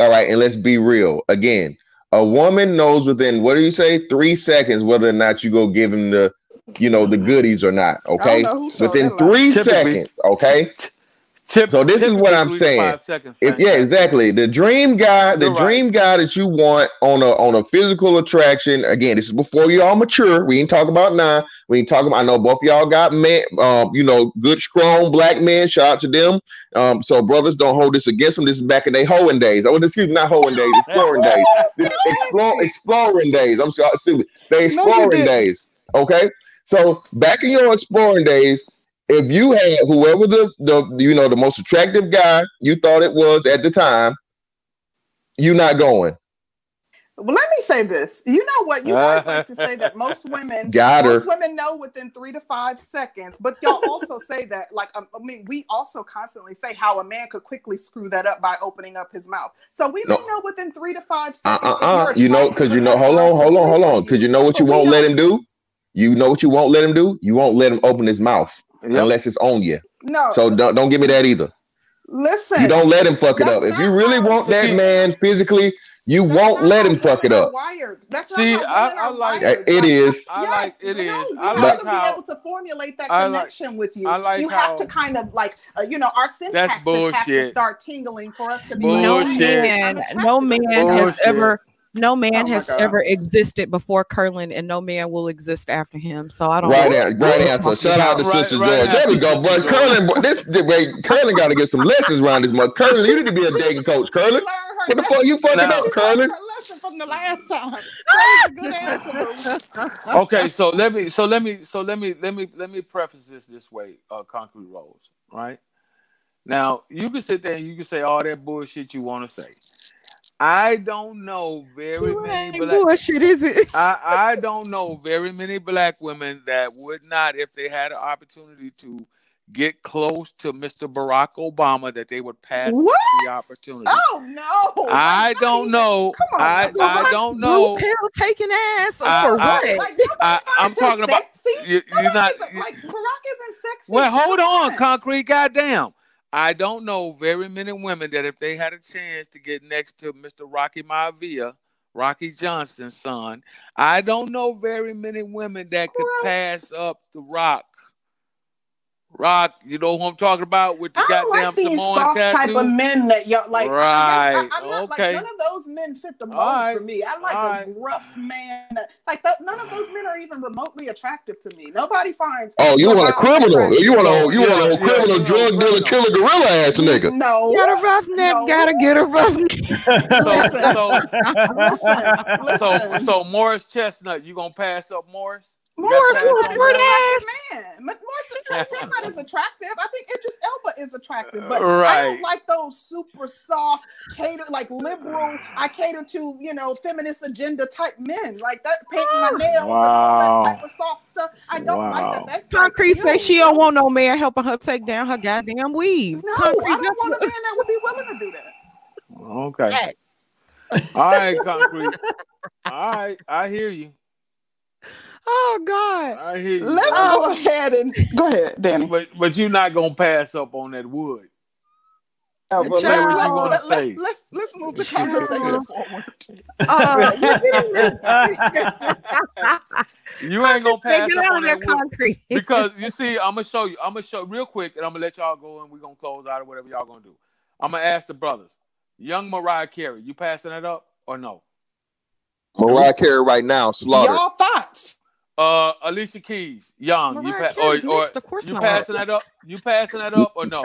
All right, and let's be real again. A woman knows within what do you say three seconds whether or not you go give him the, you know, the goodies or not. Okay, know who told within three seconds. Okay. Tip, So this is what I'm saying. Five seconds. If, yeah, exactly. The dream guy, the You're right. dream guy that you want on a on a physical attraction. Again, this is before you all mature. We ain't talking about now. We ain't talking about. I know both of y'all got men, um, you know, good strong black men. Shout out to them. Um, so brothers, don't hold this against them. This is back in their hoeing days. Oh, excuse me, not hoeing days, exploring days. This explore exploring days. I'm sorry, stupid. They exploring didn't. days. Okay. So back in your exploring days, if you had whoever the the you know the most attractive guy you thought it was at the time, you not going. Well, let me say this. You know what? You always like to say that most women, Got her. most women know within three to five seconds. But y'all also say that, like, um, I mean, we also constantly say how a man could quickly screw that up by opening up his mouth. So we may know within three to five Uh seconds. uh if uh. you're know, because you know. Hold on, hold on, hold on. Because you know what But you won't let him do. You know what you won't let him do. You won't let him open his mouth Yep. unless it's on you. No, So don't don't give me that either. listen. You don't let him fuck it up. If you really want that See- man physically, you That's won't let him fuck it women are up. Wired. That's See, not how I- women I are like- wired. It is. I yes, like it no, is. You I have like to how be able to formulate that I like- connection with you. I like you have to kind of like, uh, you know, our syntaxes have to bullshit. start tingling for us to be Bullshit. no like, man, I'm no attracted to man this has ever, no man Oh has God. ever existed before Curlin, and no man will exist after him. So I don't. Right, know an- what right answer. Shout out to. Right- Sister right George. There we go, boy. Sister Curlin, boy, this wait, Curlin got to get some lessons around this month. Curlin, you need to be a dating coach. She Curlin, what the fuck you fucking Now- up, She Curlin? lesson. from the last time. That was a good answer. okay, so let me so let me so let me let me let me preface this this way, uh Concrete Rose, right? Now you can sit there and you can say all that bullshit you want to say. I don't know very You many black bullshit, is it? I, I don't know very many black women that would not, if they had an opportunity to get close to Mr. Barack Obama, that they would pass What? the opportunity. Oh no! I Like, don't know. Come on, I I don't know. pill taking ass or I- for what? Like I- him talking about- sexy. You, you're not. isn't, you- like Barack isn't sexy. well, hold on, concrete. Goddamn. I don't know very many women that if they had a chance to get next to Mr. Rocky Maivia, Rocky Johnson's son, I don't know very many women that could pass up the Rock. Rock, you know who I'm talking about with the I don't goddamn like these Samoan soft tattoo. type of men that y'all like. I Right, guess I, am not okay. like none of those men fit the mold All right, for me. I like all a right. gruff man. Like th- none of those men are even remotely attractive to me. Nobody finds. Oh, you want a criminal? attractive. You want a you want a yeah, criminal, you know, drug dealer, criminal. killer, gorilla ass nigga? No. Got a rough neck, No. gotta get a rough neck. Listen. So, Listen, so, so Morris Chestnut, you gonna pass up Morris? You Morris gotta is pass a up short attractive ass. man. Ma- Morris Chestnut is attractive. I think Idris Elba is attractive, but I don't like those super soft, cater like liberal. I cater to you know feminist agenda type men like that, painting my ah. nails and all that type of soft stuff. I don't like that. That's Concrete like, says she don't want no man helping her take down her goddamn weave. No, Concrete, I don't that's want a man that would be willing to do that. Okay. Hey. All right, concrete. All right, I hear you. Oh God. I hear you. Let's bro. go ahead and go ahead, Danny. But but you're not gonna pass up on that wood. Oh, but Say let's, you let, gonna let, say. let, let's let's move the conversation forward. Uh, You ain't gonna pass up out on of there, that wood. concrete. Because you see, I'm gonna show you. I'm gonna show real quick, and I'm gonna let y'all go, and we're gonna close out or whatever y'all gonna do. I'm gonna ask the brothers. Young Mariah Carey, you passing it up or no? Mariah Carey right now, slaughtered. Y'all thoughts? Uh, Alicia Keys, young, you Mariah pa- or, Carey's or of course you not. passing that up? You passing that up or no?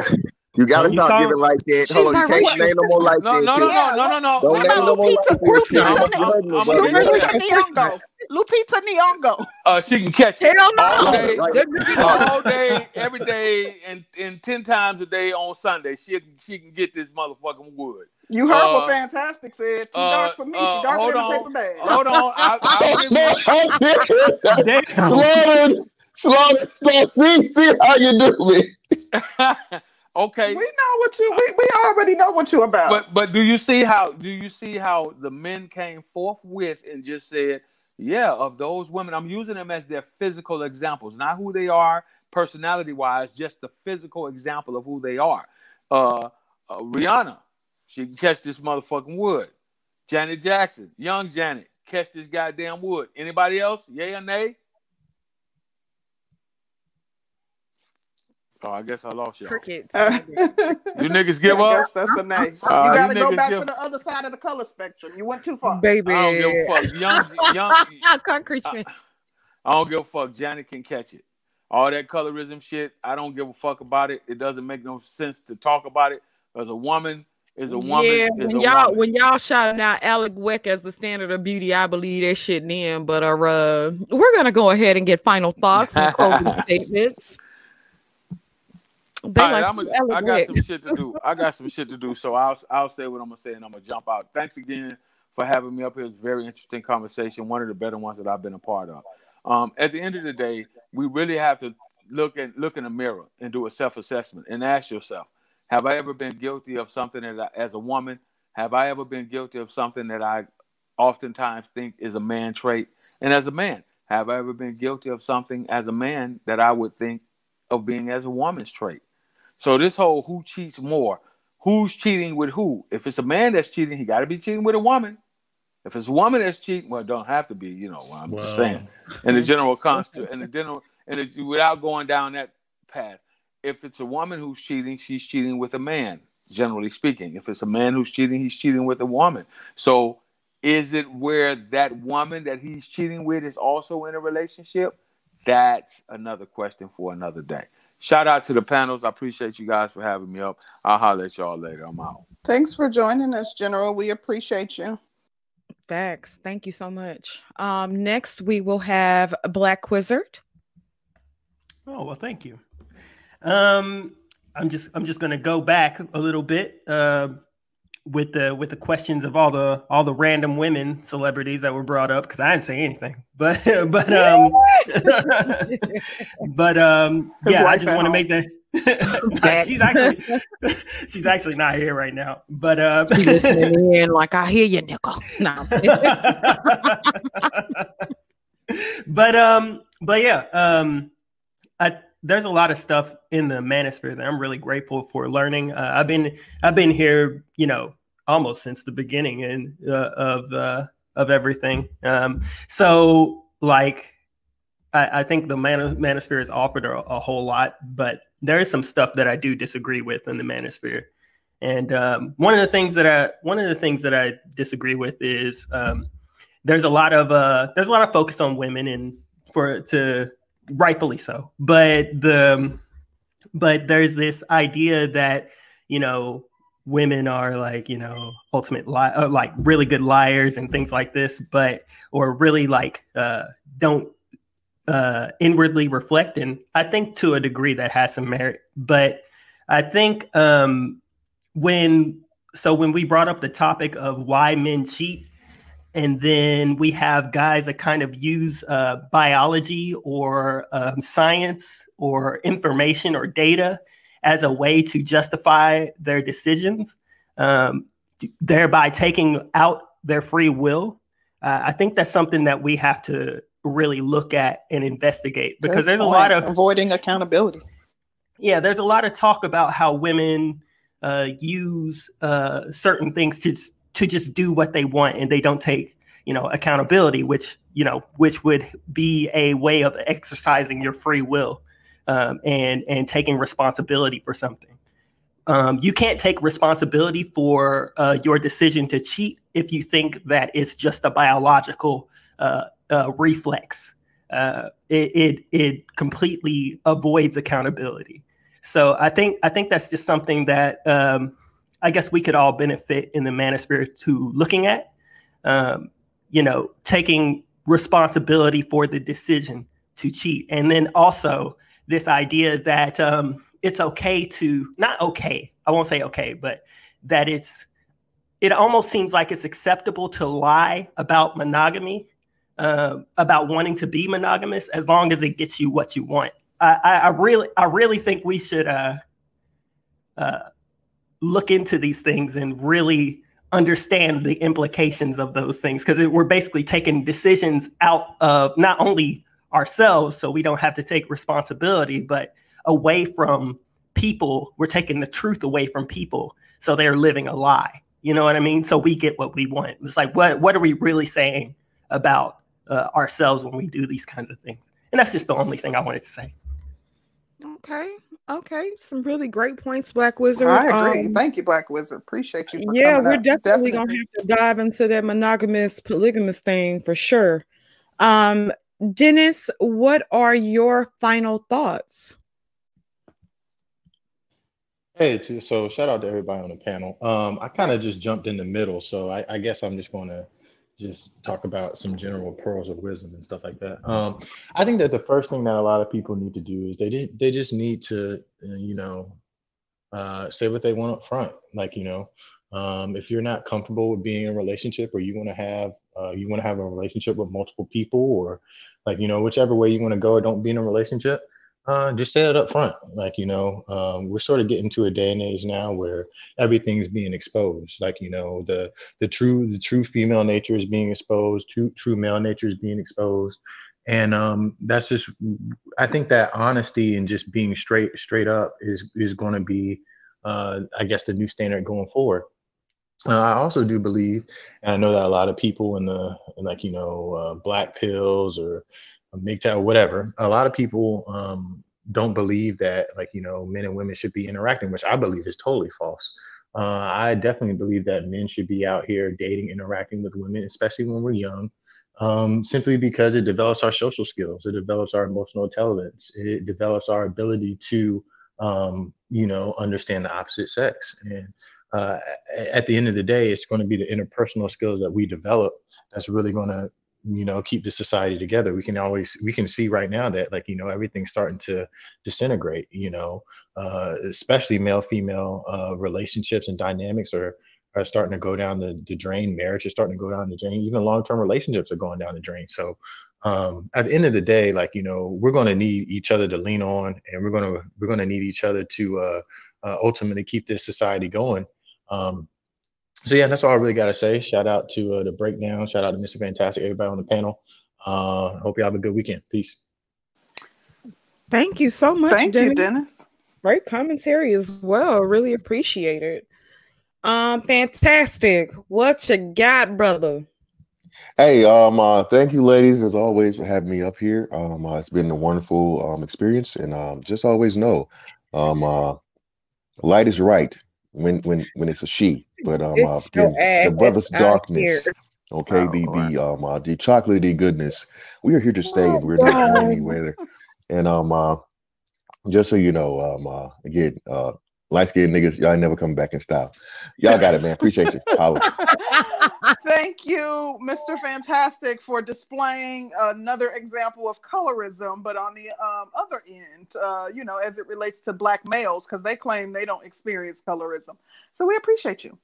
You gotta You stop talking- giving light skin. She's Hold on, you biracial. can't name no more light No, skin no, no, chicks. no, no, no, no. Don't What name about no more light Lupita? skin chicks. I'm- Lupita, I'm- Ni- I'm- Lupita I'm- Nyong'o. Lupita Nyong'o. Uh, she can catch it Hell no. all day, Right. all day, every day, and, and ten times a day on Sunday. She she can get this motherfucking wood. You heard Uh, what Fantastic said. Too uh, dark for me. uh, She darker hold than a paper bag. Hold on, I, I Damn. Slaughtered, slaughtered, slaughtered. See, see how you do me. okay, We know what you. We, we already know what you about. but but do you see how do you see how the men came forth with and just said, yeah, of those women, I'm using them as their physical examples, not who they are personality wise, just the physical example of who they are. Uh, uh, Rihanna, she can catch this motherfucking wood. Janet Jackson, young Janet, catch this goddamn wood. Anybody else? Yay or nay? Oh, I guess I lost y'all. Crickets. Uh, You niggas give I up? guess that's a nay. Uh, you you got to go back give- to the other side of the color spectrum. You went too far. Baby. I don't give a fuck. Young, young, Concrete. I, I don't give a fuck. Janet can catch it. All that colorism shit, I don't give a fuck about it. It doesn't make no sense to talk about it. As a woman, is a woman. yeah, when y'all woman. when y'all shouting out Alek Wek as the standard of beauty, I believe that shit then. But uh, uh we're gonna go ahead and get final thoughts and closing statements. They All right, like I'm "Who's a, I got Wek?" some shit to do. I got some shit to do. So I'll I'll say what I'm gonna say and I'm gonna jump out. Thanks again for having me up here. It's a very interesting conversation. One of the better ones that I've been a part of. Um, at the end of the day, we really have to look at look in the mirror and do a self assessment and ask yourself: Have I ever been guilty of something that, I, as a woman, have I ever been guilty of something that I oftentimes think is a man trait? And as a man, have I ever been guilty of something as a man that I would think of being as a woman's trait? So this whole who cheats more, who's cheating with who? If it's a man that's cheating, he got to be cheating with a woman. If it's a woman that's cheating, well, it don't have to be. You know, I'm just saying. In the general concept, in the general, and without going down that path, if it's a woman who's cheating, she's cheating with a man. Generally speaking, if it's a man who's cheating, he's cheating with a woman. So, is it where that woman that he's cheating with is also in a relationship? That's another question for another day. Shout out to the panels. I appreciate you guys for having me up. I'll holler at y'all later. I'm out. Thanks for joining us, General. We appreciate you. Facts. Thank you so much. Um, next we will have Black Wizard. Oh well, thank you. Um, I'm just I'm just gonna go back a little bit uh, with the with the questions of all the all the random women celebrities that were brought up because I didn't say anything, but but um, but um, yeah, I just want to make that. she's actually she's actually not here right now, but uh, She listening in like I hear you, nickel. No. but um, but yeah, um, I there's a lot of stuff in the manosphere that I'm really grateful for learning. Uh, I've been I've been here, you know, almost since the beginning and uh, of uh, of everything. Um, so like, I, I think the man- manosphere has offered a, a whole lot, but there is some stuff that I do disagree with in the manosphere. And um, one of the things that I one of the things that I disagree with is um, there's a lot of uh, there's a lot of focus on women and for to rightfully so. But the but there's this idea that you know women are like you know ultimate li- uh, like really good liars and things like this, but or really like uh, don't uh, inwardly reflect. And I think to a degree that has some merit, but I think um, when so when we brought up the topic of why men cheat and then we have guys that kind of use uh, biology or um, science or information or data as a way to justify their decisions, um, thereby taking out their free will. Uh, I think that's something that we have to really look at and investigate because Good there's a lot of avoiding accountability. yeah, there's a lot of talk about how women uh, use uh, certain things to to just do what they want and they don't take you know accountability, which you know which would be a way of exercising your free will um, and and taking responsibility for something. Um, you can't take responsibility for uh, your decision to cheat if you think that it's just a biological uh, uh, reflex. Uh, it, it it completely avoids accountability. So I think I think that's just something that um, I guess we could all benefit in the manosphere to looking at. Um, you know, taking responsibility for the decision to cheat, and then also this idea that um, it's okay to not okay. I won't say okay, but that it's it almost seems like it's acceptable to lie about monogamy, uh, about wanting to be monogamous, as long as it gets you what you want. I, I, I really, I really think we should uh, uh, look into these things and really understand the implications of those things because we're basically taking decisions out of not only ourselves, so we don't have to take responsibility, but away from people. We're taking the truth away from people, so they're living a lie. You know what I mean? So we get what we want. It's like, what what are we really saying about uh, ourselves when we do these kinds of things? And that's just the only thing I wanted to say. Okay. Okay. Some really great points, Black Wizard. I agree. Um, Thank you, Black Wizard. Appreciate you. For yeah, coming we're up. definitely, gonna have to dive into that monogamous, polygamous thing for sure. Um, Dennis, what are your final thoughts? Hey. So shout out to everybody on the panel. Um, I kind of just jumped in the middle, so I, I guess I'm just going to just talk about some general pearls of wisdom and stuff like that. Um, I think that the first thing that a lot of people need to do is they they just need to, uh, you know, uh, say what they want up front. Like, you know, um, if you're not comfortable with being in a relationship or you want to have uh, you want to have a relationship with multiple people or like you know whichever way you want to go don't be in a relationship uh, just say it up front like you know um, we're sort of getting to a day and age now where everything's being exposed like you know the the true the true female nature is being exposed true true male nature is being exposed. And um, that's just i think that honesty and just being straight straight up is is going to be uh, i guess the new standard going forward. Uh, I also do believe, and I know that a lot of people in the like you know uh, black pills or MGTOW, whatever, a lot of people um, don't believe that like you know men and women should be interacting, which I believe is totally false. Uh, I definitely believe that men should be out here dating, interacting with women, especially when we're young, um, simply because it develops our social skills, it develops our emotional intelligence, it develops our ability to um, you know understand the opposite sex and uh, at the end of the day, it's going to be the interpersonal skills that we develop that's really going to you know keep the society together we can always we can see right now that like you know everything's starting to disintegrate you know uh, especially male female uh, relationships and dynamics are are starting to go down the, the drain marriage is starting to go down the drain even long-term relationships are going down the drain. So um, at the end of the day like you know we're going to need each other to lean on and we're going to we're going to need each other to uh, uh, ultimately keep this society going. Um, so yeah, that's all I really got to say. Shout out to uh, the breakdown. Shout out to Mr. Fantastic, everybody on the panel. Uh, hope you have a good weekend. Peace. Thank you so much. Thank Dennis. you, Dennis. Great commentary as well. Really appreciate it. Um, fantastic. What you got, brother? Hey, um, uh, thank you, ladies, as always, for having me up here. Um, uh, it's been a wonderful um experience, and um, just always know, um, uh, light is right when when when it's a she. But um, uh, It's your again, the brother's darkness. Okay, Oh, the Lord. the um uh, the chocolatey goodness. We are here to stay, and we're Oh, not going God. anywhere. And um, uh, just so you know, um, uh, again, uh, light skinned niggas, y'all never coming back in style. Y'all got it, man. Appreciate you. Thank you, Mr. Fantastic, for displaying another example of colorism, but on the um, other end, uh, you know, as it relates to black males, because they claim they don't experience colorism. So we appreciate you.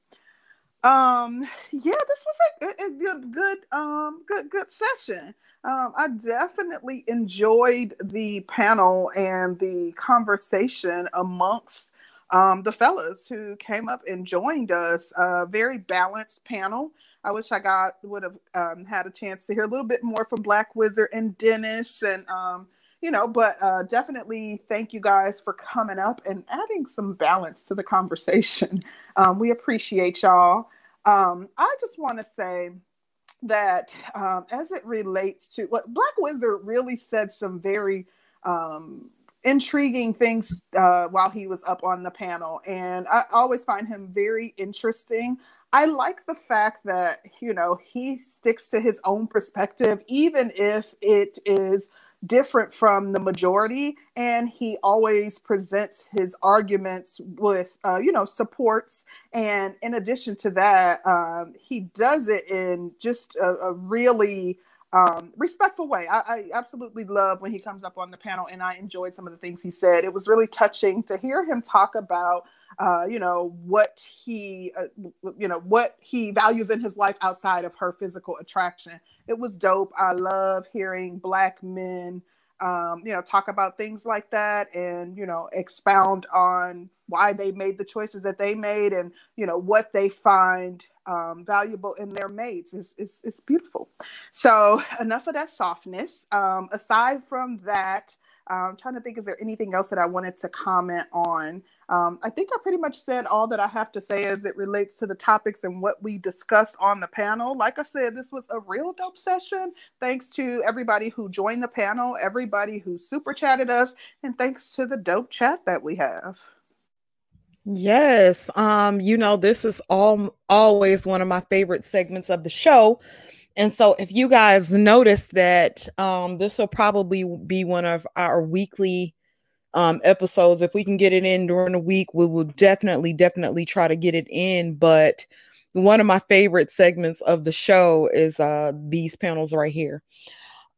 Um, yeah, this was a, a- a good, good, um, good, good session. Um, I definitely enjoyed the panel and the conversation amongst um, the fellas who came up and joined us. A very balanced panel. I wish I got would have um, had a chance to hear a little bit more from Black Wizard and Dennis, and um, you know, but uh, definitely thank you guys for coming up and adding some balance to the conversation. Um, we appreciate y'all. Um, I just want to say that um, as it relates to what Black Wizard really said some very um, intriguing things uh, while he was up on the panel, and I always find him very interesting. I like the fact that you know he sticks to his own perspective, even if it is different from the majority, and he always presents his arguments with uh, you know supports and in addition to that, um, he does it in just a, a really um, respectful way. I, I absolutely love when he comes up on the panel, and I enjoyed some of the things he said. It was really touching to hear him talk about, uh, you know, what he, uh, you know, what he values in his life outside of her physical attraction. It was dope. I love hearing black men um, you know, talk about things like that and, you know, expound on why they made the choices that they made and, you know, what they find um, valuable in their mates. It's, it's, it's beautiful. So, enough of that softness. Um, aside from that, I'm trying to think, is there anything else that I wanted to comment on? Um, I think I pretty much said all that I have to say as it relates to the topics and what we discussed on the panel. Like I said, this was a real dope session. Thanks to everybody who joined the panel, everybody who super chatted us, and thanks to the dope chat that we have. Yes. Um, you know, this is all always one of my favorite segments of the show. And so if you guys notice that um this will probably be one of our weekly um episodes. If we can get it in during the week, we will definitely, definitely try to get it in. But one of my favorite segments of the show is uh these panels right here.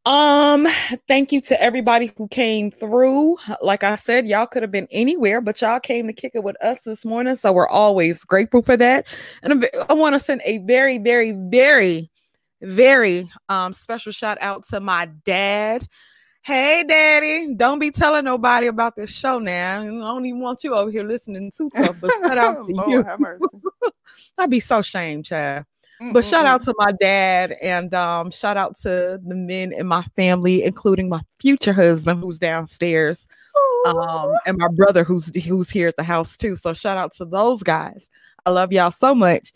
Um, thank you to everybody who came through. Like I said, y'all could have been anywhere, but y'all came to kick it with us this morning. So we're always grateful for that. And I want to send a very, very, very, very um special shout out to my dad. Hey, daddy, don't be telling nobody about this show now. I don't even want you over here listening too tough, but shout out to Lord you. have mercy. I'd be so shamed, child. But shout out to my dad and um, shout out to the men in my family, including my future husband who's downstairs, um, and my brother who's who's here at the house too. So shout out to those guys. I love y'all so much.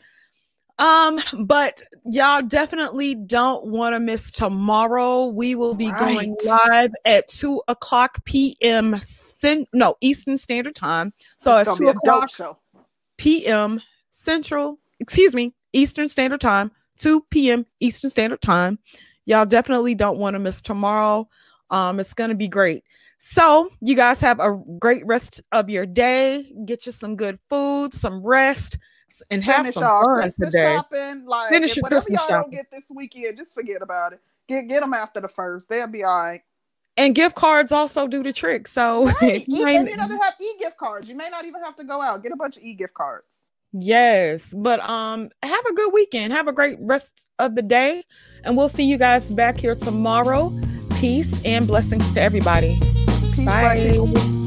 Um, but y'all definitely don't want to miss tomorrow. We will be going live at two o'clock p.m. Cent- no Eastern Standard Time. So it's it's two be a dope o'clock show. p.m. Central, excuse me, Eastern Standard Time, 2 p.m. Eastern Standard Time. Y'all definitely don't want to miss tomorrow. Um, it's gonna be great. So you guys have a great rest of your day. Get you some good food, some rest. and have Finish some fun Christmas today. shopping. Like, Finish your whatever Christmas y'all shopping. don't get this weekend, just forget about it. Get get them after the first. They'll be all right. And gift cards also do the trick. So Right. if you E- you know they have e-gift cards. You may not even have to go out. Get a bunch of e-gift cards. Yes, but um have a good weekend. Have a great rest of the day and we'll see you guys back here tomorrow. Peace and blessings to everybody. Peace, Bye.